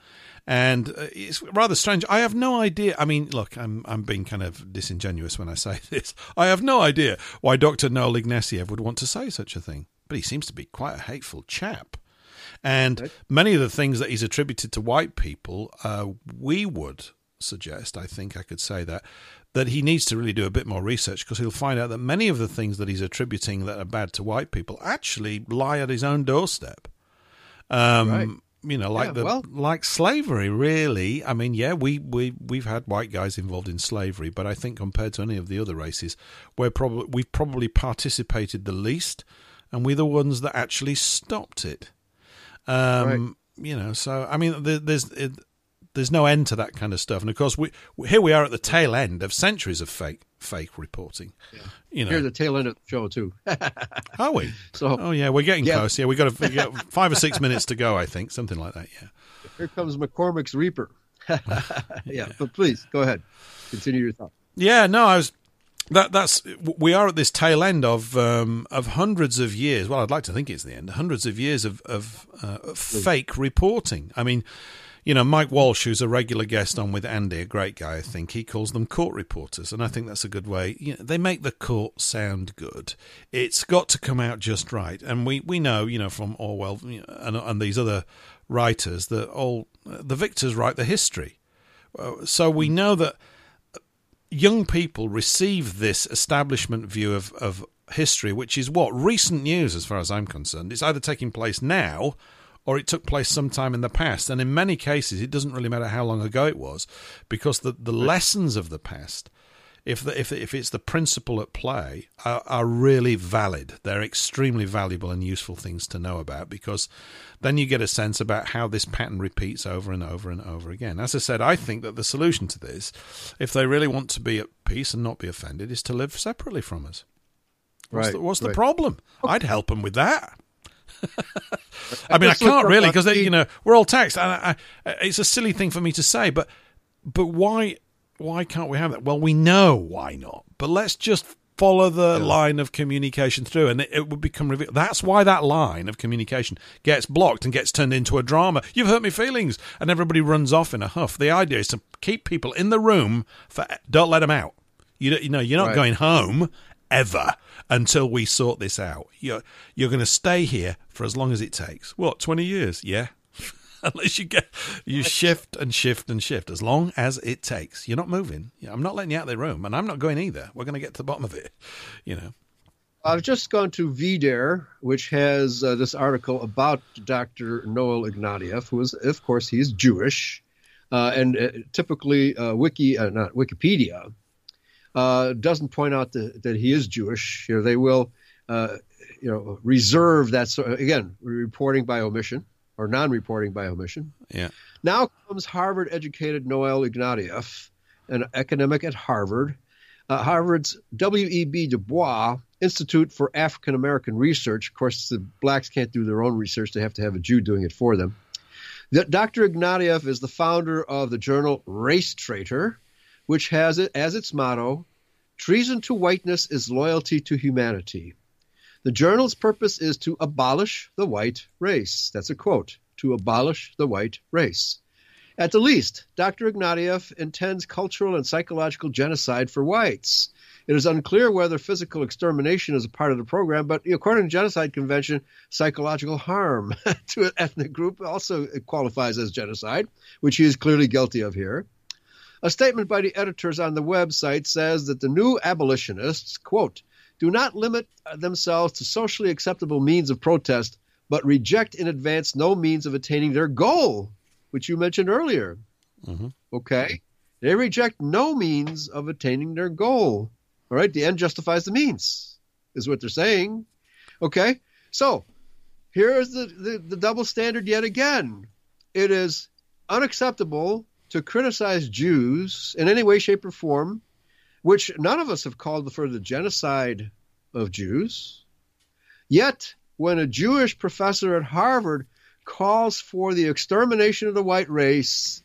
And uh, it's rather strange. I have no idea. I mean, look, I'm I'm being kind of disingenuous when I say this. I have no idea why Dr. Noel Ignatiev would want to say such a thing, but he seems to be quite a hateful chap. And many of the things that he's attributed to white people, uh, we would suggest, I think I could say that, that he needs to really do a bit more research because he'll find out that many of the things that he's attributing that are bad to white people actually lie at his own doorstep. Um, right. You know, like yeah, the well, like slavery. Really, I mean, yeah, we we we've had white guys involved in slavery, but I think compared to any of the other races, we're probably we've probably participated the least, and we're the ones that actually stopped it. Um, right. You know, so I mean, there's it, there's no end to that kind of stuff, and of course, we here we are at the tail end of centuries of fake fake reporting. Yeah. You know, here's the tail end of the show too. are we? So, oh yeah, we're getting yeah. close. Yeah, we got, we got five or six minutes to go. I think something like that. Yeah. Here comes McCormick's Reaper. yeah. yeah, but please go ahead, continue your thought. Yeah, no, I was that that's we are at this tail end of um, of hundreds of years. Well, I'd like to think it's the end. Hundreds of years of of uh, fake reporting. I mean, you know, Mike Walsh, who's a regular guest on with Andy, a great guy, I think he calls them court reporters, and I think that's a good way. You know, they make the court sound good. It's got to come out just right, and we we know, you know, from Orwell and, and these other writers that all the victors write the history. Uh, so we know that young people receive this establishment view of, of history, which is what? Recent news, as far as I'm concerned. It's either taking place now or it took place sometime in the past. And in many cases, it doesn't really matter how long ago it was because the, the lessons of the past if the, if if it's the principle at play, are, are really valid. They're extremely valuable and useful things to know about because then you get a sense about how this pattern repeats over and over and over again. As I said, I think that the solution to this, if they really want to be at peace and not be offended, is to live separately from us. What's, Right, the, what's the right. problem? I'd help them with that. I mean, I can't really because you know we're all taxed, and I, I, it's a silly thing for me to say, but but why why can't we have that? Well, we know why not, but let's just follow the line of communication through, and it, it would become revealed. That's why that line of communication gets blocked and gets turned into a drama. You've hurt my feelings, and everybody runs off in a huff. The idea is to keep people in the room for don't let them out. You you know you're not Right. going home ever until we sort this out. You're you're going to stay here for as long as it takes. What, 20 years? Yeah. Unless you get you shift and shift and shift as long as it takes. You're not moving. I'm not letting you out of the room and I'm not going either. We're going to get to the bottom of it, you know. I've just gone to VDare, which has uh, this article about Dr. Noel Ignatiev, who is, of course, he's Jewish, uh, and uh, typically uh, Wiki, uh, not Wikipedia, uh, doesn't point out that, that he is Jewish. You know, they will, uh, you know, reserve that. So again, reporting by omission or non-reporting by omission. Yeah. Now comes Harvard-educated Noel Ignatiev, an academic at Harvard. Uh, Harvard's W.E.B. Du Bois Institute for African American Research. Of course, the blacks can't do their own research; they have to have a Jew doing it for them. The, Dr. Ignatiev is the founder of the journal Race Traitor, which has it as its motto: "Treason to whiteness is loyalty to humanity." The journal's purpose is to abolish the white race. That's a quote to abolish the white race. At the least, Dr. Ignatiev intends cultural and psychological genocide for whites. It is unclear whether physical extermination is a part of the program, but according to Genocide Convention, psychological harm to an ethnic group also qualifies as genocide, which he is clearly guilty of here. A statement by the editors on the website says that the new abolitionists, quote, do not limit themselves to socially acceptable means of protest, but reject in advance no means of attaining their goal, which you mentioned earlier. Mhm. Okay? They reject no means of attaining their goal. All right? The end justifies the means, is what they're saying. Okay? So, here's the, the, the double standard yet again. It is unacceptable to criticize Jews in any way, shape, or form, which none of us have called for the genocide of Jews. Yet, when a Jewish professor at Harvard calls for the extermination of the white race,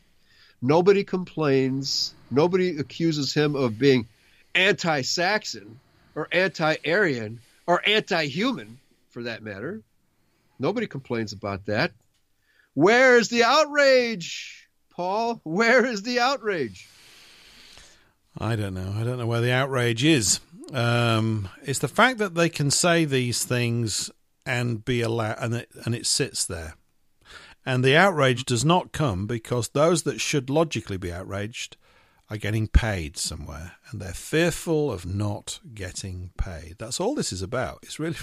nobody complains. Nobody accuses him of being anti Saxon or anti Aryan or anti human, for that matter. Nobody complains about that. Where's the outrage, Paul? Where is the outrage? I don't know. I don't know where the outrage is. Um, it's the fact that they can say these things and be allowed, and it, and it sits there. And the outrage does not come because those that should logically be outraged are getting paid somewhere, and they're fearful of not getting paid. That's all this is about. It's really,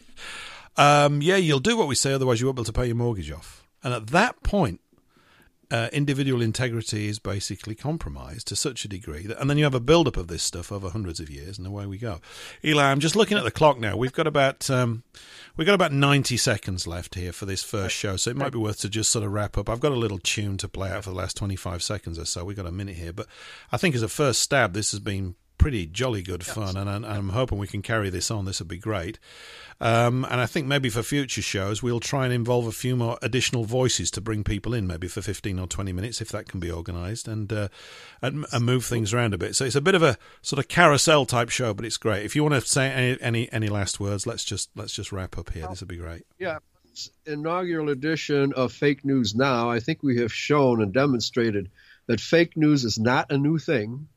um, yeah, you'll do what we say, otherwise you won't be able to pay your mortgage off. And at that point, uh, individual integrity is basically compromised to such a degree that, and then you have a build-up of this stuff over hundreds of years, and away we go. Eli, I'm just looking at the clock now. We've got about um, we've got about 90 seconds left here for this first show, so it might be worth to just sort of wrap up. I've got a little tune to play out for the last 25 seconds or so. We've got a minute here, but I think as a first stab, this has been pretty jolly good fun, and, and I'm hoping we can carry this on. This would be great. Um, and I think maybe for future shows, we'll try and involve a few more additional voices to bring people in, maybe for 15 or 20 minutes, if that can be organised, and, uh, and and move things around a bit. So it's a bit of a sort of carousel type show, but it's great. If you want to say any any, any last words, let's just let's just wrap up here. This would be great. Yeah, inaugural edition of Fake News Now, I think we have shown and demonstrated that fake news is not a new thing,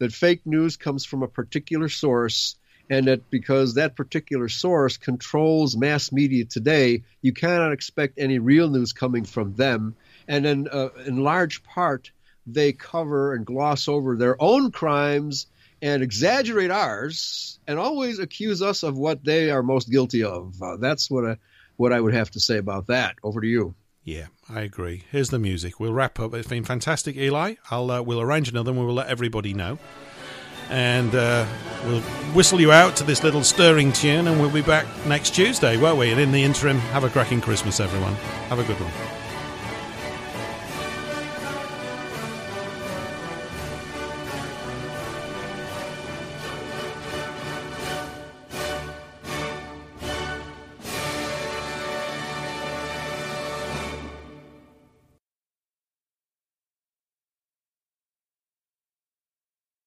that fake news comes from a particular source, and that because that particular source controls mass media today, you cannot expect any real news coming from them. And then, uh, in large part, they cover and gloss over their own crimes and exaggerate ours and always accuse us of what they are most guilty of. Uh, that's what I, what I would have to say about that. Over to you. Yeah, I agree. Here's the music. We'll wrap up. It's been fantastic, Eli. I'll uh, we'll arrange another one. We'll let everybody know, and uh, we'll whistle you out to this little stirring tune, and we'll be back next Tuesday, won't we? And in the interim, have a cracking Christmas, everyone. Have a good one.